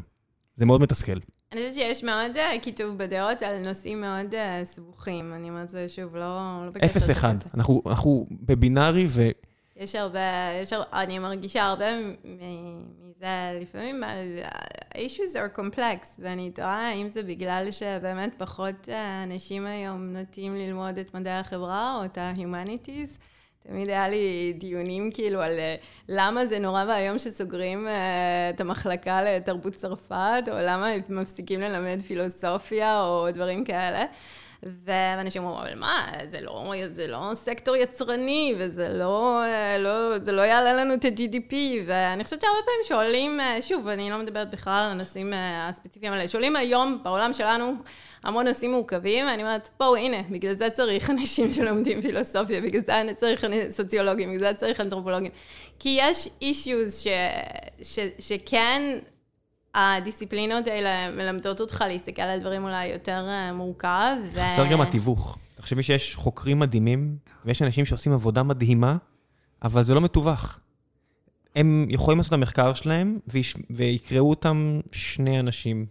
S1: זה מאוד מתסכל.
S2: אני חושבת שיש מאוד אה, כיתוב בדעות על נושאים מאוד אה, סבוכים. אני אומרת זה שוב, לא...
S1: לא אפס אחד. אנחנו, אנחנו בבינארי ו...
S2: יש הרבה, יש הרבה, אני מרגישה הרבה מזה לפעמים על issues are complex, ואני תוהה האם זה בגלל שבאמת פחות אה, אנשים היום נוטים ללמוד את מדעי החברה או את ה-humanities. תמיד היה לי דיונים כאילו על אה, למה זה נורא ואיום שסוגרים uh, את המחלקה לתרבות צרפת, או למה מפסיקים ללמד פילוסופיה או דברים כאלה. ואנשים אומרים, אבל מה, זה לא, זה לא סקטור יצרני, וזה לא, אה, לא, זה לא יעלה לנו את ה-GDP, ואני חושבת שהרבה פעמים שואלים, שוב, אני לא מדברת בכלל על הנושאים הספציפיים האלה, שואלים היום בעולם שלנו, המון נושאים מורכבים, ואני אומרת, בואו, הנה, בגלל זה צריך אנשים שלומדים פילוסופיה, בגלל זה צריך סוציולוגים, בגלל זה צריך אנתרופולוגים. כי יש אישיוז שכן הדיסציפלינות האלה מלמדות אותך להסתכל על דברים אולי יותר אה, מורכב.
S1: חסר ו... גם התיווך. תחשבי שיש חוקרים מדהימים, ויש אנשים שעושים עבודה מדהימה, אבל זה לא מתווך. הם יכולים לעשות את המחקר שלהם, ויקראו אותם שני אנשים.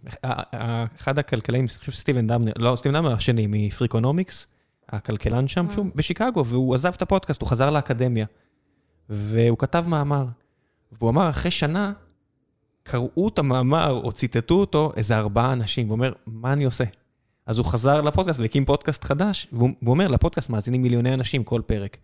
S1: אחד הכלכלאים, אני חושב סטיבן דמנר, לא, סטיבן דמנר השני, מפריקונומיקס, הכלכלן שם, שהוא בשיקגו, והוא עזב את הפודקאסט, הוא חזר לאקדמיה. והוא כתב מאמר. והוא אמר, אחרי שנה, קראו את המאמר, או ציטטו אותו, איזה ארבעה אנשים, והוא אומר, מה אני עושה? אז הוא חזר לפודקאסט והקים פודקאסט חדש, והוא אומר, לפודקאסט מאזינים מיליוני אנשים כל פרק.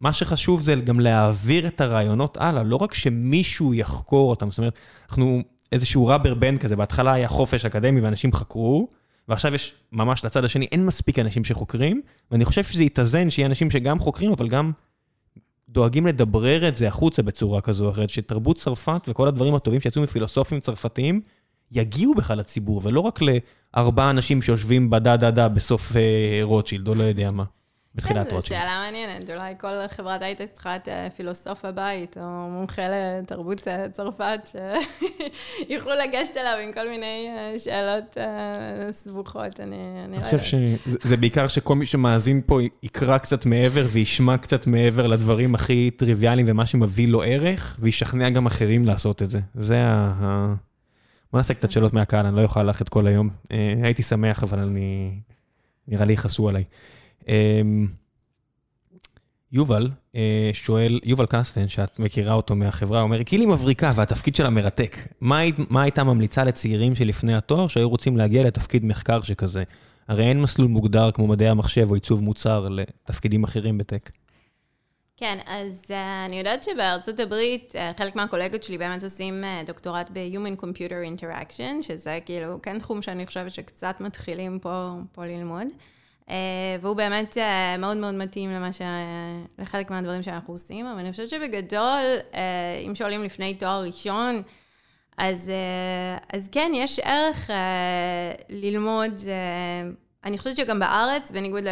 S1: מה שחשוב זה גם להעביר את הרעיונות הלאה, לא רק שמישהו יחקור אותם, זאת אומרת, אנחנו איזשהו ראבר בנד כזה, בהתחלה היה חופש אקדמי ואנשים חקרו, ועכשיו יש ממש לצד השני, אין מספיק אנשים שחוקרים, ואני חושב שזה יתאזן, שיהיה אנשים שגם חוקרים, אבל גם דואגים לדברר את זה החוצה בצורה כזו או אחרת, שתרבות צרפת וכל הדברים הטובים שיצאו מפילוסופים צרפתיים, יגיעו בכלל לציבור, ולא רק לארבעה אנשים שיושבים בדה דה דה בסוף אה, רוטשילד, או לא יודע מה. בתחילת רוטשילד.
S2: זו שאלה מעניינת, אולי כל חברת הייטק צריכה את אה, פילוסוף הבית, או מומחה לתרבות אה, צרפת, שיוכלו לגשת אליו עם כל מיני אה, שאלות סבוכות, אני לא יודעת.
S1: אני חושב שזה בעיקר שכל מי שמאזין פה יקרא קצת מעבר וישמע קצת מעבר לדברים הכי טריוויאליים ומה שמביא לו ערך, וישכנע גם אחרים לעשות את זה. זה ה... בוא נעשה קצת שאלות מהקהל, אני לא אוכל ללכת כל היום. הייתי שמח, אבל אני... נראה לי יכעסו עליי. אמ, יובל אה, שואל, יובל קסטן, שאת מכירה אותו מהחברה, אומר, גילי מבריקה והתפקיד שלה מרתק. מה, מה הייתה ממליצה לצעירים שלפני התואר שהיו רוצים להגיע לתפקיד מחקר שכזה? הרי אין מסלול מוגדר כמו מדעי המחשב או עיצוב מוצר לתפקידים אחרים בטק.
S2: כן, אז uh, אני יודעת שבארצות הברית, uh, חלק מהקולגות שלי באמת עושים uh, דוקטורט ב-Human Computer Interaction, שזה כאילו כן תחום שאני חושבת שקצת מתחילים פה, פה ללמוד. והוא באמת אה, מאוד מאוד מתאים למה ש... לחלק מהדברים שאנחנו עושים, אבל אני חושבת שבגדול, אה, אם שואלים לפני תואר ראשון, אז, אז כן, יש ערך ללמוד, אני חושבת שגם בארץ, בניגוד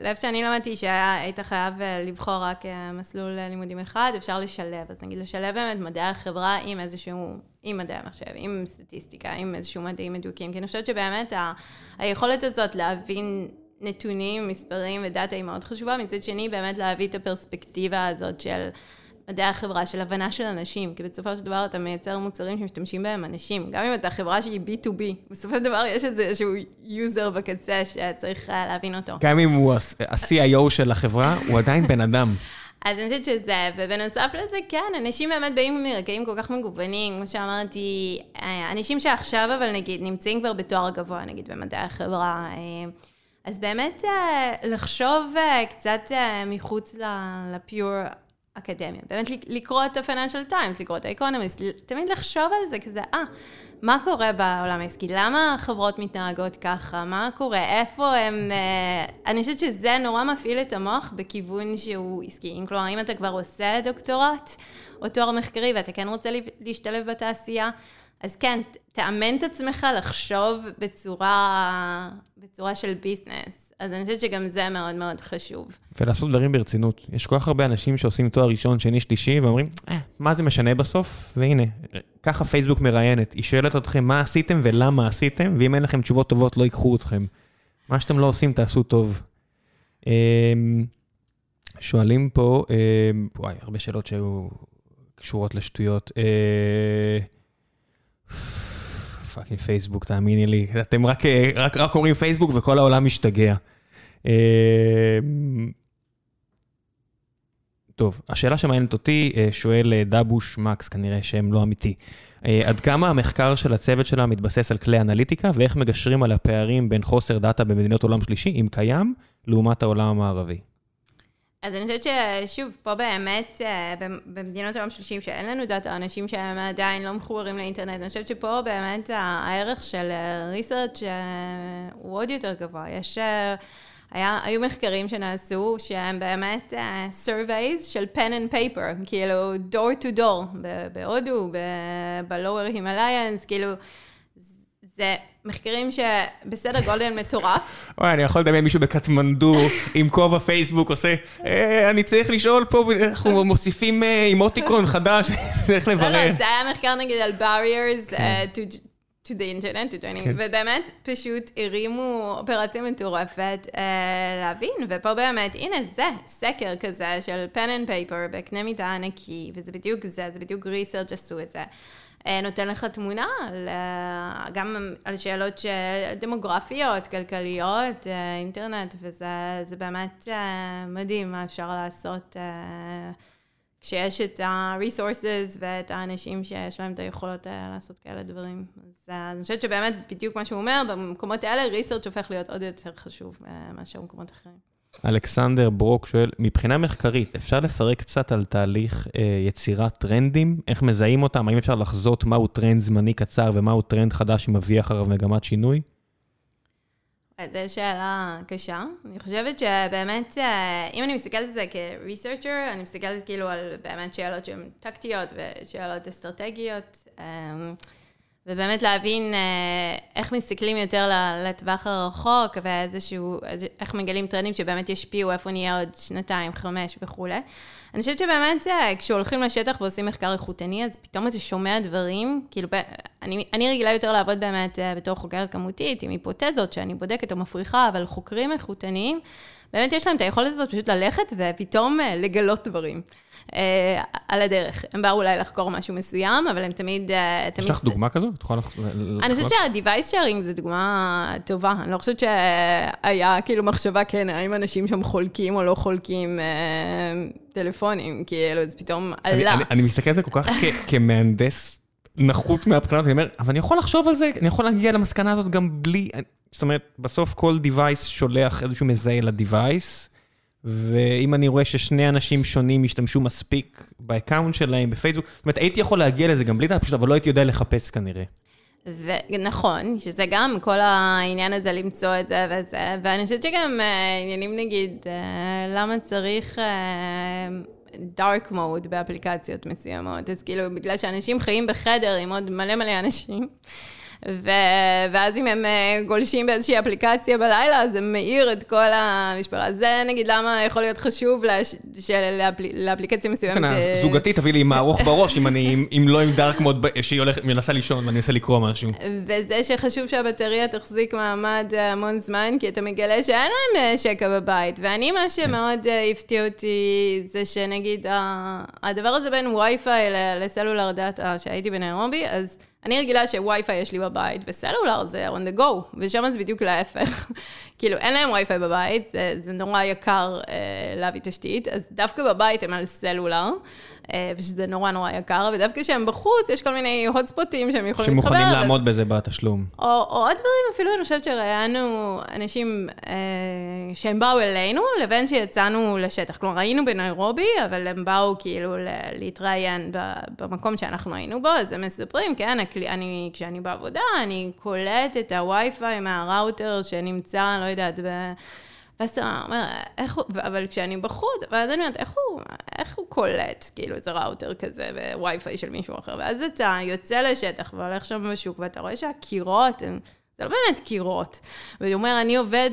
S2: לאיפה שאני למדתי, שהיית חייב לבחור רק מסלול לימודים אחד, אפשר לשלב. אז נגיד לשלב באמת מדעי החברה עם איזשהו, עם מדעי המחשב, עם סטטיסטיקה, עם איזשהו מדעים מדויקים, כי אני חושבת שבאמת ה, היכולת הזאת להבין נתונים, מספרים ודאטה היא מאוד חשובה, מצד שני באמת להביא את הפרספקטיבה הזאת של מדעי החברה, של הבנה של אנשים, כי בסופו של דבר אתה מייצר מוצרים שמשתמשים בהם אנשים. גם אם אתה חברה שהיא B2B, בסופו של דבר יש איזשהו user בקצה שצריך להבין אותו.
S1: גם אם הוא ה-CIO של החברה, הוא עדיין בן אדם.
S2: אז אני חושבת שזה, ובנוסף לזה, כן, אנשים באמת באים מרקעים כל כך מגוונים, כמו שאמרתי, אה, אנשים שעכשיו אבל נגיד נמצאים כבר בתואר גבוה, נגיד במדעי החברה, אה, אז באמת לחשוב קצת מחוץ לפיור אקדמיה. באמת לקרוא את ה-Financial Times, לקרוא את ה-Economist, תמיד לחשוב על זה כזה, אה, מה קורה בעולם העסקי? למה החברות מתנהגות ככה? מה קורה? איפה הם... אה, אני חושבת שזה נורא מפעיל את המוח בכיוון שהוא עסקי. כלומר, אם אתה כבר עושה דוקטורט או תואר מחקרי ואתה כן רוצה להשתלב בתעשייה, אז כן, תאמן את עצמך לחשוב בצורה, בצורה של ביזנס. אז אני חושבת שגם זה מאוד מאוד חשוב.
S1: ולעשות דברים ברצינות. יש כל כך הרבה אנשים שעושים תואר ראשון, שני, שלישי, ואומרים, אה, מה זה משנה בסוף? והנה, ככה פייסבוק מראיינת. היא שואלת אתכם מה עשיתם ולמה עשיתם, ואם אין לכם תשובות טובות, לא ייקחו אתכם. מה שאתם לא עושים, תעשו טוב. אמ, שואלים פה, אמ, וואי, הרבה שאלות שהיו קשורות לשטויות. אה, fucking פייסבוק, תאמיני לי. אתם רק, רק, רק אומרים פייסבוק וכל העולם משתגע. אה, טוב, השאלה שמעניינת אותי, אה, שואל אה, דבוש מקס, כנראה שם לא אמיתי. עד כמה המחקר של הצוות שלה מתבסס על כלי אנליטיקה, ואיך מגשרים על הפערים בין חוסר דאטה במדינות עולם שלישי, אם קיים, לעומת העולם המערבי?
S2: אז אני חושבת ששוב, פה באמת, אה, במדינות העולם שלישים שאין לנו דאטה, אנשים שהם עדיין לא מחוברים לאינטרנט, אני חושבת שפה באמת הערך של ריסרצ' אה, הוא עוד יותר גבוה. יש... אה, היה, היו מחקרים שנעשו שהם באמת uh, surveys של pen and paper, כאילו door to door, בהודו, ב-lower Himalayans, כאילו זה מחקרים שבסדר גודל מטורף.
S1: וואי, אני יכול לדמיין מישהו בקטמנדו עם כובע פייסבוק עושה, אה, אני צריך לשאול פה, אנחנו מוסיפים אימוטיקון אה, חדש, צריך לברר. לא,
S2: לא, זה היה מחקר נגיד על barriers כן. uh, to... the internet, to joining, כן. ובאמת פשוט הרימו אופרציה מטורפת להבין, ופה באמת, הנה זה, סקר כזה של pen and paper בקנה מידה ענקי, וזה בדיוק זה, זה בדיוק research עשו את זה. אה, נותן לך תמונה אה, גם על שאלות דמוגרפיות, כלכליות, אה, אינטרנט, וזה באמת מדהים מה אפשר לעשות כשיש את ה-resources ואת האנשים שיש להם את היכולות לעשות כאלה דברים. אז אני חושבת שבאמת, בדיוק מה שהוא אומר, במקומות האלה research הופך להיות עוד יותר חשוב מאשר במקומות אחרים.
S1: אלכסנדר ברוק שואל, מבחינה מחקרית, אפשר לפרק קצת על תהליך אה, יצירת טרנדים? איך מזהים אותם? האם אפשר לחזות מהו טרנד זמני קצר ומהו טרנד חדש שמביא אחריו מגמת שינוי?
S2: זו שאלה קשה. אני חושבת שבאמת, אה, אם אני מסתכלת על זה כ-researcher, אני מסתכלת כאילו על באמת שאלות שהן טקטיות ושאלות אסטרטגיות. ובאמת להבין אה, איך מסתכלים יותר לטווח הרחוק, ואיזשהו, איך מגלים טרנדים שבאמת ישפיעו, איפה נהיה עוד שנתיים, חמש וכולי. אני חושבת שבאמת אה, כשהולכים לשטח ועושים מחקר איכותני, אז פתאום אתה שומע דברים, כאילו, אני, אני רגילה יותר לעבוד באמת אה, בתור חוקרת כמותית, עם היפותזות שאני בודקת או מפריחה, אבל חוקרים איכותניים, באמת יש להם את היכולת הזאת פשוט ללכת ופתאום לגלות דברים. אה, על הדרך. הם באו אולי לחקור משהו מסוים, אבל הם תמיד...
S1: אה, יש לך דוגמה כזו? את יכולה
S2: לחקור? אני חושבת שה-Device Sharing זה דוגמה טובה. אני לא חושבת שהיה כאילו מחשבה, כן, האם אנשים שם חולקים או לא חולקים אה, טלפונים, כאילו, זה פתאום עלה.
S1: אני מסתכל על זה כל כך כמהנדס נחות מהבחינות, אני אומר, אבל אני יכול לחשוב על זה, אני יכול להגיע למסקנה הזאת גם בלי... זאת אומרת, בסוף כל device שולח איזשהו מזהה ל-device. ואם אני רואה ששני אנשים שונים השתמשו מספיק ב account שלהם, בפייסבוק, זאת אומרת, הייתי יכול להגיע לזה גם בלי דעת, פשוט, אבל לא הייתי יודע לחפש כנראה.
S2: ונכון, שזה גם כל העניין הזה למצוא את זה וזה, ואני חושבת שגם uh, עניינים נגיד, uh, למה צריך דארק uh, מוד באפליקציות מסוימות, אז כאילו, בגלל שאנשים חיים בחדר עם עוד מלא מלא אנשים, ו... ואז אם הם אה, גולשים באיזושהי אפליקציה בלילה, אז זה מאיר את כל המשפחה. זה נגיד למה יכול להיות חשוב לש... שלאפל... לאפליקציה מסוימת.
S1: כן,
S2: זה...
S1: זוגתי תביא לי מערוך בראש אם אני, אם לא עם דארק מוד, שהיא הולכת, מנסה לישון ואני מנסה לקרוא משהו.
S2: וזה שחשוב שהבטריה תחזיק מעמד אה, המון זמן, כי אתה מגלה שאין להם אה, שקע בבית. ואני, מה שמאוד הפתיע אותי, זה שנגיד, הדבר הזה בין וי-פיי לסלולר דאטה, שהייתי בניירובי, אז... אני רגילה שווי-פיי יש לי בבית, וסלולר זה on the go, ושם זה בדיוק להפך. כאילו, אין להם וי-פיי בבית, זה, זה נורא יקר אה, להביא תשתית, אז דווקא בבית הם על סלולר. אה, ושזה נורא נורא יקר, ודווקא כשהם בחוץ, יש כל מיני הוטספוטים שהם יכולים
S1: להתחבר. שמוכנים לעמוד בזה בתשלום.
S2: או, או עוד דברים, אפילו אני חושבת שראיינו אנשים אה, שהם באו אלינו, לבין שיצאנו לשטח. כלומר, היינו בניירובי, אבל הם באו כאילו להתראיין במקום שאנחנו היינו בו, אז הם מספרים, כן, אני, כשאני בעבודה, אני קולט את הווי-פיי מהראוטר שנמצא, לא יודעת, ב... ואז אתה אומר, איך הוא, אבל כשאני בחוץ, ואז אני אומרת, איך הוא, איך הוא קולט, כאילו, איזה ראוטר כזה בווי-פיי של מישהו אחר, ואז אתה יוצא לשטח והולך שם בשוק, ואתה רואה שהקירות הם, זה לא באמת קירות. והוא אומר, אני עובד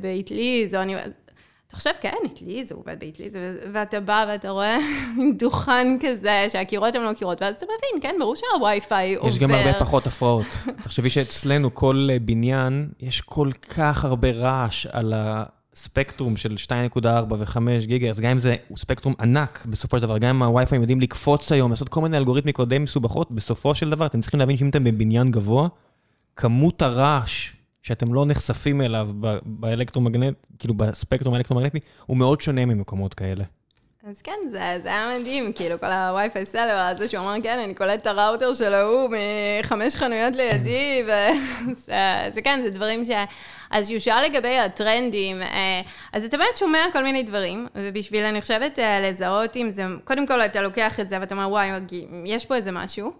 S2: באטליז, או אני... חושב, כן, אטליז, הוא עובד באטליז, ואתה בא ואתה רואה מין דוכן כזה, שהקירות הן לא קירות, ואז אתה מבין, כן, ברור שהווי-פיי עובר.
S1: יש גם הרבה פחות הפרעות. תחשבי שאצלנו כל אה, בניין, יש כל כך הרבה רעש על הספקטרום של 2.4 ו-5 גיגה, אז גם אם זה ספקטרום ענק, בסופו של דבר, גם אם הווי-פיי יודעים לקפוץ היום, לעשות כל מיני אלגוריתמיקות די מסובכות, בסופו של דבר, אתם צריכים להבין שאם אתם בבניין גבוה, כמות הרעש שאתם לא נחשפים אליו באלקטרומגנט, כאילו בספקטרום האלקטרומגנטי, הוא מאוד שונה ממקומות כאלה.
S2: אז כן, זה, זה היה מדהים, כאילו, כל הווי-פיי סלר הזה שהוא אמר, כן, אני קולט את הראוטר של ההוא מחמש חנויות לידי, וזה כן, זה דברים ש... אז שהוא שאל לגבי הטרנדים, אה, אז אתה באמת שומע כל מיני דברים, ובשביל, אני חושבת, אה, לזהות אם זה, קודם כל אתה לוקח את זה ואתה אומר, וואי, יש פה איזה משהו.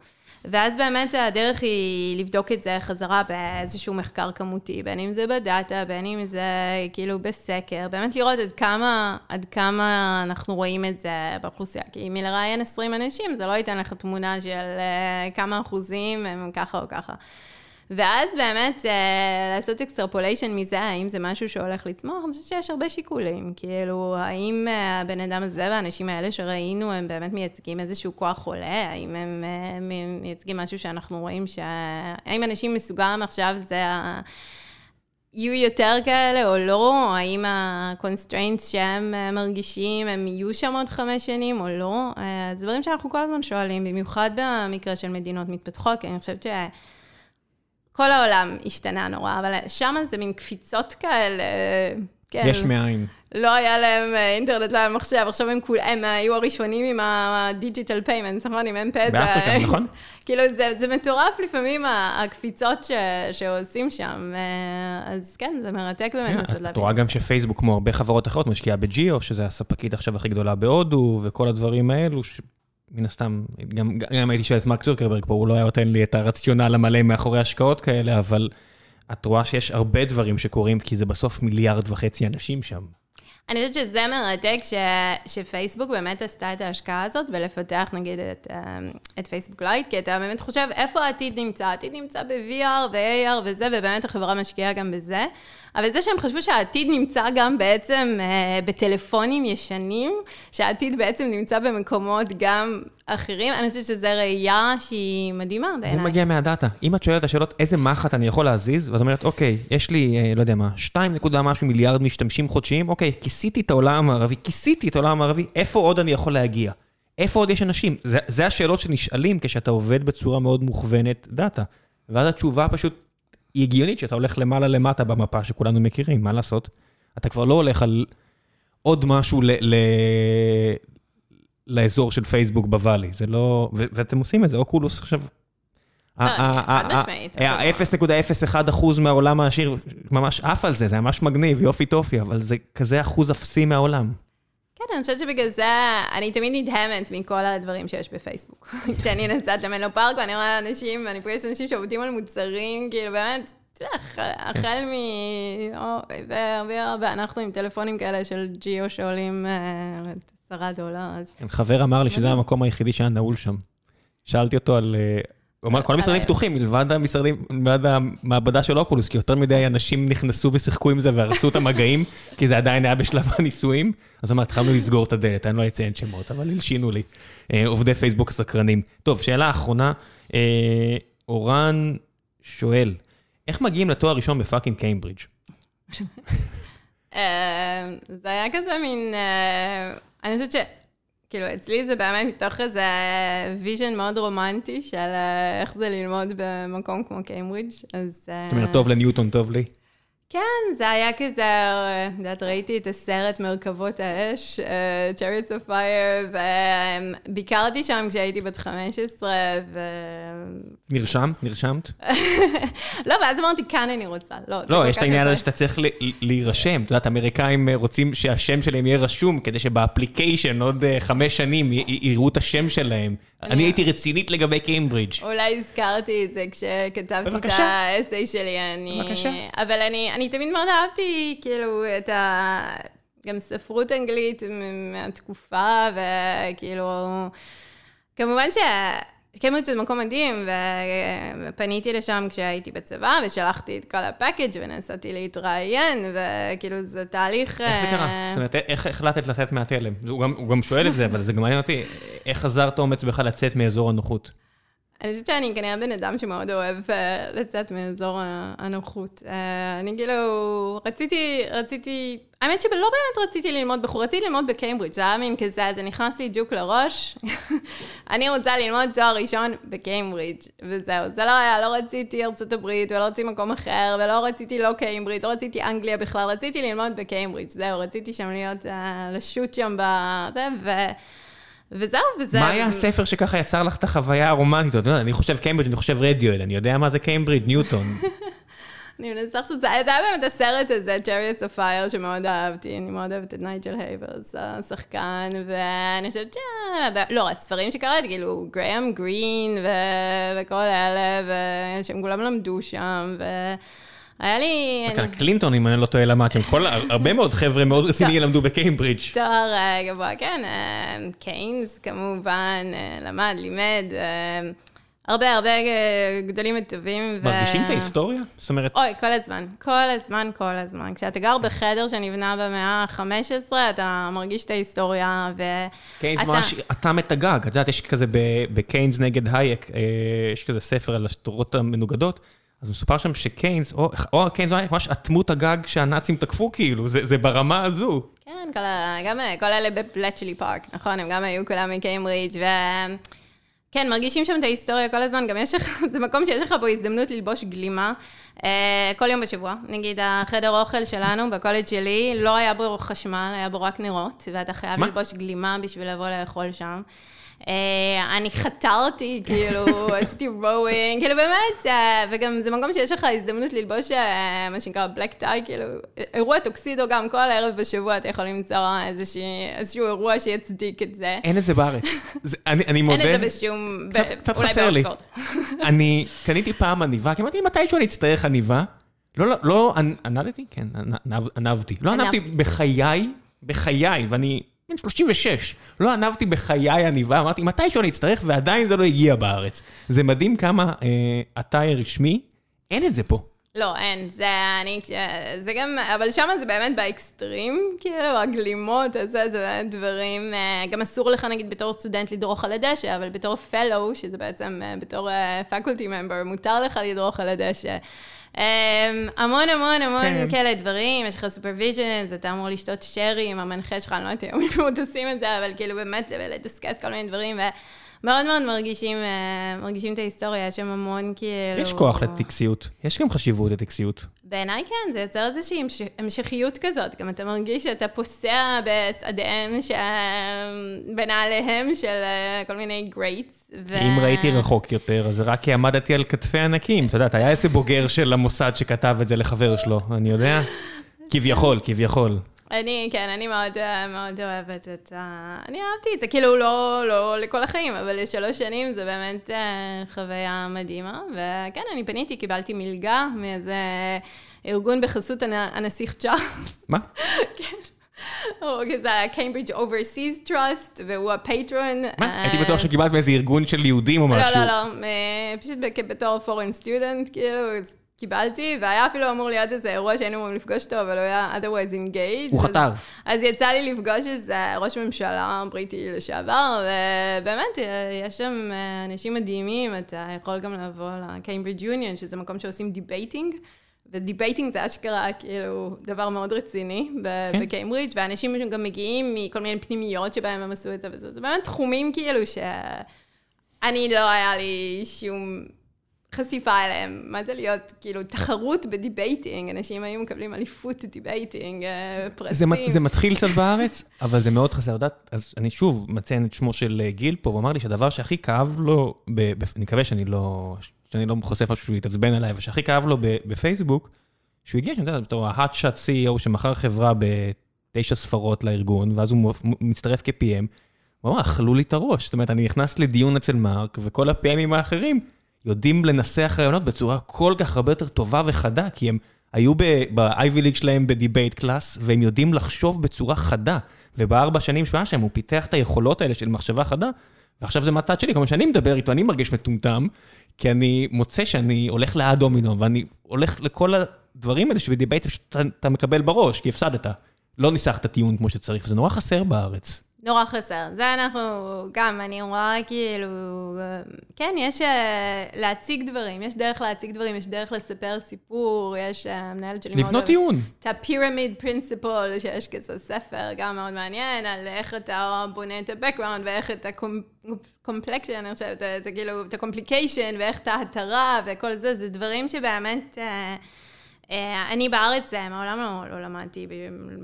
S2: ואז באמת הדרך היא לבדוק את זה חזרה באיזשהו מחקר כמותי, בין אם זה בדאטה, בין אם זה כאילו בסקר, באמת לראות עד כמה, עד כמה אנחנו רואים את זה באוכלוסייה. כי מלראיין 20 אנשים, זה לא ייתן לך תמונה של uh, כמה אחוזים הם ככה או ככה. ואז באמת אה, לעשות extrapolation מזה, האם זה משהו שהולך לצמוח, אני חושבת שיש הרבה שיקולים. כאילו, האם אה, הבן אדם הזה והאנשים האלה שראינו, הם באמת מייצגים איזשהו כוח עולה? האם הם אה, מייצגים משהו שאנחנו רואים ש... האם אנשים מסוגם עכשיו זה ה... יהיו יותר כאלה או לא, האם ה-constraints שהם מרגישים, הם יהיו שם עוד חמש שנים או לא, זה דברים שאנחנו כל הזמן שואלים, במיוחד במקרה של מדינות מתפתחות, כי אני חושבת ש... כל העולם השתנה נורא, אבל שם זה מין קפיצות כאלה.
S1: כן. יש מאין.
S2: לא היה להם אה, אינטרנט, לא היה מחשב, עכשיו הם, כול, הם היו הראשונים עם ה-digital payments, נכון? עם M-Pesa.
S1: באפריקה, נכון?
S2: כאילו, זה, זה מטורף לפעמים, הקפיצות ש, שעושים שם. אה, אז כן, זה מרתק באמת
S1: לעשות להבין. את רואה גם שפייסבוק, כמו הרבה חברות אחרות, משקיעה בג'יו, שזה הספקית עכשיו הכי גדולה בהודו, וכל הדברים האלו, מן הסתם, גם, גם הייתי שואל את מרק צורקרברג פה, הוא לא היה נותן לי את הרציונל המלא מאחורי השקעות כאלה, אבל את רואה שיש הרבה דברים שקורים, כי זה בסוף מיליארד וחצי אנשים שם.
S2: אני חושבת שזה מרתק ש, שפייסבוק באמת עשתה את ההשקעה הזאת בלפתח נגיד את, אמ, את פייסבוק לייט, כי אתה באמת חושב איפה העתיד נמצא, העתיד נמצא ב-VR ו-AR וזה, ובאמת החברה משקיעה גם בזה. אבל זה שהם חשבו שהעתיד נמצא גם בעצם אה, בטלפונים ישנים, שהעתיד בעצם נמצא במקומות גם אחרים, אני חושבת שזו ראייה שהיא מדהימה בעיניי.
S1: זה מגיע מהדאטה. אם את שואלת את השאלות איזה מחט אני יכול להזיז, ואת אומרת, אוקיי, יש לי, אה, לא יודע מה, 2 נקודה משהו מיליארד משתמשים חודשיים, אוקיי, כיסיתי את העולם הערבי, כיסיתי את העולם הערבי, איפה עוד אני יכול להגיע? איפה עוד יש אנשים? זה, זה השאלות שנשאלים כשאתה עובד בצורה מאוד מוכוונת דאטה. ואז התשובה פשוט היא הגיונית שאתה הולך למעלה למטה במפה שכולנו מכירים, מה לעשות? אתה כבר לא הולך על עוד משהו ל... ל... לאזור של פייסבוק בוואלי, זה לא... ו- ואתם עושים את זה, אוקולוס עכשיו... ה-0.01% מהעולם העשיר ממש עף על זה, זה ממש מגניב, יופי טופי, אבל זה כזה אחוז אפסי מהעולם.
S2: כן, אני חושבת שבגלל זה, אני תמיד נדהמת מכל הדברים שיש בפייסבוק. כשאני נוסעת למנו פארק ואני רואה אנשים, ואני פוגשת אנשים שעובדים על מוצרים, כאילו באמת, אתה יודע, החל מ... ואנחנו עם טלפונים כאלה של ג'יו שעולים אה, עשרה דולר, אז...
S1: חבר אמר לי שזה המקום היחידי שהיה נעול שם. שאלתי אותו על... אה, הוא אמר, כל המשרדים פתוחים, מלבד המשרדים, מלבד המעבדה של אוקולוס, כי יותר מדי אנשים נכנסו ושיחקו עם זה והרסו את המגעים, כי זה עדיין היה בשלב הניסויים. אז הוא אמר, התחלנו לסגור את הדלת, אני לא אציין שמות, אבל הלשינו לי. אה, עובדי פייסבוק הסקרנים. טוב, שאלה אחרונה, אה, אורן שואל, איך מגיעים לתואר ראשון ב fucking קיימברידג'?
S2: זה היה כזה מין, אני חושבת ש... כאילו, אצלי זה באמת מתוך איזה vision מאוד רומנטי של אה, איך זה ללמוד במקום כמו קיימברידג', אז...
S1: זאת אומרת, טוב לניוטון, טוב לי.
S2: כן, זה היה כזה, את יודעת, ראיתי את הסרט מרכבות האש, אה, Chariots of Fire, וביקרתי שם כשהייתי בת 15, ו...
S1: נרשמת? נרשמת?
S2: לא, ואז אמרתי, כאן אני רוצה. לא,
S1: לא יש את העניין הזה שאתה צריך להירשם. את יודעת, אמריקאים רוצים שהשם שלהם יהיה רשום, כדי שבאפליקיישן עוד אה, חמש שנים יראו את השם שלהם. אני הייתי רצינית לגבי קיימברידג'.
S2: אולי הזכרתי את זה כשכתבתי את האסיי שלי. בבקשה. אבל אני... אני תמיד מאוד אהבתי, כאילו, את ה... גם ספרות אנגלית מהתקופה, וכאילו... כמובן ש... קיימברידג' זה מקום מדהים, ופניתי לשם כשהייתי בצבא, ושלחתי את כל הפאקג' ונסעתי להתראיין, וכאילו זה תהליך...
S1: איך זה קרה? אה, זאת אומרת, איך החלטת לצאת מהתלם? הוא גם, הוא גם שואל את זה, אבל זה גם מעניין אותי, איך חזרת אומץ בכלל לצאת מאזור הנוחות?
S2: אני חושבת שאני כנראה בן אדם שמאוד אוהב אה, לצאת מאזור הנוחות. אה, אני כאילו, רציתי, רציתי, האמת שלא באמת רציתי ללמוד בחו"ל, רציתי ללמוד בקיימברידג', זה היה מין כזה, זה נכנס לי ג'וק לראש. אני רוצה ללמוד תואר ראשון בקיימברידג', וזהו. זה לא היה, לא רציתי ארצות הברית, ולא רציתי מקום אחר, ולא רציתי לא קיימברידג', לא רציתי אנגליה בכלל, רציתי ללמוד בקיימברידג', זהו, רציתי שם להיות, אה, לשוט שם בזה, ו... וזהו, וזה...
S1: מה היה הספר שככה יצר לך את החוויה הרומנטית? אני חושב קיימברידג', אני חושב רדיואל, אני יודע מה זה קיימברידג', ניוטון.
S2: אני מנסה לחשוב, זה היה באמת הסרט הזה, Chariots of Fire, שמאוד אהבתי, אני מאוד אוהבת את נייג'ל הייברס, השחקן, ואני חושבת ש... לא, הספרים שקראתי, כאילו, גריאם גרין וכל אלה, ושהם כולם למדו שם, ו... היה לי...
S1: קלינטון, אם אני לא טועה, למד שם. הרבה מאוד חבר'ה מאוד רציניים למדו בקיימברידג'.
S2: תואר אה, גבוה, כן. אה, קיינס, כמובן, אה, למד, לימד. הרבה הרבה גדולים וטובים.
S1: מרגישים את ההיסטוריה? זאת אומרת...
S2: אוי, כל הזמן. כל הזמן, כל הזמן. כשאתה גר בחדר שנבנה במאה ה-15, אתה מרגיש את ההיסטוריה, ו...
S1: קיינס ממש, אתה מתגג. את יודעת, יש כזה בקיינס נגד הייק, יש כזה ספר על התורות המנוגדות. אז מסופר שם שקיינס, או, או קיינס, ממש אטמו הגג שהנאצים תקפו כאילו, זה, זה ברמה הזו.
S2: כן, כל ה, גם כל אלה בבלצ'לי פארק, נכון? הם גם היו כולם מקיימברידג' ו... כן, מרגישים שם את ההיסטוריה כל הזמן, גם יש לך, זה מקום שיש לך בו הזדמנות ללבוש גלימה אה, כל יום בשבוע. נגיד, החדר אוכל שלנו בקולג' שלי, לא היה בו חשמל, היה בו רק נרות, ואתה חייב מה? ללבוש גלימה בשביל לבוא לאכול שם. אה, אני חתרתי, כאילו, עשיתי rowing, כאילו באמת, אה, וגם זה מקום שיש לך הזדמנות ללבוש אה, מה שנקרא black tie, כאילו, אירוע טוקסידו גם כל ערב בשבוע אתה יכול למצוא איזשהו אירוע שיצדיק את זה.
S1: אין את זה בארץ. אני מודה.
S2: אין את זה בשום,
S1: קצת חסר לי. אני קניתי פעם עניבה, כי אמרתי, מתישהו אני אצטרך עניבה. לא, לא, לא, ענדתי? כן, ענבתי. לא ענבתי בחיי, בחיי, ואני בן 36, לא ענבתי בחיי עניבה, אמרתי, מתישהו אני אצטרך, ועדיין זה לא הגיע בארץ. זה מדהים כמה אה, עתאי רשמי, אין את זה פה.
S2: לא, אין, זה אני, זה גם, אבל שם זה באמת באקסטרים, כאילו, הגלימות, הזה, זה באמת דברים, אה, גם אסור לך נגיד בתור סטודנט לדרוך על הדשא, אבל בתור fellow, שזה בעצם אה, בתור אה, member, מותר לך לדרוך על הדשא. אמ, המון המון המון כן. כאלה דברים, יש לך supervisions, אתה אמור לשתות שרי עם המנחה שלך, אני לא יודעת אם הם עושים את זה, אבל כאילו באמת לדסקס כל מיני דברים, ומאוד מאוד מרגישים, אה, מרגישים את ההיסטוריה, יש שם המון כאילו...
S1: יש כוח לטקסיות, יש גם חשיבות לטקסיות.
S2: בעיניי כן, זה יוצר איזושהי המשכיות כזאת, גם אתה מרגיש שאתה פוסע בצעדיהם, בנעליהם של אה, כל מיני greats.
S1: ו... אם ראיתי רחוק יותר, אז רק כי עמדתי על כתפי ענקים. אתה יודע, היה איזה בוגר של המוסד שכתב את זה לחבר שלו, אני יודע? כביכול, כביכול.
S2: אני, כן, אני מאוד, מאוד אוהבת את ה... אני אהבתי את זה, כאילו לא, לא לכל החיים, אבל לשלוש שנים זה באמת אה, חוויה מדהימה. וכן, אני פניתי, קיבלתי מלגה מאיזה ארגון בחסות הנסיך צ'ארלס.
S1: מה?
S2: כן. הוא כזה Cambridge Overseas Trust, והוא הפטרון.
S1: מה? הייתי בטוח שקיבלת מאיזה ארגון של יהודים או משהו.
S2: לא, לא, לא, אה, פשוט בתור foreign student, כאילו, קיבלתי, והיה אפילו אמור להיות איזה אירוע שהיינו אמורים לפגוש אותו, אבל הוא היה otherwise engaged.
S1: הוא חתר.
S2: אז יצא לי לפגוש איזה ראש ממשלה בריטי לשעבר, ובאמת, יש שם אנשים מדהימים, אתה יכול גם לבוא ל Cambridge Union, שזה מקום שעושים debating. ו debating זה אשכרה כאילו דבר מאוד רציני כן. בקיימברידג', ואנשים גם מגיעים מכל מיני פנימיות שבהם הם עשו את זה, וזה באמת תחומים כאילו שאני לא היה לי שום חשיפה אליהם. מה זה להיות כאילו תחרות ב debating, אנשים היו מקבלים אליפות debating, אה, פרסים.
S1: זה, זה מתחיל קצת בארץ, אבל זה מאוד חסר דת. אז אני שוב מציין את שמו של אה, גיל פה, הוא אמר לי שהדבר שהכי כאב לו, ב, אני מקווה שאני לא... שאני לא חושף משהו שהוא יתעצבן עליי, ושהכי כאב לו בפייסבוק, שהוא הגיע, שאני יודע, בתור shot CEO שמכר חברה בתשע ספרות לארגון, ואז הוא מצטרף כ-PM, הוא אמר, אכלו לי את הראש. זאת אומרת, אני נכנס לדיון אצל מרק, וכל ה-PMים האחרים יודעים לנסח רעיונות בצורה כל כך הרבה יותר טובה וחדה, כי הם היו ב-Ivy League שלהם ב debate class, והם יודעים לחשוב בצורה חדה. ובארבע שנים שהוא היה שם, הוא פיתח את היכולות האלה של מחשבה חדה, ועכשיו זה מהצד שלי, כמו שאני מדבר איתו, אני מרגיש מטומטם, כי אני מוצא שאני הולך לאד הומינם, ואני הולך לכל הדברים האלה שב debate אתה מקבל בראש, כי הפסדת. לא ניסחת טיעון כמו שצריך, וזה נורא חסר בארץ.
S2: נורא חסר. זה אנחנו, גם, אני רואה כאילו, כן, יש אה, להציג דברים, יש דרך להציג דברים, יש דרך לספר סיפור, יש אה, המנהלת שלי
S1: מאוד... לבנות טיעון.
S2: את ה-pyramid principle, שיש כזה ספר, גם מאוד מעניין, על איך אתה בונה את ה-background ואיך את ה-complexion, אני חושבת, את, כאילו, את ה-complication ואיך את ההתרה וכל זה, זה דברים שבאמת... אה, אני בארץ אה, מעולם לא, לא למדתי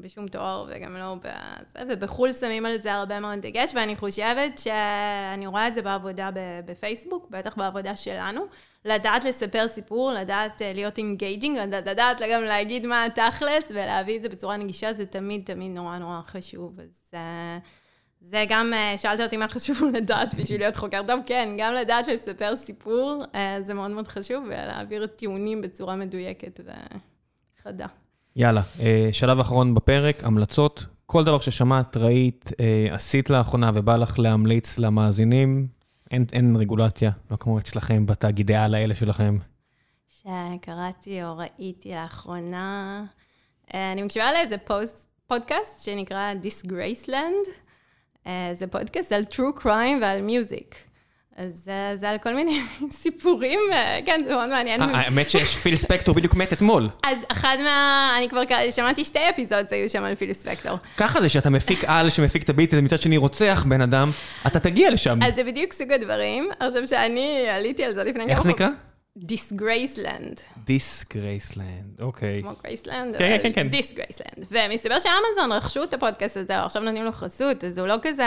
S2: בשום תואר וגם לא בזה, ובחו"ל שמים על זה הרבה מאוד דגש, ואני חושבת שאני רואה את זה בעבודה בפייסבוק, בטח בעבודה שלנו, לדעת לספר סיפור, לדעת אה, להיות engaging, לדעת גם להגיד מה התכלס ולהביא את זה בצורה נגישה, זה תמיד תמיד נורא נורא חשוב. אז זה גם, שאלת אותי מה חשוב לדעת בשביל להיות חוקר טוב, כן, גם לדעת לספר סיפור, זה מאוד מאוד חשוב, ולהעביר טיעונים בצורה מדויקת וחדה.
S1: יאללה, שלב אחרון בפרק, המלצות. כל דבר ששמעת, ראית, עשית לאחרונה ובא לך להמליץ למאזינים, אין, אין רגולציה, לא כמו אצלכם בתאגידי העל האלה שלכם.
S2: שקראתי או ראיתי לאחרונה, אני מקשיבה לאיזה פוסט, פודקאסט שנקרא Disgraceland. אה, זה פודקאסט על true crime ועל מיוזיק. אז זה על כל מיני סיפורים, אה, כן, זה מאוד מעניין.
S1: אה, האמת שיש פיל ספקטור בדיוק מת אתמול.
S2: אז אחד מה... אני כבר שמעתי שתי אפיזודות היו שם על פיל ספקטור.
S1: ככה זה שאתה מפיק על שמפיק את הביט, ומצד שני רוצח בן אדם, אתה תגיע לשם.
S2: אז זה בדיוק סוג הדברים. עכשיו שאני עליתי על זה לפני
S1: כמה... איך זה נקרא?
S2: דיסגרייסלנד.
S1: דיסגרייסלנד, אוקיי.
S2: כמו גרייסלנד?
S1: כן, כן, כן.
S2: דיסגרייסלנד. ומסתבר שאמזון רכשו את הפודקאסט הזה, עכשיו נותנים לו חסות, אז הוא לא כזה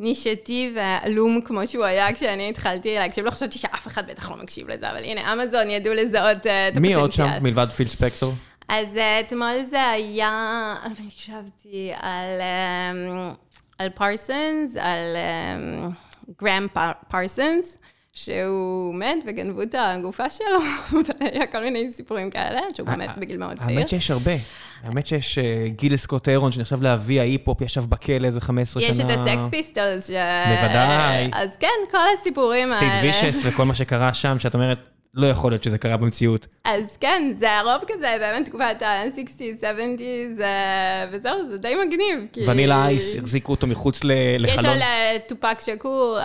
S2: נישתי ועלום כמו שהוא היה כשאני התחלתי להקשיב לו, חשבתי שאף אחד בטח לא מקשיב לזה, אבל הנה, אמזון ידעו לזהות את הפוטנציאל.
S1: מי עוד שם מלבד פיל ספקטור?
S2: אז אתמול זה היה, אני הקשבתי על, על פרסונס, על גרם פרסונס. שהוא מת וגנבו את הגופה שלו, והיה כל מיני סיפורים כאלה, שהוא מת אה, בגיל מאוד צעיר.
S1: האמת שיש הרבה. האמת שיש אה, גיל סקוט הרון, שנחשב לאבי ההיפ-הופ, ישב בכלא איזה 15 שנה.
S2: יש את הסקס פיסטולס.
S1: בוודאי.
S2: אז כן, כל הסיפורים האלה.
S1: סיד וישס וכל מה שקרה שם, שאת אומרת, לא יכול להיות שזה קרה במציאות.
S2: אז כן, זה הרוב כזה, באמת תקופת ה-60's, 70's, וזהו, זה די מגניב.
S1: ונילה אייס, החזיקו אותו מחוץ לחלון.
S2: יש על טופק שקור,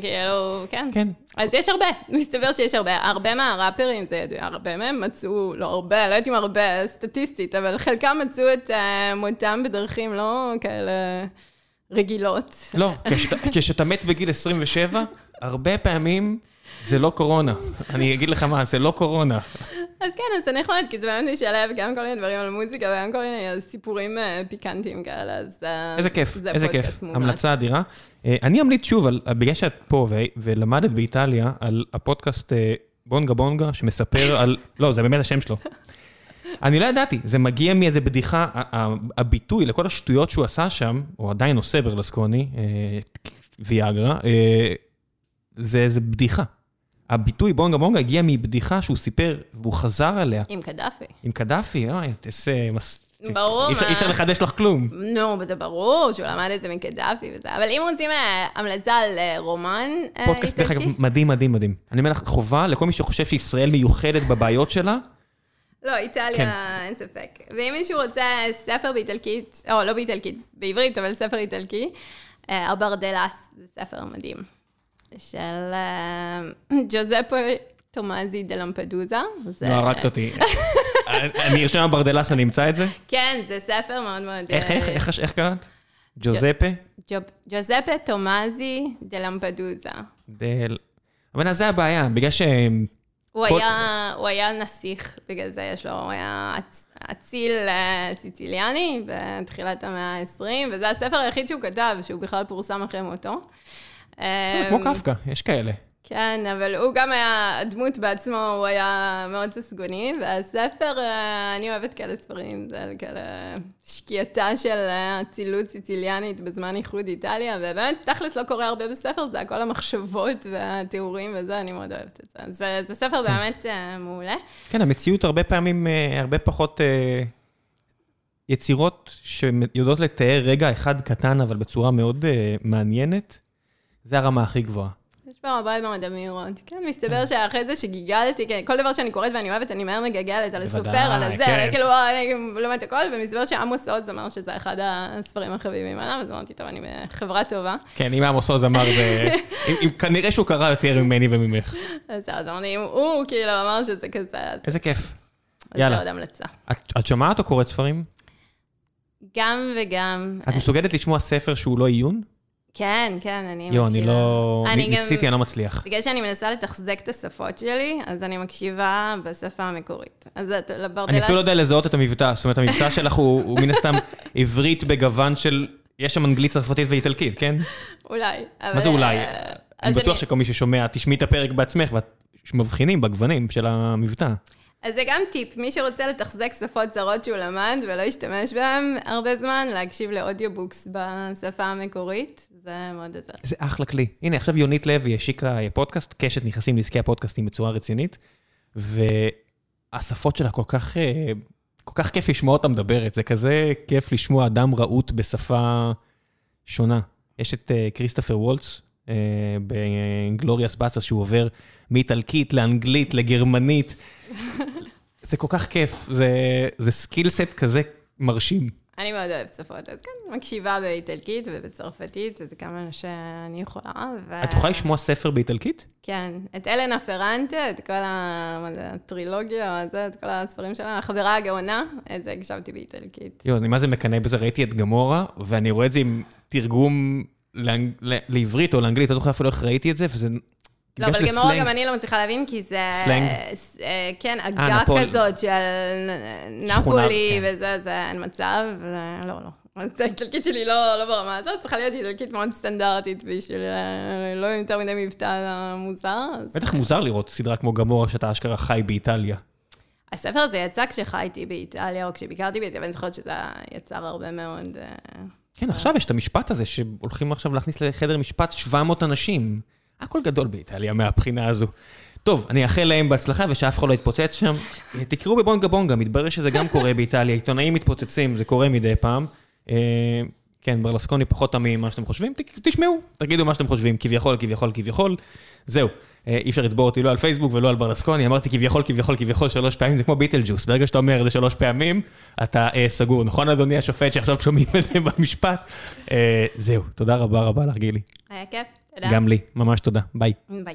S2: כאילו, כן. כן. אז יש הרבה, מסתבר שיש הרבה. הרבה מהראפרים, זה ידוע, הרבה מהם מצאו, לא הרבה, לא יודעת אם הרבה סטטיסטית, אבל חלקם מצאו את מותם בדרכים לא כאלה רגילות.
S1: לא, כשאתה מת בגיל 27, הרבה פעמים... זה לא קורונה. אני אגיד לך מה, זה לא קורונה.
S2: אז כן, אז זה נחמד, כי זה באמת משלב גם כל מיני דברים על מוזיקה וגם כל מיני סיפורים אה, פיקנטיים כאלה, אז
S1: אה, איזה כיף, איזה כיף. המלצה אדירה. אה, אני אמליץ שוב, בגלל שאת פה ולמדת באיטליה, על הפודקאסט בונגה בונגה, שמספר על... לא, זה באמת השם שלו. אני לא ידעתי, זה מגיע מאיזה בדיחה, הביטוי לכל השטויות שהוא עשה שם, הוא עדיין עושה ברלסקוני, ויאגרה, זה איזה בדיחה. הביטוי בונגה בונגה הגיע מבדיחה שהוא סיפר, והוא חזר עליה.
S2: עם קדאפי.
S1: עם קדאפי, אוי, איזה
S2: ברור.
S1: אי אפשר- אפשר לחדש לך כלום.
S2: נו, זה ברור שהוא למד את זה מקדאפי וזה, אבל אם רוצים אה, המלצה על אה, רומן אה,
S1: פודקאסט, דרך אגב,
S2: איטלקי,
S1: מדהים, מדהים, מדהים. אני אומר לך, חובה לכל מי שחושב שישראל מיוחדת בבעיות שלה,
S2: לא,
S1: כן.
S2: איטליה, אין ספק. ואם מישהו רוצה ספר באיטלקית, או לא באיטלקית, בעברית, אבל ספר איטלקי, אה, הברדלס, זה ספר מדהים. של אה, ג'וזפה תומאזי די למפדוזה. זה-
S1: לא הרגת אותי. אני ארשם ברדלס, אני אמצא את זה?
S2: כן, זה ספר מאוד מאוד...
S1: איך,
S2: אה,
S1: קראת? ג'וזפה?
S2: ג'וזפה תומאזי דה למפדוזה.
S1: דל... אבל זה הבעיה, בגלל שהם...
S2: הוא
S1: כל-
S2: היה, הוא היה נסיך, בגלל זה יש לו, הוא היה אצ- אציל אה, סיציליאני בתחילת המאה ה-20, וזה הספר היחיד שהוא כתב, שהוא בכלל פורסם אחרי מותו.
S1: כמו
S2: אמ,
S1: קפקא, יש כאלה.
S2: כן, אבל הוא גם היה, הדמות בעצמו, הוא היה מאוד ססגוני, והספר, אה, אני אוהבת כאלה ספרים, זה על כאלה שקיעתה של אה, אצילות סיציליאנית בזמן איחוד איטליה, ובאמת, תכלס לא קורה הרבה בספר, זה הכל המחשבות והתיאורים וזה, אני מאוד אוהבת את זה. זה, זה ספר באמת אה, מעולה.
S1: כן, המציאות הרבה פעמים, הרבה פחות יצירות שיודעות לתאר רגע אחד קטן, אבל בצורה מאוד אה, מעניינת, זה הרמה הכי גבוהה.
S2: יש פה הרבה מאוד אמירות. כן, מסתבר שאחרי זה שגיגלתי, כן, כל דבר שאני קוראת ואני אוהבת, אני מהר מגגלת על הסופר, על הזה,
S1: כן.
S2: על כאילו, אני לומדת הכל, ומסתבר שעמוס עוז אמר שזה אחד הספרים החביבים עליו, אז אמרתי, טוב, אני בחברה טובה.
S1: כן, אם עמוס עוז אמר, זה... כנראה שהוא קרא יותר ממני וממך.
S2: אז אמרתי, אם הוא כאילו אמר שזה כזה, אז
S1: איזה כיף. יאללה.
S2: זה עוד המלצה.
S1: את שומעת או קוראת ספרים?
S2: גם וגם.
S1: את מסוגלת לשמוע ספר שהוא לא עיון?
S2: כן, כן, אני
S1: יואו, אני. לא...
S2: אני גם-
S1: ניסיתי, אני לא מצליח.
S2: בגלל שאני מנסה לתחזק את השפות שלי, אז אני מקשיבה בשפה המקורית. אז את- לברדלס...
S1: אני אפילו לא יודע לזהות את המבטא, זאת אומרת, המבטא שלך הוא מן הסתם עברית בגוון של... יש שם אנגלית, צרפתית ואיטלקית, כן?
S2: אולי.
S1: מה זה אולי?
S2: אה,
S1: אני בטוח שכל מי ששומע, תשמעי את הפרק בעצמך, ואת מבחינים בגוונים של המבטא.
S2: אז זה גם טיפ, מי שרוצה לתחזק שפות זרות שהוא למד ולא ישתמש בהן הרבה זמן, להקשיב ל audiobooks בשפה המקורית, זה מאוד עוזר.
S1: זה אחלה כלי. הנה, עכשיו יונית לוי השיקה פודקאסט, קשת נכנסים לעסקי הפודקאסטים בצורה רצינית, והשפות שלה כל כך, אה, כל כך כיף לשמוע אותה מדברת, זה כזה כיף לשמוע אדם רהוט בשפה שונה. יש את אה, כריסטופר וולץ אה, ב Inglourious Basterds, שהוא עובר מאיטלקית לאנגלית לגרמנית. זה כל כך כיף, זה, זה skill set כזה מרשים.
S2: אני מאוד אוהבת שפות, אז כן, מקשיבה באיטלקית ובצרפתית, זה כמה שאני יכולה. ו...
S1: את יכולה לשמוע ספר באיטלקית?
S2: כן, את אלנה פרנטה, את כל ה... מה זה, הטרילוגיה, זה, את כל הספרים שלה, החברה הגאונה, את זה הקשבתי באיטלקית.
S1: יואו, אני מה זה מקנא בזה, ראיתי את גמורה, ואני רואה את זה עם תרגום לעברית או לאנגלית, לא זוכר אפילו איך ראיתי את זה, וזה...
S2: לא, אבל גמורה
S1: סלנג.
S2: גם אני לא מצליחה להבין, כי זה...
S1: סלנג?
S2: אה, כן, עגה
S1: נפול.
S2: כזאת של נפולי
S1: כן.
S2: וזה, זה אין מצב, לא, לא. האיטלקית שלי לא, לא ברמה הזאת, צריכה להיות איטלקית מאוד סטנדרטית בשביל אה, לא יותר מדי מבטא מוזר.
S1: בטח מוזר לראות סדרה כמו גמורה, שאתה אשכרה חי באיטליה.
S2: הספר הזה יצא כשחייתי באיטליה, או כשביקרתי באיטליה, ואני זוכרת שזה יצר הרבה מאוד... אה,
S1: כן, עכשיו יש את המשפט הזה, שהולכים עכשיו להכניס לחדר משפט 700 אנשים. הכל גדול באיטליה מהבחינה הזו. טוב, אני אאחל להם בהצלחה ושאף אחד לא יתפוצץ שם. תקראו בבונגה בונגה, מתברר שזה גם קורה באיטליה, עיתונאים מתפוצצים, זה קורה מדי פעם. אה, כן, ברלסקוני פחות תמים ממה שאתם חושבים, תשמעו, תגידו מה שאתם חושבים, כביכול, כביכול, כביכול. זהו, אה, אי אפשר לתבוע אותי לא על פייסבוק ולא על ברלסקוני, אמרתי כביכול, כביכול, כביכול שלוש פעמים, זה כמו ביטל ג'וס, ברגע שאתה אומר זה שלוש פעמים, אתה אה, סגור, נכון אדוני השופט שעכשיו שומעים את זה במשפט? אה, זהו, תודה רבה רבה לך גילי.
S2: היה כיף, תודה.
S1: גם לי, ממש תודה, ביי.
S2: ביי.